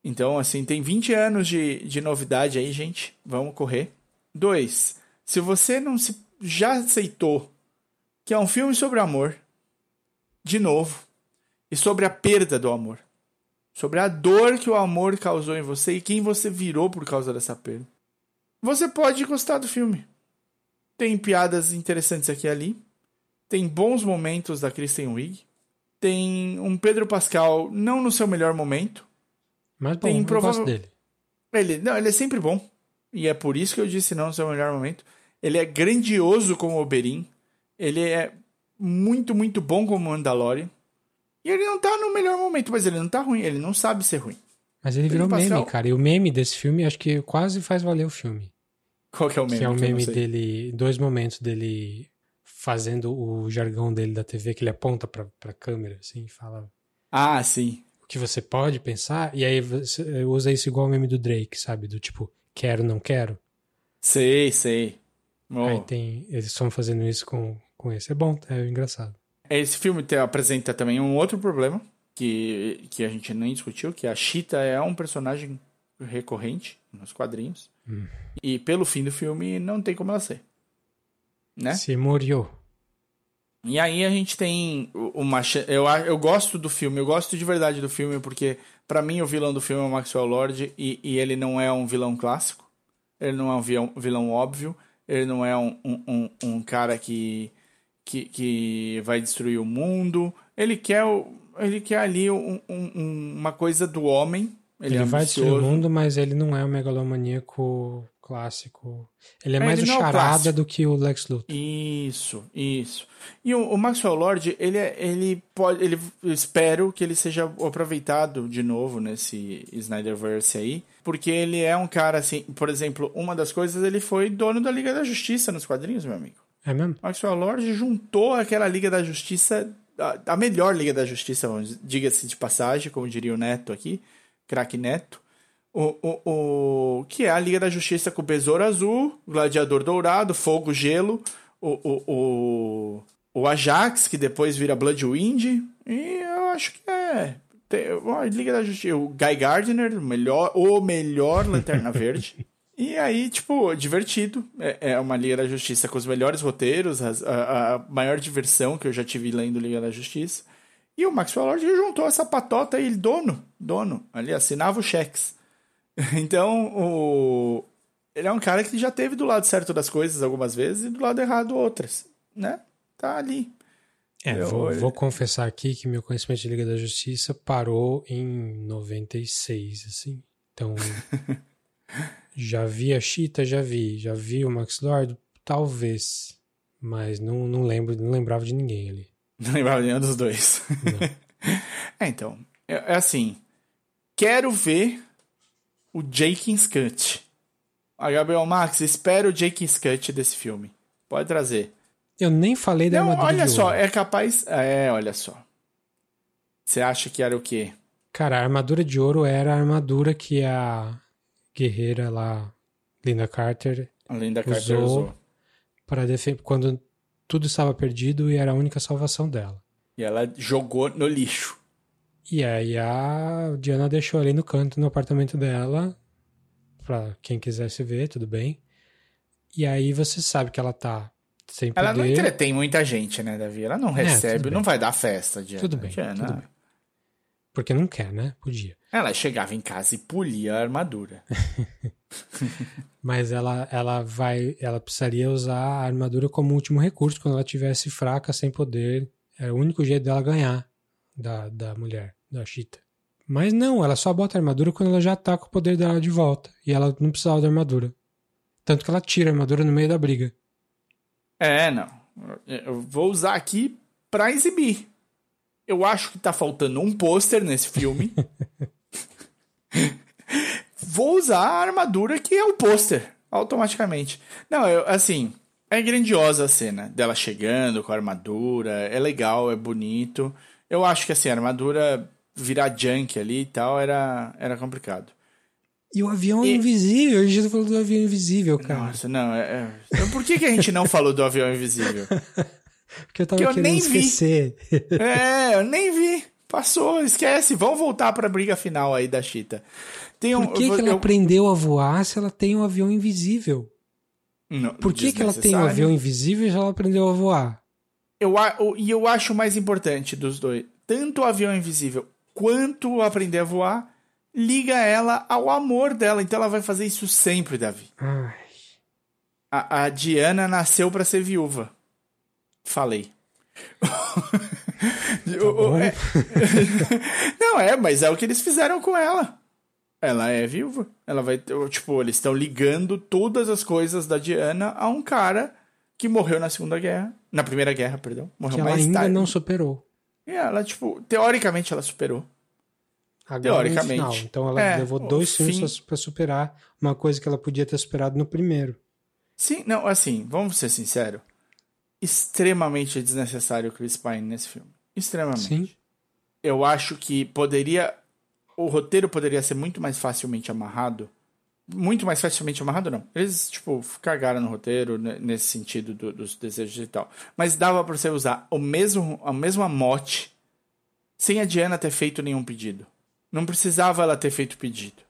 Então, assim, tem 20 anos de, de novidade aí, gente. Vamos correr. Dois, se você não se já aceitou que é um filme sobre amor, de novo, e sobre a perda do amor, sobre a dor que o amor causou em você e quem você virou por causa dessa perda, você pode gostar do filme. Tem piadas interessantes aqui e ali, tem bons momentos da Kristen Wiig, tem um Pedro Pascal não no seu melhor momento, Mas bom, tem eu provável- gosto dele. ele, não, ele é sempre bom. E é por isso que eu disse não no seu melhor momento. Ele é grandioso como Oberyn. Ele é muito, muito bom como Mandalorian. E ele não tá no melhor momento, mas ele não tá ruim. Ele não sabe ser ruim. Mas ele Pedro virou meme, Pascal. cara. E o meme desse filme acho que quase faz valer o filme. Qual que é o meme? que é o meme dele, dois momentos dele fazendo o jargão dele da TV, que ele aponta pra, pra câmera, assim, e fala Ah, sim. o que você pode pensar, e aí você usa isso igual o meme do Drake, sabe? Do tipo, quero, não quero. Sei, sei. Oh. Aí tem, eles estão fazendo isso com, com esse. É bom, é engraçado. Esse filme te- apresenta também um outro problema que, que a gente nem discutiu, que a Cheetah é um personagem recorrente nos quadrinhos. Hum. E pelo fim do filme não tem como ela ser. Né? Se moriu. E aí a gente tem uma. Eu, eu gosto do filme, eu gosto de verdade do filme, porque pra mim o vilão do filme é o Maxwell Lord e, e ele não é um vilão clássico. Ele não é um vilão, vilão óbvio. Ele não é um, um, um, cara que, que, que vai destruir o mundo. Ele quer, ele quer ali um- uma coisa do homem. Ele, Ele, é vai destruir o mundo, mas ele não é o megalomaníaco clássico. Ele é É, mais ele o não é o charada do que o Lex Luthor. Isso, isso. E o, o Maxwell Lord, ele, é- ele pode. Ele, eu espero que ele seja aproveitado de novo nesse Snyderverse aí. Porque ele é um cara assim. Por exemplo, uma das coisas, ele foi dono da Liga da Justiça nos quadrinhos, meu amigo. É mesmo? Maxwell Lord juntou aquela Liga da Justiça. A, melhor Liga da Justiça, diga-se de passagem, como diria o Neto aqui, craque Neto. O, o, o, que é a Liga da Justiça com o Besouro Azul, Gladiador Dourado, Fogo Gelo, o, o, o, o Ajax, que depois vira Bloodwind, e eu acho que é. Tem, a Liga da Justiça, o Guy Gardner, o melhor, o melhor Lanterna Verde. E aí, tipo, divertido. É, é uma Liga da Justiça com os melhores roteiros, a, a maior diversão que eu já tive lendo Liga da Justiça. E o Maxwell Lord juntou essa patota aí, dono, dono, ali assinava os cheques. Então, o... ele é um cara que já teve do lado certo das coisas algumas vezes e do lado errado outras, né? Tá ali. É, Eu- vou, vou confessar aqui que meu conhecimento de Liga da Justiça parou em 96, assim. Então, já vi a Cheetah, já vi. Já vi o Max Lord, talvez. Mas não, não lembro, não lembrava de ninguém ali. Não lembrava nenhum dos dois. é, então, é, é assim, quero ver o Jenkins Cut. A Gabriel Max, espero o Jenkins Cut desse filme. Pode trazer. Eu nem falei da Não, armadura olha de só, ouro. é capaz... É, olha só. Você acha que era o quê? Cara, a armadura de ouro era a armadura que a guerreira lá, Linda Carter, Além da Carter Usou. usou. para defender quando tudo estava perdido e era a única salvação dela. E ela jogou no lixo. E aí a Diana deixou ali no canto no apartamento dela, pra quem quisesse ver, tudo bem. E aí você sabe que ela tá sem poder. Ela não entretém muita gente, né, Davi? Ela não recebe, tudo bem. não vai dar festa, Diana. Tudo bem, Diana, tudo bem. Porque não quer, né? Podia. Ela chegava em casa e polia a armadura. Mas ela, ela vai. Ela precisaria usar a armadura como último recurso quando ela tivesse fraca, sem poder. Era o único jeito dela ganhar da, da mulher, da Cheetah. Mas não, ela só bota a armadura quando ela já tá com o poder dela de volta. E ela não precisava da armadura. Tanto que ela tira a armadura no meio da briga. É, não. Eu vou usar aqui pra exibir. Eu acho que tá faltando um pôster nesse filme. vou usar a armadura que é o pôster, automaticamente. Não, eu, assim, é grandiosa a cena dela chegando com a armadura, é legal, é bonito. Eu acho que assim, a armadura virar junk ali e tal era, era complicado. E o avião E- invisível. A gente falando do avião invisível, cara. Nossa, não, é, é... Então, por que, que a gente não falou do avião invisível? Porque eu tava que eu querendo nem vi. esquecer. É, eu nem vi. Passou, esquece. Vamos voltar pra briga final aí da Cheetah. Tem um, Por que, eu que ela eu- aprendeu a voar se ela tem um avião invisível? Não, Por que, que ela tem um avião invisível se ela aprendeu a voar? Eu, e eu acho o mais importante dos dois. Tanto o avião invisível quanto o aprender a voar liga ela ao amor dela. Então ela vai fazer isso sempre, Davi. Ai, A, a Diana nasceu pra ser viúva. Falei. O- bom. é- Não, é, mas é o que eles fizeram com ela. Ela é viúva. Ela vai. ter- Tipo, eles estão ligando todas as coisas da Diana a um cara que morreu na Segunda Guerra. Na Primeira Guerra, perdão. Morreu que ela mais ainda tarde. não superou. E ela, tipo, teoricamente ela superou. Agora Teoricamente. Então ela É, levou dois fim- filmes pra superar uma coisa que ela podia ter superado no primeiro. Sim, não, assim, vamos ser sinceros. Extremamente desnecessário o Chris Pine nesse filme. Extremamente. Sim. Eu acho que poderia. O roteiro poderia ser muito mais facilmente amarrado. Muito mais facilmente amarrado, não. Eles, tipo, cagaram no roteiro né, nesse sentido do- dos desejos e tal. Mas dava pra você usar o mesmo, a mesma mote sem a Diana ter feito nenhum pedido. Não precisava ela ter feito pedido.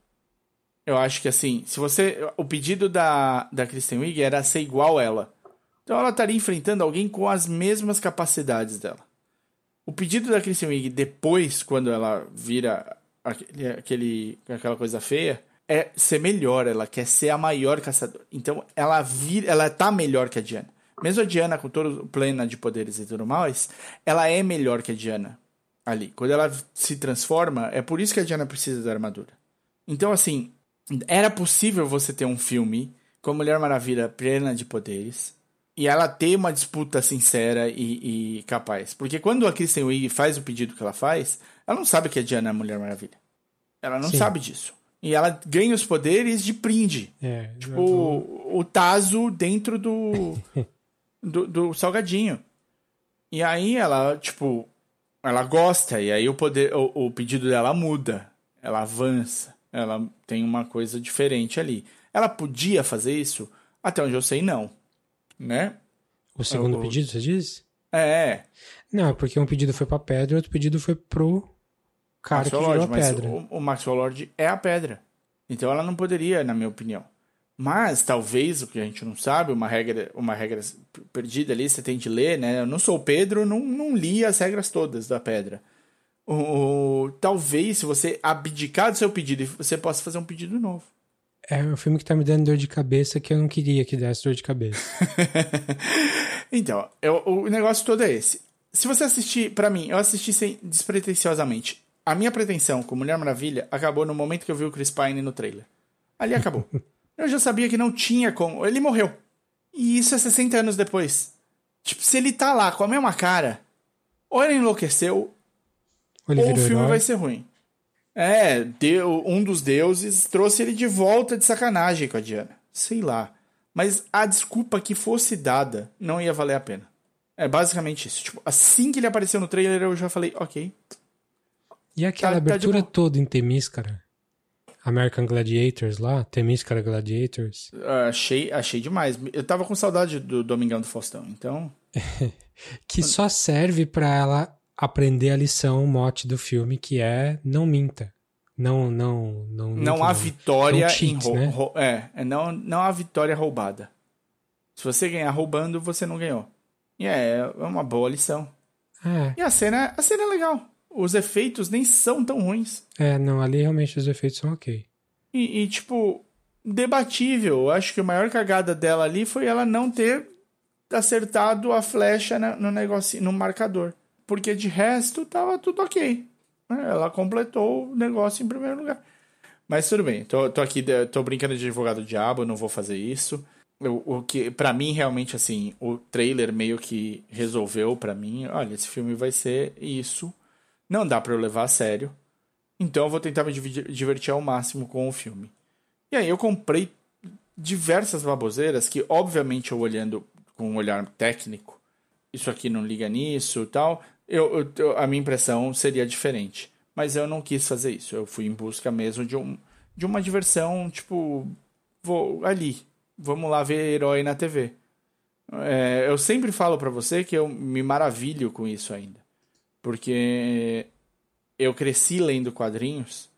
Eu acho que assim, se você. O pedido da, da Kristen Wiig era ser igual ela. Então ela estaria enfrentando alguém com as mesmas capacidades dela. O pedido da Kristen Wiig depois, quando ela vira aquele, aquele, aquela coisa feia, é ser melhor. Ela quer ser a maior caçadora. Então ela vira, ela tá melhor que a Diana. Mesmo a Diana com todo plena de poderes e tudo mais, ela é melhor que a Diana ali. Quando ela se transforma, é por isso que a Diana precisa da armadura. Então, assim, era possível você ter um filme com a Mulher Maravilha plena de poderes e ela ter uma disputa sincera e, e capaz. Porque quando a Kristen Wiig faz o pedido que ela faz, ela não sabe que a Diana é a Mulher Maravilha. Ela não Sim. sabe disso. E ela ganha os poderes de brinde. É, Tipo, o, o Tazo dentro do, do, do salgadinho. E aí ela, tipo, ela gosta, e aí o poder, o, o pedido dela muda. Ela avança. Ela tem uma coisa diferente ali. Ela podia fazer isso? Até onde eu sei, não. Né? o segundo o- pedido, você diz? É, Não, é porque um pedido foi pra pedra e outro pedido foi pro cara que Maxwell virou a Lord, mas pedra. o, o Maxwell Lord é a pedra. Então ela não poderia, na minha opinião. Mas talvez, o que a gente não sabe, uma regra, uma regra perdida ali, você tem de ler, né? Eu não sou o Pedro, não, não li as regras todas da pedra. O, o- talvez, se você abdicar do seu pedido, você possa fazer um pedido novo. É um filme que tá me dando dor de cabeça que eu não queria que desse dor de cabeça. então, eu- o negócio todo é esse. Se você assistir, pra mim, eu assisti sem, despretensiosamente. A minha pretensão com Mulher Maravilha acabou no momento que eu vi o Chris Pine no trailer. Ali acabou. eu já sabia que não tinha como. Ele morreu. E isso é 60 anos depois. Tipo, se ele tá lá com a mesma cara, ou ele enlouqueceu, Ou ou o filme herói. vai ser ruim. É, deu- um dos deuses trouxe ele de volta de sacanagem com a Diana. Sei lá. Mas a desculpa que fosse dada não ia valer a pena. É basicamente isso. Tipo, assim que ele apareceu no trailer, eu já falei, ok. E aquela Tá- tá abertura boa. toda em Temíscara? American Gladiators lá? Temíscara Gladiators? Ah, achei, achei demais. Eu tava com saudade do Domingão do Faustão, então. Que só serve pra ela aprender a lição, o mote do filme, que é não minta. Não, não, não. Não minta, há vitória Não cheat, em né? é, é não, não há vitória roubada. Se você ganhar roubando, você não ganhou. E é, é uma boa lição. É, E a cena, a cena é legal. Os efeitos nem são tão ruins. é, não, ali realmente os efeitos são ok. E, e, tipo, debatível. Acho que a maior cagada dela ali foi ela não ter acertado a flecha no negócio, no marcador. Porque de resto tava tudo ok. né? Ela completou o negócio em primeiro lugar. Mas tudo bem, tô, tô aqui, de- tô brincando de advogado diabo, não vou fazer isso. Eu- o que, para mim, realmente, assim, o trailer meio que resolveu pra mim, olha, esse filme vai ser isso. Não dá pra eu levar a sério. Então eu vou tentar me divertir ao máximo com o filme. E aí eu comprei diversas baboseiras que, obviamente, eu olhando com um olhar técnico, isso aqui não liga nisso tal, eu, eu- a minha impressão seria diferente. Mas eu não quis fazer isso. Eu fui em busca mesmo de, um, de uma diversão, tipo, vou ali, vamos lá ver herói na TV. É, eu sempre falo pra você que eu me maravilho com isso ainda. Porque eu cresci lendo quadrinhos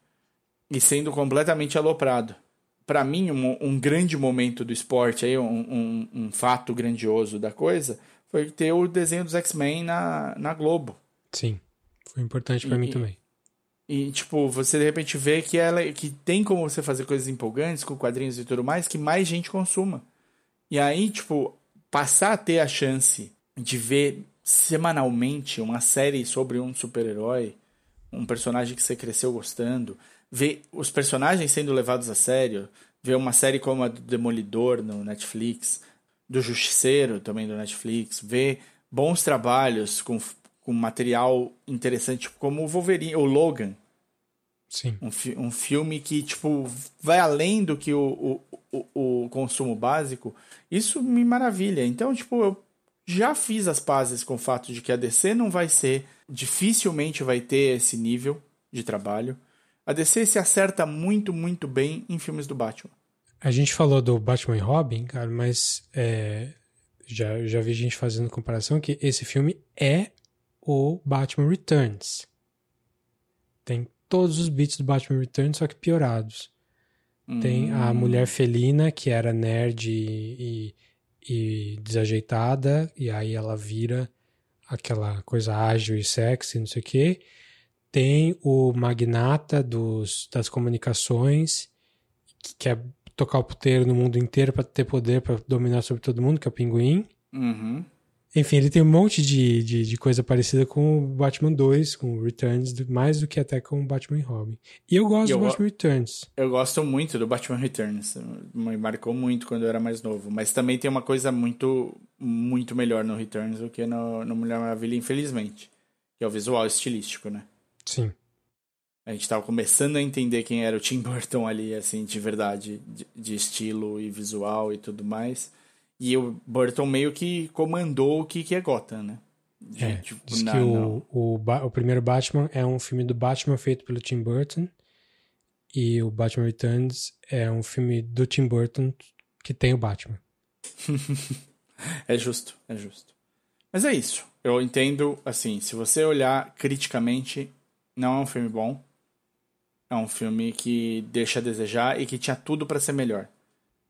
e sendo completamente aloprado. Pra mim, um, um grande momento do esporte, aí, um, um, um fato grandioso da coisa, foi ter o desenho dos X-Men na, na Globo. Sim, foi importante pra E- mim também. E, tipo, você de repente vê que ela que tem como você fazer coisas empolgantes com quadrinhos e tudo mais que mais gente consuma. E aí, tipo, passar a ter a chance de ver semanalmente uma série sobre um super-herói, um personagem que você cresceu gostando, ver os personagens sendo levados a sério, ver uma série como a do Demolidor no Netflix, do Justiceiro também do Netflix, ver bons trabalhos com, com material interessante, tipo, como o Wolverine, o Logan, Sim. um, fi- um filme que, tipo, vai além do que o, o, o, o consumo básico, isso me maravilha. Então, tipo, eu já fiz as pazes com o fato de que a DC não vai ser, dificilmente vai ter esse nível de trabalho. A DC se acerta muito, muito bem em filmes do Batman. A gente falou do Batman e Robin, cara, mas é, já, já vi gente fazendo comparação que esse filme é o Batman Returns. Tem todos os beats do Batman Returns, só que piorados. Tem a mulher felina, que era nerd e, e, e desajeitada, e aí ela vira aquela coisa ágil e sexy, não sei o quê. Tem o magnata dos, das comunicações, que quer tocar o puteiro no mundo inteiro para ter poder para dominar sobre todo mundo, que é o pinguim. Uhum. Enfim, ele tem um monte de, de, de coisa parecida com o Batman 2, com o Returns, mais do que até com o Batman e Robin. E eu gosto eu do Batman Returns. Eu gosto muito do Batman Returns. Me marcou muito quando eu era mais novo. Mas também tem uma coisa muito, muito melhor no Returns do que no, no Mulher Maravilha, infelizmente. Que é o visual estilístico, né? Sim. A gente tava começando a entender quem era o Tim Burton ali, assim, de verdade, de, de estilo e visual e tudo mais. E o Burton meio que comandou o que, que é Gotham, né? De- É, tipo, diz na- que o, o, o primeiro Batman é um filme do Batman feito pelo Tim Burton. E o Batman Returns é um filme do Tim Burton que tem o Batman. É justo, é justo. Mas é isso. Eu entendo, assim, se você olhar criticamente, não é um filme bom. É um filme que deixa a desejar e que tinha tudo pra ser melhor.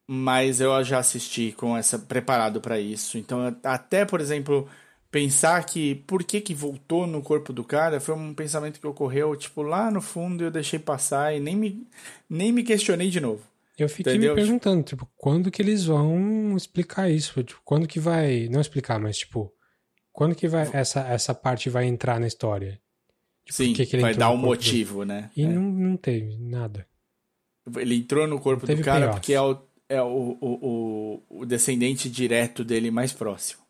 Mas eu já assisti com essa preparado pra isso. Então, até, por exemplo, pensar que por que que voltou no corpo do cara foi um pensamento que ocorreu, tipo, lá no fundo eu deixei passar e nem me, nem me questionei de novo. Eu fiquei Entendeu? me perguntando, tipo, quando que eles vão explicar isso? Tipo, quando que vai. Não explicar, mas tipo, quando que vai essa, essa parte vai entrar na história? Tipo, Sim, que vai dar um corpo dele? motivo, né? E É. não, não teve nada. Ele entrou no corpo do cara payoff. porque é, o, é o, o, o, descendente direto dele mais próximo.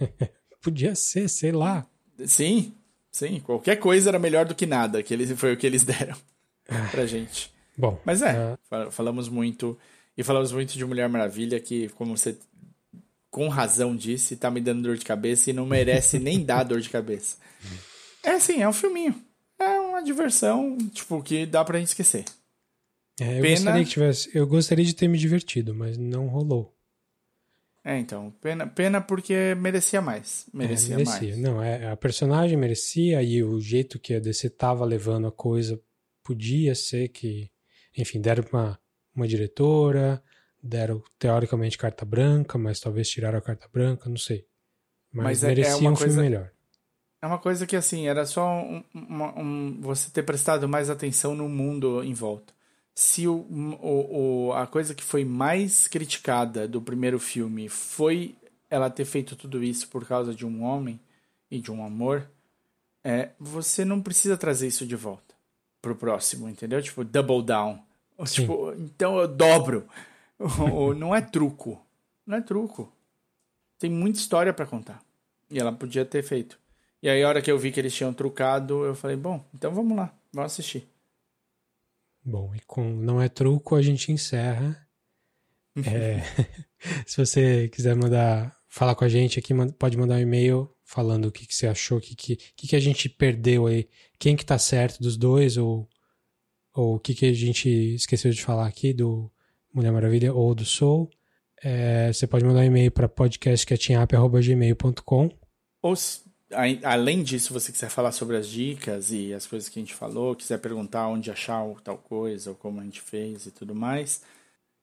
Podia ser, sei lá. Sim, sim. Qualquer coisa era melhor do que nada, que eles, foi o que eles deram pra gente. Bom, Mas é, ah, fa- falamos muito. E falamos muito de Mulher Maravilha, que, como você com razão disse, tá me dando dor de cabeça e não merece nem dar dor de cabeça. É assim, é um filminho. É uma diversão, tipo, que dá pra gente esquecer. é, eu pena- gostaria que tivesse. Eu gostaria de ter me divertido, mas não rolou. É, então, pena, pena porque merecia mais. Merecia, É, merecia. mais. Não, é, a personagem merecia e o jeito que a DC tava levando a coisa podia ser que, enfim, deram uma, uma diretora, deram teoricamente carta branca, mas talvez tiraram a carta branca, não sei. Mas, Mas é- é merecia uma um filme coisa- melhor. É uma coisa que, assim, era só um- um- você ter prestado mais atenção no mundo em volta. Se o, o, o- a coisa que foi mais criticada do primeiro filme foi ela ter feito tudo isso por causa de um homem e de um amor, é, você não precisa trazer isso de volta pro próximo, entendeu? Tipo, double down. Ou. Tipo, então eu dobro. Ou, não é truco. Não é truco. Tem muita história pra contar. E ela podia ter feito. E aí, a hora que eu vi que eles tinham trucado, eu falei, bom, então vamos lá, vamos assistir. Bom, e com Não é Truco a gente encerra. É, se você quiser mandar, falar com a gente aqui, pode mandar um e-mail falando o que, que você achou, o que, que, que, a gente perdeu aí, quem que tá certo dos dois, ou, ou o que, que a gente esqueceu de falar aqui do Mulher Maravilha ou do Soul. É, você pode mandar um e-mail para podcastcatchingup.gmail.com Ou, se- ai- além disso, se você quiser falar sobre as dicas e as coisas que a gente falou, quiser perguntar onde achar o tal coisa, ou como a gente fez e tudo mais,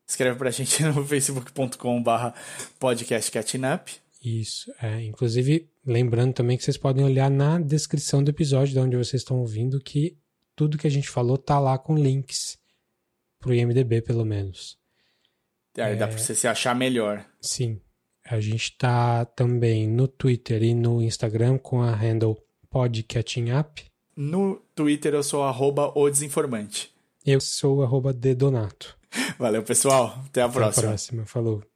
escreve pra gente no facebook.com.br podcastcatchingup. Isso, é. Inclusive, lembrando também que vocês podem olhar na descrição do episódio de onde vocês estão ouvindo que tudo que a gente falou tá lá com links pro IMDB, pelo menos. Aí dá pra você se achar melhor. Sim, a gente tá também no Twitter e no Instagram com a handle podcatchingup. No Twitter eu sou arroba o desinformante. Eu sou arroba dedonato. Valeu, pessoal. Até a Até a próxima. próxima. Falou.